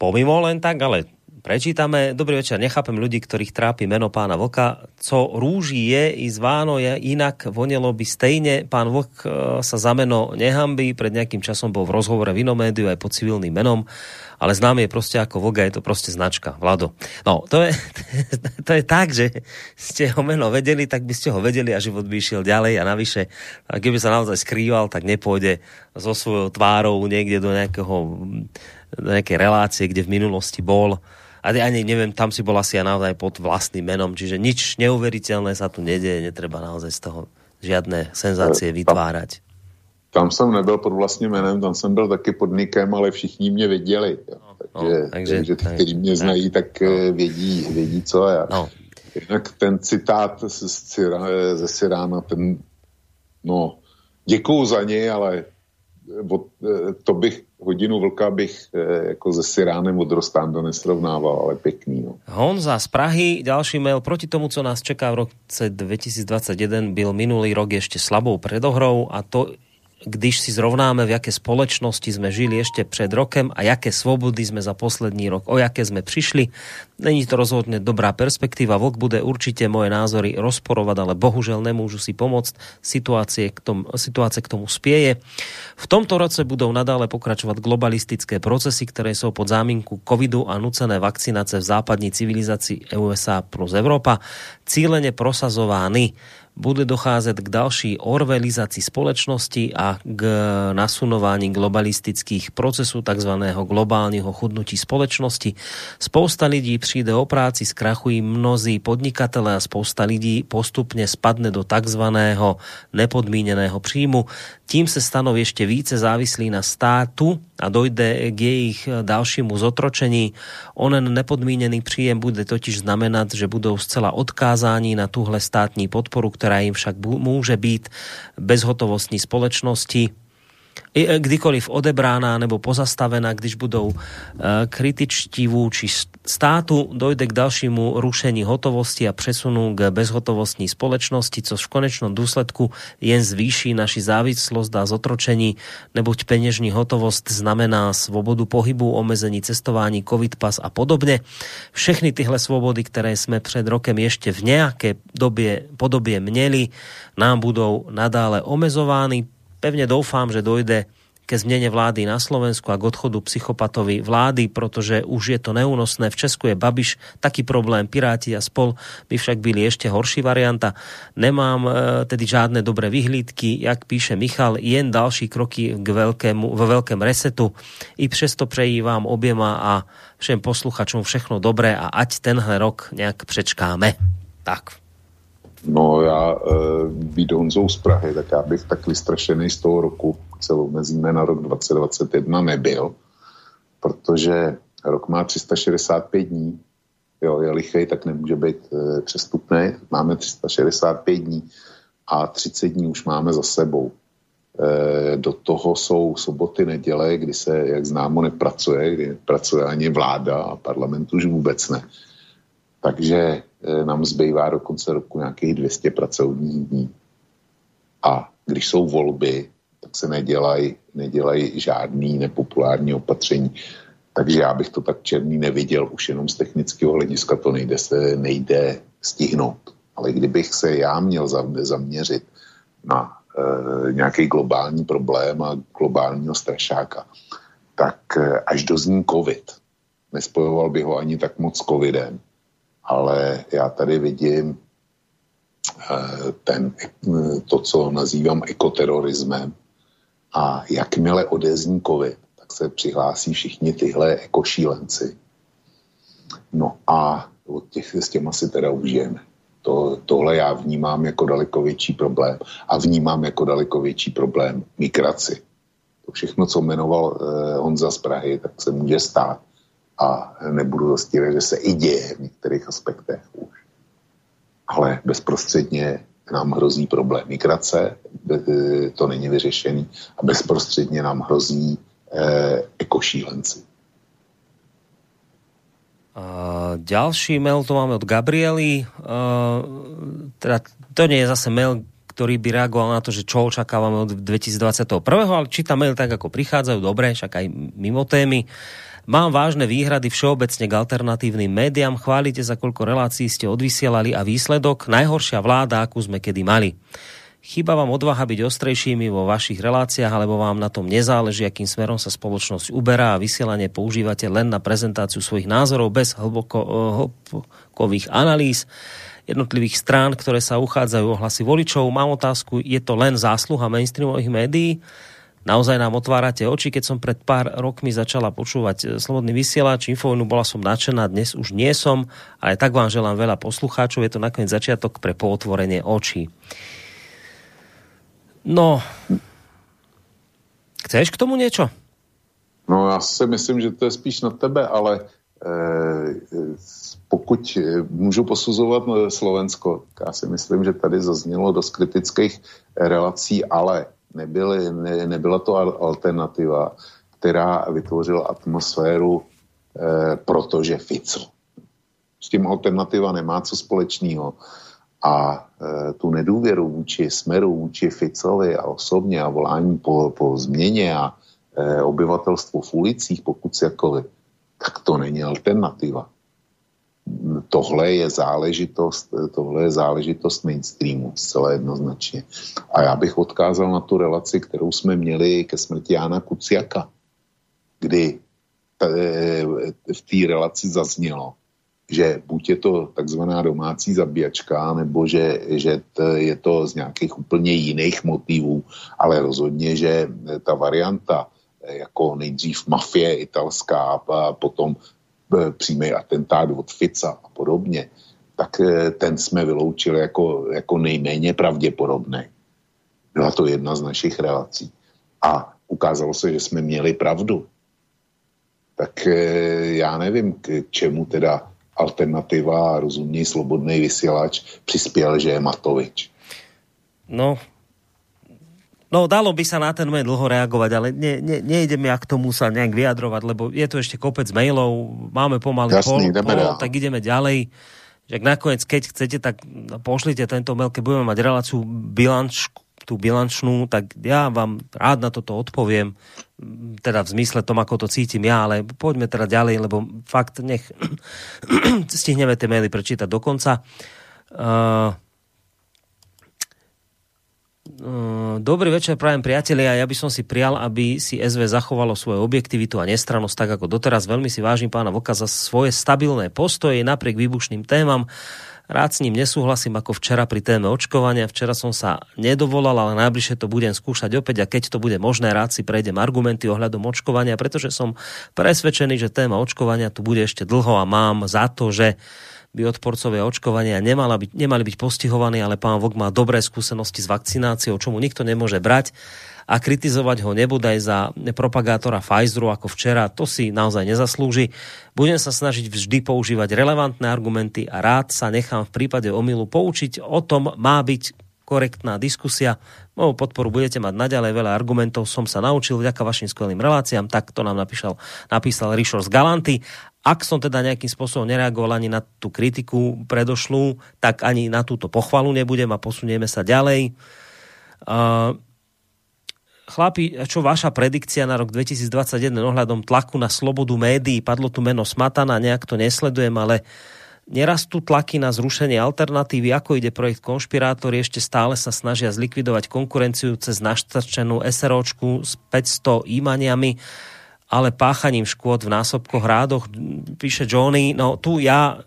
pomimo len tak, ale prečítame. Dobrý večer, nechápem ľudí, ktorých trápi meno pána Vlka. Co rúži je i zváno je, inak vonelo by stejne. Pán Vlk e, sa za meno nehambí. Pred nejakým časom bol v rozhovore v inom médiu aj pod civilným menom ale znám je proste ako Voga, je to proste značka, Vlado. No, to je, [LAUGHS] to je tak, že ste ho meno vedeli, tak by ste ho vedeli a život by išiel ďalej a navyše, a keby sa naozaj skrýval, tak nepôjde so svojou tvárou niekde do nejakého do nejakej relácie, kde v minulosti bol. A ani neviem, tam si bol asi aj naozaj pod vlastným menom, čiže nič neuveriteľné sa tu nedieje, netreba naozaj z toho žiadne senzácie vytvárať tam jsem nebyl pod vlastním jménem, tam jsem byl taky pod nikem, ale všichni mě věděli. Jo. Takže, no, takže, takže ty, kteří mě znají, tak no. Eh, vědí, vědí, co já. No. Jinak ten citát z, ze Sirána, ten, no, děkuju za něj, ale od, eh, to bych hodinu vlka bych eh, jako se Siránem od Rostánda nesrovnával, ale pekný. No. Honza z Prahy, ďalší mail. Proti tomu, co nás čeká v roce 2021, byl minulý rok ešte slabou predohrou a to když si zrovnáme, v jaké společnosti jsme žili ještě před rokem a jaké svobody jsme za poslední rok, o jaké jsme přišli. Není to rozhodně dobrá perspektíva. Vlk bude určitě moje názory rozporovat, ale bohužel nemůžu si pomoct. Situácie k tomu, situace k tomu spieje. V tomto roce budou nadále pokračovat globalistické procesy, které jsou pod záminku covidu a nucené vakcinace v západní civilizaci USA plus Evropa cílene prosazovány bude docházet k další orvelizaci společnosti a k nasunování globalistických procesů, takzvaného globálního chudnutí společnosti. Spousta lidí přijde o práci, zkrachují mnozí podnikatele a spousta lidí postupně spadne do takzvaného nepodmíněného příjmu. Tím se stanou ještě více závislí na státu a dojde k jejich dalšímu zotročení. Onen nepodmínený příjem bude totiž znamenat, že budou zcela odkázáni na tuhle státní podporu, která jim však může být bezhotovostní společnosti. E, kdykoliv odebrána nebo pozastavená, když budou e, kritičtí vůči státu, dojde k dalšímu rušení hotovosti a přesunu k bezhotovostní společnosti, což v konečnom důsledku jen zvýší naši závislost a zotročení, neboť peněžní hotovost znamená svobodu pohybu, omezení cestování, covid pas a podobně. Všechny tyhle svobody, které jsme před rokem ještě v nějaké době, podobě měli, nám budou nadále omezovány Pevne doufám, že dojde ke zmene vlády na Slovensku a k odchodu psychopatovi vlády, protože už je to neúnosné. V Česku je Babiš taký problém, Piráti a spol by však byli ešte horší varianta. Nemám e, tedy žádné dobré vyhlídky, jak píše Michal, jen další kroky k veľkému, ve veľkém resetu. I přesto přejí vám objema a všem posluchačům všechno dobré a ať tenhle rok nějak přečkáme. Tak. No já e, být Honzou z Prahy, tak já bych tak vystrašený z toho roku, se omezíme na rok 2021, nebyl, protože rok má 365 dní, jo, je lichej, tak nemůže být e, přestupný, máme 365 dní a 30 dní už máme za sebou. do toho jsou soboty, neděle, kdy se, jak známo, nepracuje, kdy nepracuje ani vláda a parlament už vůbec ne. Takže nám zbývá do konce roku nějakých 200 pracovních dní. A když jsou volby, tak se nedělají nedělaj žádný nepopulární opatření. Takže já bych to tak černý neviděl, už jenom z technického hlediska to nejde, se nejde stihnout. Ale kdybych se já měl zaměřit na e, nějaký globální problém a globálního strašáka, tak e, až dozní covid. Nespojoval bych ho ani tak moc s covidem, ale já tady vidím e, ten, to, co nazývám ekoterorismem a jakmile odezní covid, tak se přihlásí všichni tyhle ekošílenci. No a od těch s těma si teda užijeme. To, tohle já vnímám jako daleko větší problém. A vnímám jako daleko větší problém migraci. To všechno, co jmenoval eh, Honza z Prahy, tak se může stát. A nebudu zastírat, že se i děje v některých aspektech už. Ale bezprostředně nám hrozí problém migrace, eh, to není vyřešený, a bezprostředně nám hrozí eh, ekošílenci. Uh, ďalší mail to máme od Gabriely. Uh, teda to nie je zase mail, ktorý by reagoval na to, že čo očakávame od 2021. Ale čítam mail tak, ako prichádzajú, dobre, však aj mimo témy. Mám vážne výhrady všeobecne k alternatívnym médiám. Chválite za koľko relácií ste odvysielali a výsledok najhoršia vláda, akú sme kedy mali. Chyba vám odvaha byť ostrejšími vo vašich reláciách, alebo vám na tom nezáleží, akým smerom sa spoločnosť uberá a vysielanie používate len na prezentáciu svojich názorov bez hlbokových analýz jednotlivých strán, ktoré sa uchádzajú o hlasy voličov. Mám otázku, je to len zásluha mainstreamových médií? Naozaj nám otvárate oči, keď som pred pár rokmi začala počúvať Slobodný vysielač, Infovojnu, bola som nadšená, dnes už nie som, ale tak vám želám veľa poslucháčov, je to nakoniec začiatok pre pootvorenie očí. No, chceš k tomu niečo? No já si myslím, že to je spíš na tebe, ale eh, pokud můžu posuzovat Slovensko, já si myslím, že tady zaznělo dost kritických relací, ale nebyly, ne, nebyla to alternativa, která vytvořila atmosféru, eh, protože Fico. S tím alternativa nemá co společného. A e, tu nedůvěru vůči Smeru, vůči Ficovi a osobně a volání po, po změně a e, obyvatelstvo v ulicích, pokud jakovi, tak to není alternativa. Tohle je záležitost, tohle je záležitost mainstreamu, zcela jednoznačně. A já bych odkázal na tu relaci, kterou jsme měli ke smrti Jana Kuciaka, kdy e, v té relaci zaznělo, že buď je to takzvaná domácí zabíjačka, nebo že, že je to z nějakých úplně jiných motivů, ale rozhodně, že ta varianta jako nejdřív mafie italská a potom přímý atentát od Fica a podobně, tak e, ten jsme vyloučili jako, jako nejméně pravděpodobný. Byla to jedna z našich relací. A ukázalo se, že jsme měli pravdu. Tak e, já nevím, k čemu teda alternativa a rozumný slobodný vysielač přispěl, že je Matovič. No, No, dalo by sa na ten mail dlho reagovať, ale ne, ne, nejdem ja k tomu sa nejak vyjadrovať, lebo je tu ešte kopec mailov, máme pomaly Jasný, pol, pol tak ideme ďalej. Že nakoniec, keď chcete, tak pošlite tento mail, keď budeme mať reláciu bilanč, tú bilančnú, tak ja vám rád na toto odpoviem teda v zmysle tom, ako to cítim ja, ale poďme teda ďalej, lebo fakt nech [CLEARS THROAT] stihneme tie maily prečítať do konca. Uh, Dobrý večer, prajem priatelia. Ja by som si prial, aby si SV zachovalo svoju objektivitu a nestrannosť tak ako doteraz. Veľmi si vážim pána Voka za svoje stabilné postoje napriek výbušným témam Rád s ním nesúhlasím ako včera pri téme očkovania. Včera som sa nedovolal, ale najbližšie to budem skúšať opäť a keď to bude možné, rád si prejdem argumenty ohľadom očkovania, pretože som presvedčený, že téma očkovania tu bude ešte dlho a mám za to, že by odporcovia očkovania nemala byť, nemali byť postihovaní, ale pán Vok má dobré skúsenosti s vakcináciou, čomu nikto nemôže brať a kritizovať ho nebudaj za propagátora Pfizeru ako včera, to si naozaj nezaslúži. Budem sa snažiť vždy používať relevantné argumenty a rád sa nechám v prípade omilu poučiť. O tom má byť korektná diskusia. Moju podporu budete mať naďalej, veľa argumentov som sa naučil vďaka vašim skvelým reláciám, tak to nám napísal, napísal Rišor z Galanty. Ak som teda nejakým spôsobom nereagoval ani na tú kritiku predošlú, tak ani na túto pochvalu nebudem a posunieme sa ďalej. Uh, chlapi, čo vaša predikcia na rok 2021 ohľadom tlaku na slobodu médií? Padlo tu meno Smatana, nejak to nesledujem, ale nerastú tlaky na zrušenie alternatívy, ako ide projekt Konšpirátori, ešte stále sa snažia zlikvidovať konkurenciu cez naštrčenú SROčku s 500 imaniami, ale páchaním škôd v násobkoch rádoch, píše Johnny, no tu ja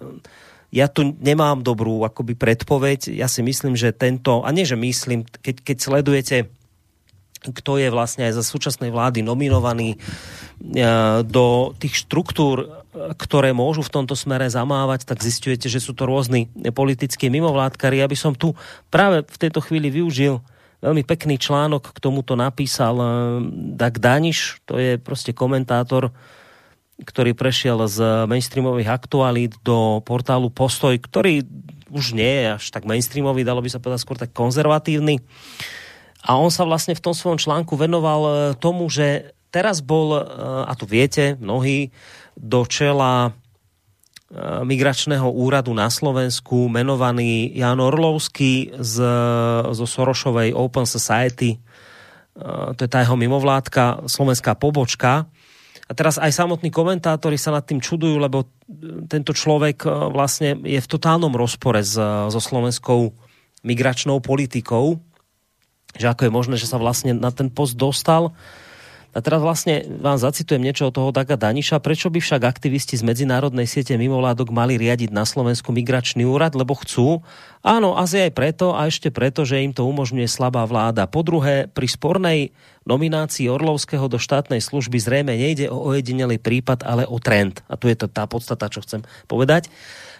ja tu nemám dobrú akoby predpoveď. Ja si myslím, že tento, a nie že myslím, keď, keď sledujete kto je vlastne aj za súčasnej vlády nominovaný e, do tých štruktúr, ktoré môžu v tomto smere zamávať, tak zistujete, že sú to rôzni politickí mimovládkari. Ja by som tu práve v tejto chvíli využil veľmi pekný článok, k tomuto napísal e, Dag Daniš, to je proste komentátor, ktorý prešiel z mainstreamových aktualít do portálu Postoj, ktorý už nie je až tak mainstreamový, dalo by sa povedať skôr tak konzervatívny. A on sa vlastne v tom svojom článku venoval e, tomu, že teraz bol, e, a tu viete, mnohí, do čela e, migračného úradu na Slovensku menovaný Jan Orlovský z, zo Sorošovej Open Society, to je tá jeho mimovládka, slovenská pobočka. A teraz aj samotní komentátori sa nad tým čudujú, lebo tento človek vlastne je v totálnom rozpore so slovenskou migračnou politikou že ako je možné, že sa vlastne na ten post dostal. A teraz vlastne vám zacitujem niečo od toho Daga Daniša. Prečo by však aktivisti z medzinárodnej siete mimovládok mali riadiť na Slovensku migračný úrad? Lebo chcú. Áno, asi aj preto a ešte preto, že im to umožňuje slabá vláda. Po druhé, pri spornej nominácii Orlovského do štátnej služby zrejme nejde o ojedinelý prípad, ale o trend. A tu je to tá podstata, čo chcem povedať.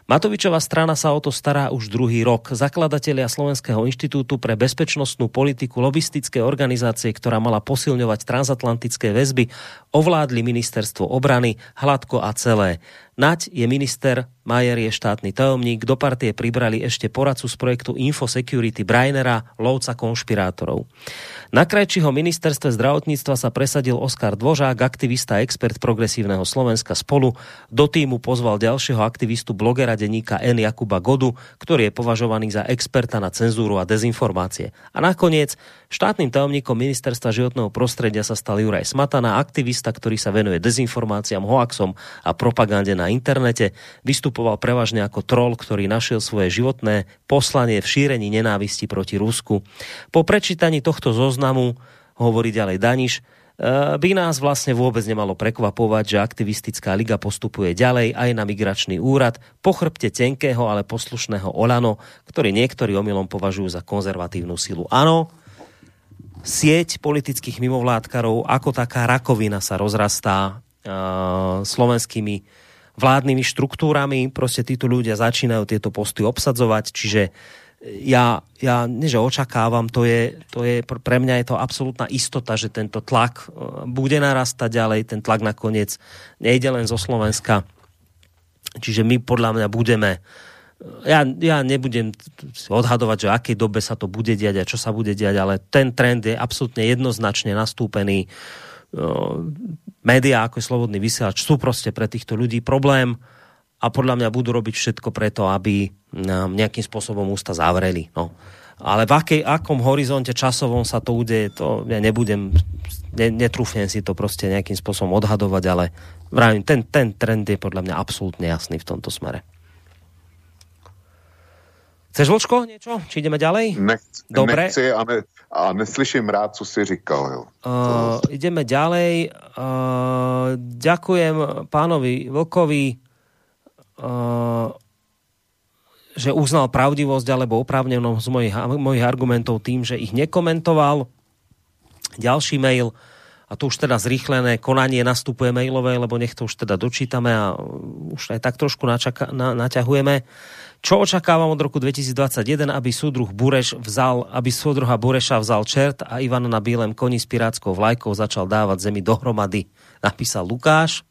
Matovičová strana sa o to stará už druhý rok. Zakladatelia Slovenského inštitútu pre bezpečnostnú politiku, lobistické organizácie, ktorá mala posilňovať transatlantické väzby, ovládli ministerstvo obrany hladko a celé. Nať je minister, Majer je štátny tajomník, do partie pribrali ešte poradcu z projektu Infosecurity Brainera, lovca konšpirátorov. Na krajčího ministerstve zdravotníctva sa presadil Oskar Dvožák, aktivista a expert progresívneho Slovenska spolu. Do týmu pozval ďalšieho aktivistu blogera denníka N. Jakuba Godu, ktorý je považovaný za experta na cenzúru a dezinformácie. A nakoniec štátnym tajomníkom ministerstva životného prostredia sa stal Juraj Smatana, aktivista, ktorý sa venuje dezinformáciám, hoaxom a propagande na internete. Vystupoval prevažne ako troll, ktorý našiel svoje životné poslanie v šírení nenávisti proti Rusku. Po prečítaní tohto zoznamu hovorí ďalej Daniš, e, by nás vlastne vôbec nemalo prekvapovať, že aktivistická liga postupuje ďalej aj na migračný úrad po chrbte tenkého, ale poslušného Olano, ktorý niektorí omylom považujú za konzervatívnu silu. Áno, sieť politických mimovládkarov ako taká rakovina sa rozrastá uh, slovenskými vládnymi štruktúrami. Proste títo ľudia začínajú tieto posty obsadzovať, čiže ja, ja nie, očakávam, to je, to je, pre mňa je to absolútna istota, že tento tlak e, bude narastať ďalej, ten tlak nakoniec nejde len zo Slovenska. Čiže my podľa mňa budeme ja, ja nebudem odhadovať, že v akej dobe sa to bude diať a čo sa bude diať, ale ten trend je absolútne jednoznačne nastúpený. E, média ako je Slobodný vysielač sú proste pre týchto ľudí problém a podľa mňa budú robiť všetko preto, aby nám nejakým spôsobom ústa zavreli. No. Ale v akej, akom horizonte časovom sa to udeje, to ja nebudem, ne, netrúfnem si to proste nejakým spôsobom odhadovať, ale vravím, ten, ten trend je podľa mňa absolútne jasný v tomto smere. Chceš, Vlčko, niečo? Či ideme ďalej? Nechci, Dobre. nechci a, ne, a neslyším rád, co si říkal. Jo. Uh, ideme ďalej. Uh, ďakujem pánovi Vlkovi že uznal pravdivosť alebo oprávnenosť mojich, mojich argumentov tým, že ich nekomentoval. Ďalší mail, a to už teda zrýchlené konanie nastupuje mailové, lebo nech to už teda dočítame a už aj tak trošku načaka, na, naťahujeme. Čo očakávam od roku 2021, aby súdruh Bureš vzal, aby súdruha Bureša vzal čert a Ivan na bílem koni s pirátskou vlajkou začal dávať zemi dohromady, napísal Lukáš.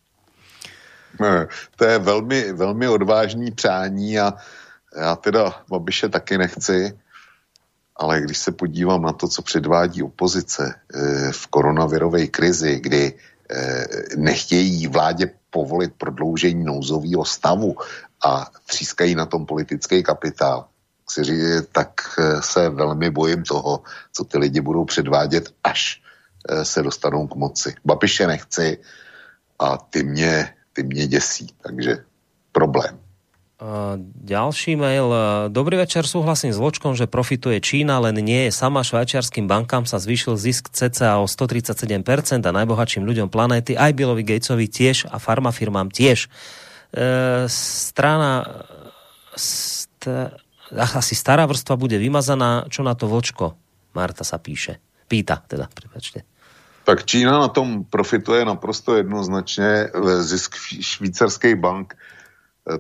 To je velmi, velmi odvážný přání a já teda Babiše taky nechci, ale když se podívám na to, co předvádí opozice eh, v koronavirové krizi, kdy eh, nechtějí vládě povolit prodloužení nouzového stavu a třískají na tom politický kapitál, tak eh, se velmi bojím toho, co ty lidi budou předvádět, až se dostanou k moci. Babiše nechci a ty mě, ty mě děsí, takže problém. Ďalší mail. Dobrý večer, súhlasím s Vočkom, že profituje Čína, len nie je sama. Švajčiarským bankám sa zvýšil zisk cca o 137% a najbohatším ľuďom planéty, aj Billovi Gatesovi tiež a farmafirmám tiež. E, strana st, asi stará vrstva bude vymazaná. Čo na to Vočko? Marta sa píše. Pýta, teda, prepačte. Tak Čína na tom profituje naprosto jednoznačně. Zisk švýcarských bank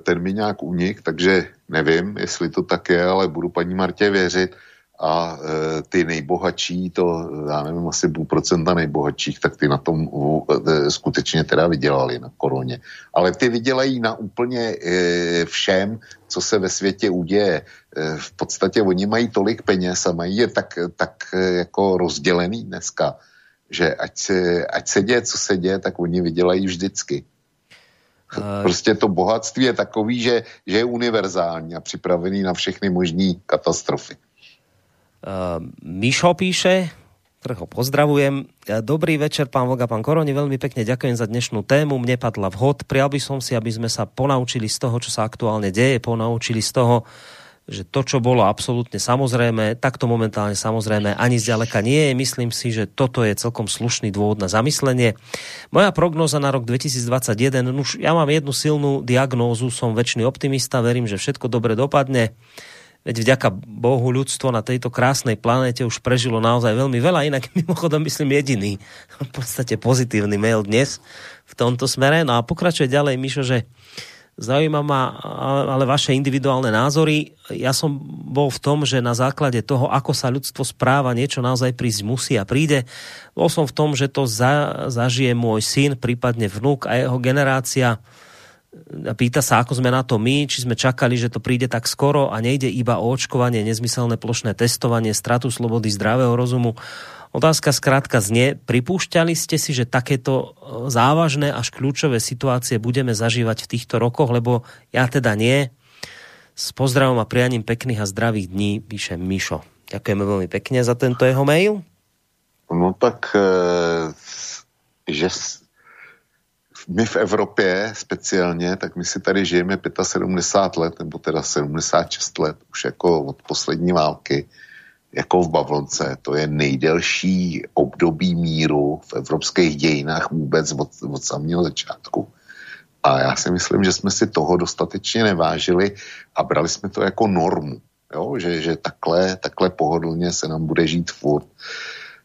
ten mi nějak unik, takže nevím, jestli to tak je, ale budu paní Martě věřit a e, ty nejbohatší, to já nevím, asi půl procenta nejbohatších, tak ty na tom e, skutečně teda vydělali na koroně. Ale ty vydělají na úplně e, všem, co se ve světě uděje. E, v podstatě oni mají tolik peněz a mají je tak, tak e, jako rozdělený dneska, že ať se, ať se děje, co se děje, tak oni vydělají vždycky. Prostě to bohatství je takový, že, že je univerzální a připravený na všechny možné katastrofy. Uh, Mišo píše, ktorého pozdravujem. Dobrý večer, pán Voga, pán Koroni, veľmi pekne ďakujem za dnešnú tému. Mne padla vhod. Prial by som si, aby sme sa ponaučili z toho, čo sa aktuálne deje, ponaučili z toho, že to, čo bolo absolútne samozrejme, tak to momentálne samozrejme ani zďaleka nie je. Myslím si, že toto je celkom slušný dôvod na zamyslenie. Moja prognoza na rok 2021, už ja mám jednu silnú diagnózu, som väčší optimista, verím, že všetko dobre dopadne. Veď vďaka Bohu ľudstvo na tejto krásnej planéte už prežilo naozaj veľmi veľa, inak [LAUGHS] mimochodom myslím jediný, v podstate pozitívny mail dnes v tomto smere. No a pokračuje ďalej, Mišo, že Zaujíma ma ale vaše individuálne názory. Ja som bol v tom, že na základe toho, ako sa ľudstvo správa, niečo naozaj prísť musí a príde. Bol som v tom, že to za, zažije môj syn, prípadne vnúk a jeho generácia. A pýta sa, ako sme na to my, či sme čakali, že to príde tak skoro a nejde iba o očkovanie, nezmyselné plošné testovanie, stratu slobody, zdravého rozumu Otázka skrátka znie, pripúšťali ste si, že takéto e, závažné až kľúčové situácie budeme zažívať v týchto rokoch, lebo ja teda nie. S pozdravom a prianím pekných a zdravých dní píše Mišo. Ďakujeme veľmi pekne za tento jeho mail. No tak, e, že my v Evropě speciálně, tak my si tady žijeme 75 let, nebo teda 76 let, už jako od poslední války jako v Bavlonce. To je nejdelší období míru v evropských dějinách vůbec od, od samého začátku. A já si myslím, že jsme si toho dostatečně nevážili a brali jsme to jako normu. Jo? Že, že takhle, takhle pohodlně se nám bude žít furt.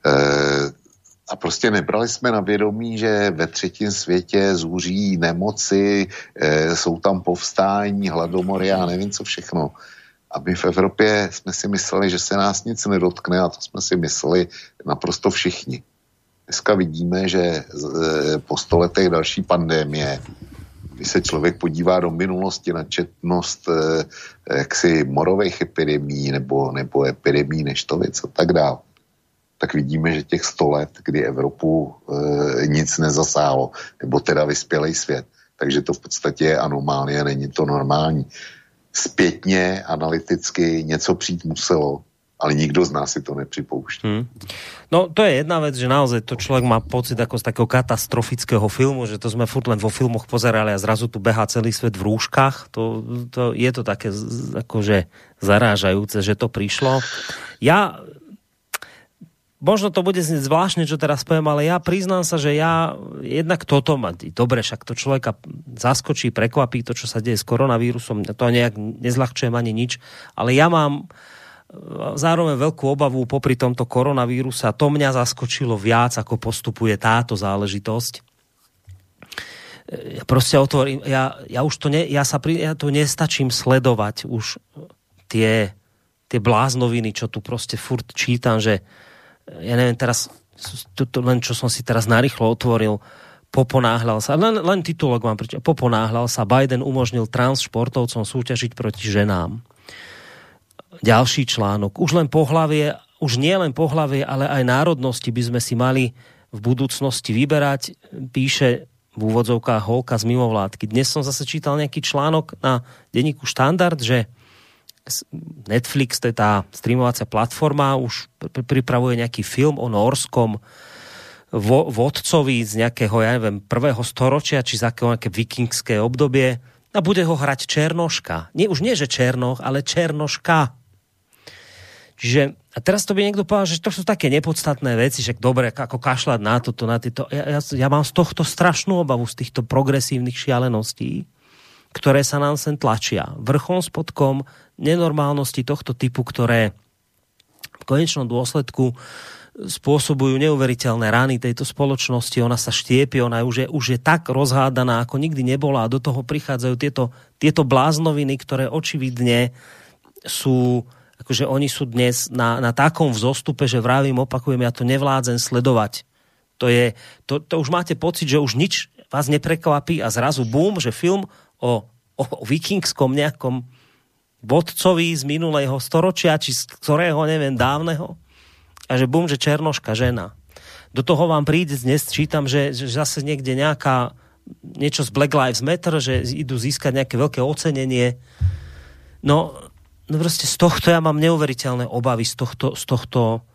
E, a prostě nebrali jsme na vědomí, že ve třetím světě zůří nemoci, e, jsou tam povstání, hladomory a nevím co všechno. A my v Evropě jsme si mysleli, že se nás nic nedotkne a to jsme si mysleli naprosto všichni. Dneska vidíme, že e, po stoletech další pandémie, když se člověk podívá do minulosti na četnost e, jaksi morových epidemí nebo, nebo epidemí neštovic a tak dále, tak vidíme, že těch sto let, kdy Evropu e, nic nezasálo, nebo teda vyspělý svět, takže to v podstatě je anomálie, není to normální zpětně, analyticky něco přijít muselo, ale nikdo z nás si to nepřipouští. Hmm. No to je jedna vec, že naozaj to človek má pocit ako z takého katastrofického filmu, že to sme furt len vo filmoch pozerali a zrazu tu behá celý svet v rúškach. To, to, je to také akože zarážajúce, že to prišlo. Ja možno to bude znieť zvláštne, čo teraz poviem, ale ja priznám sa, že ja jednak toto ma, dobre, však to človeka zaskočí, prekvapí to, čo sa deje s koronavírusom, to nejak nezľahčujem ani nič, ale ja mám e, zároveň veľkú obavu popri tomto koronavírusa. To mňa zaskočilo viac, ako postupuje táto záležitosť. E, ja proste otvorím, ja, ja už to, ne, ja sa pri, ja to nestačím sledovať už tie, tie bláznoviny, čo tu proste furt čítam, že ja neviem teraz, to, to len čo som si teraz narýchlo otvoril, poponáhľal sa, len, len titulok mám prečo, poponáhľal sa, Biden umožnil trans športovcom súťažiť proti ženám. ďalší článok. Už len pohlavie, už nie len pohlavie, ale aj národnosti by sme si mali v budúcnosti vyberať, píše v úvodzovkách Holka z mimovládky. Dnes som zase čítal nejaký článok na denníku Štandard, že Netflix, to je tá streamovacia platforma, už pripravuje nejaký film o norskom vo, vodcovi z nejakého, ja neviem, prvého storočia, či z akého nejaké vikingské obdobie a bude ho hrať Černoška. Nie, už nie, že Černoch, ale Černoška. Čiže a teraz to by niekto povedal, že to sú také nepodstatné veci, že dobre, ako kašľať na toto, na tieto. Ja, ja, ja mám z tohto strašnú obavu, z týchto progresívnych šialeností, ktoré sa nám sem tlačia. Vrchom spodkom nenormálnosti tohto typu, ktoré v konečnom dôsledku spôsobujú neuveriteľné rany tejto spoločnosti, ona sa štiepi, ona už je, už je tak rozhádaná, ako nikdy nebola a do toho prichádzajú tieto, tieto bláznoviny, ktoré očividne sú akože oni sú dnes na, na takom vzostupe, že vravím, opakujem, ja to nevládzem sledovať. To, je, to, to už máte pocit, že už nič vás neprekvapí a zrazu bum, že film o, o, vikingskom nejakom vodcovi z minulého storočia, či z ktorého, neviem, dávneho. A že bum, že černoška žena. Do toho vám príde, dnes čítam, že, že zase niekde nejaká niečo z Black Lives Matter, že idú získať nejaké veľké ocenenie. No, no proste z tohto ja mám neuveriteľné obavy, z tohto, z tohto,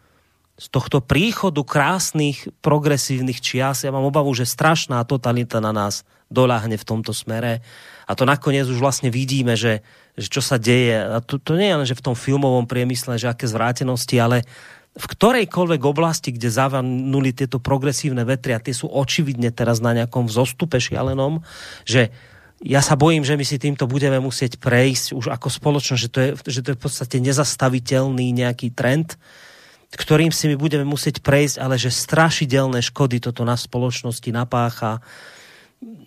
z tohto príchodu krásnych progresívnych čias. Ja mám obavu, že strašná totalita na nás doľahne v tomto smere. A to nakoniec už vlastne vidíme, že, že čo sa deje. A to, to nie je len, že v tom filmovom priemysle, že aké zvrátenosti, ale v ktorejkoľvek oblasti, kde zavanuli tieto progresívne vetry a tie sú očividne teraz na nejakom vzostupe šialenom, že ja sa bojím, že my si týmto budeme musieť prejsť už ako spoločnosť, že to je, že to je v podstate nezastaviteľný nejaký trend, ktorým si my budeme musieť prejsť, ale že strašidelné škody toto na spoločnosti napácha,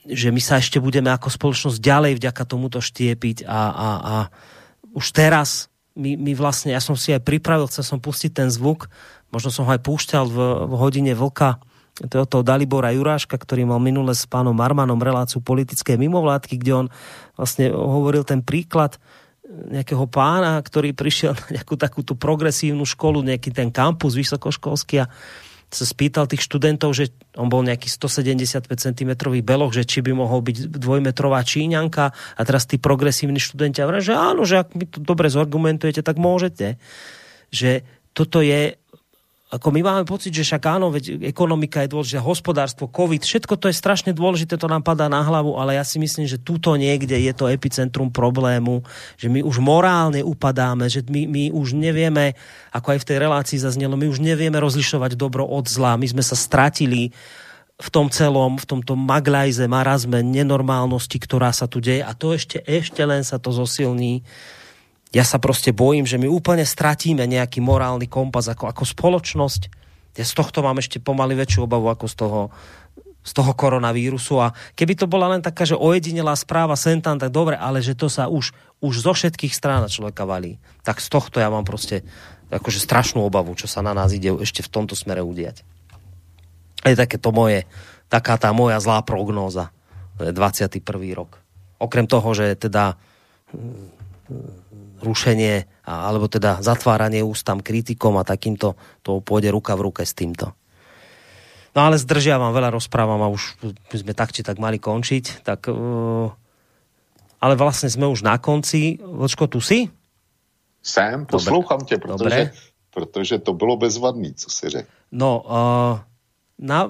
že my sa ešte budeme ako spoločnosť ďalej vďaka tomuto štiepiť a, a, a už teraz my, my vlastne, ja som si aj pripravil, chcel som pustiť ten zvuk, možno som ho aj púšťal v, v hodine vlka, to toho Dalibora Juráška, ktorý mal minule s pánom Marmanom reláciu politické mimovládky, kde on vlastne hovoril ten príklad nejakého pána, ktorý prišiel na nejakú takúto progresívnu školu, nejaký ten kampus vysokoškolský a sa spýtal tých študentov, že on bol nejaký 175 cm beloch, že či by mohol byť dvojmetrová číňanka a teraz tí progresívni študenti a že áno, že ak mi to dobre zorgumentujete, tak môžete. Že toto je ako my máme pocit, že však áno, veď ekonomika je dôležitá, hospodárstvo, COVID, všetko to je strašne dôležité, to nám padá na hlavu, ale ja si myslím, že tuto niekde je to epicentrum problému, že my už morálne upadáme, že my, my už nevieme, ako aj v tej relácii zaznelo, my už nevieme rozlišovať dobro od zla, my sme sa stratili v tom celom, v tomto maglajze, marazme, nenormálnosti, ktorá sa tu deje. A to ešte, ešte len sa to zosilní ja sa proste bojím, že my úplne stratíme nejaký morálny kompas ako, ako spoločnosť. Ja z tohto mám ešte pomaly väčšiu obavu ako z toho, z toho koronavírusu a keby to bola len taká, že ojedinelá správa sentan, tak dobre, ale že to sa už, už zo všetkých strán človeka valí. Tak z tohto ja mám proste akože strašnú obavu, čo sa na nás ide ešte v tomto smere udiať. Je také to moje, taká tá moja zlá prognóza. 21. rok. Okrem toho, že teda rušenie alebo teda zatváranie ústam kritikom a takýmto to pôjde ruka v ruke s týmto. No ale zdržiavam, veľa rozprávam a už by sme tak či tak mali končiť. Tak, uh, ale vlastne sme už na konci. Vočko, tu si? Jsem, poslouchám tě, protože, protože to bylo bezvadný, co si řekl. No, uh,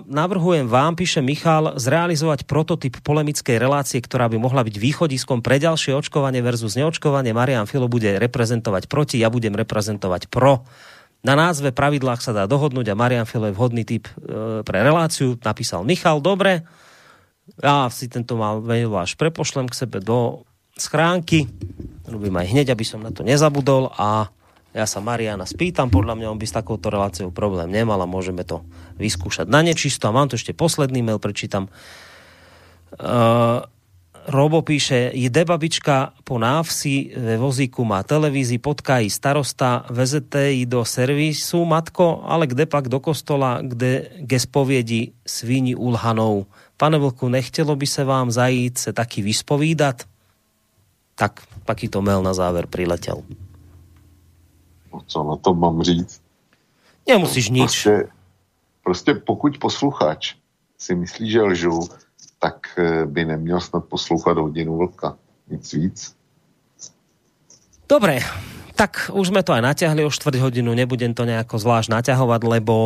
navrhujem vám, píše Michal, zrealizovať prototyp polemickej relácie, ktorá by mohla byť východiskom pre ďalšie očkovanie versus neočkovanie. Marian Filo bude reprezentovať proti, ja budem reprezentovať pro. Na názve pravidlách sa dá dohodnúť a Marian Filo je vhodný typ e, pre reláciu. Napísal Michal, dobre. Ja si tento mail až prepošlem k sebe do schránky. Robím aj hneď, aby som na to nezabudol a ja sa Mariana spýtam, podľa mňa on by s takouto reláciou problém nemal a môžeme to vyskúšať na nečisto. A mám tu ešte posledný mail, prečítam. Uh, Robo píše, jde babička po návsi ve vozíku, má televízii, potká starosta, vezete ji do servisu, matko, ale kde pak do kostola, kde ke svíni ulhanou. Pane Vlku, nechtelo by se vám zajít se taky vyspovídat? Tak, takýto mail na záver priletel. No co na to mám říct? Nemusíš nič. Prostě, prostě pokud posluchač si myslí, že lžu, tak eh, by neměl snad poslouchat hodinu vlka. Nic víc. Dobre, tak už sme to aj natiahli o 4 hodinu, nebudem to nejako zvlášť naťahovať, lebo,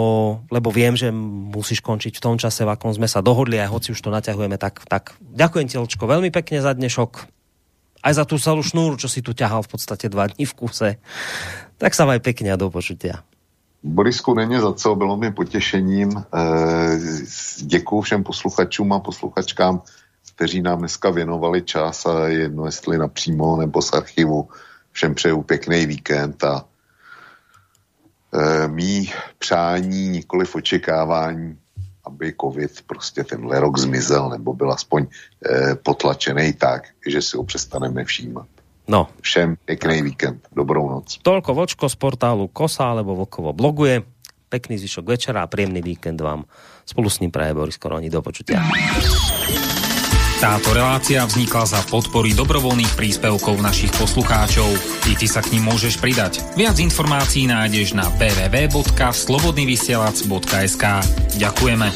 lebo viem, že musíš končiť v tom čase, v akom sme sa dohodli, aj hoci už to naťahujeme, tak, tak ďakujem ti, Lčko, veľmi pekne za dnešok. Aj za tú celú šnúru, čo si tu ťahal v podstate dva dní v kuse. Tak sa maj pekne a do počutia. Borisku, není za co, bylo mi potěšením. Eh, děkuji všem posluchačům a posluchačkám, kteří nám dneska věnovali čas a jedno jestli napřímo nebo z archivu. Všem přeju pěkný víkend a eh, mý přání, nikoli v očekávání, aby covid prostě tenhle rok zmizel nebo byl aspoň eh, potlačený tak, že si ho přestaneme všímat. No. Všem pekný víkend. Dobrou noc. Toľko Vočko z portálu Kosa alebo Vokovo bloguje. Pekný zvyšok večera a príjemný víkend vám spolu s ním praje Boris Koroni. Do počutia. Táto relácia vznikla za podpory dobrovoľných príspevkov našich poslucháčov. I ty sa k ním môžeš pridať. Viac informácií nájdeš na www.slobodnyvysielac.sk Ďakujeme.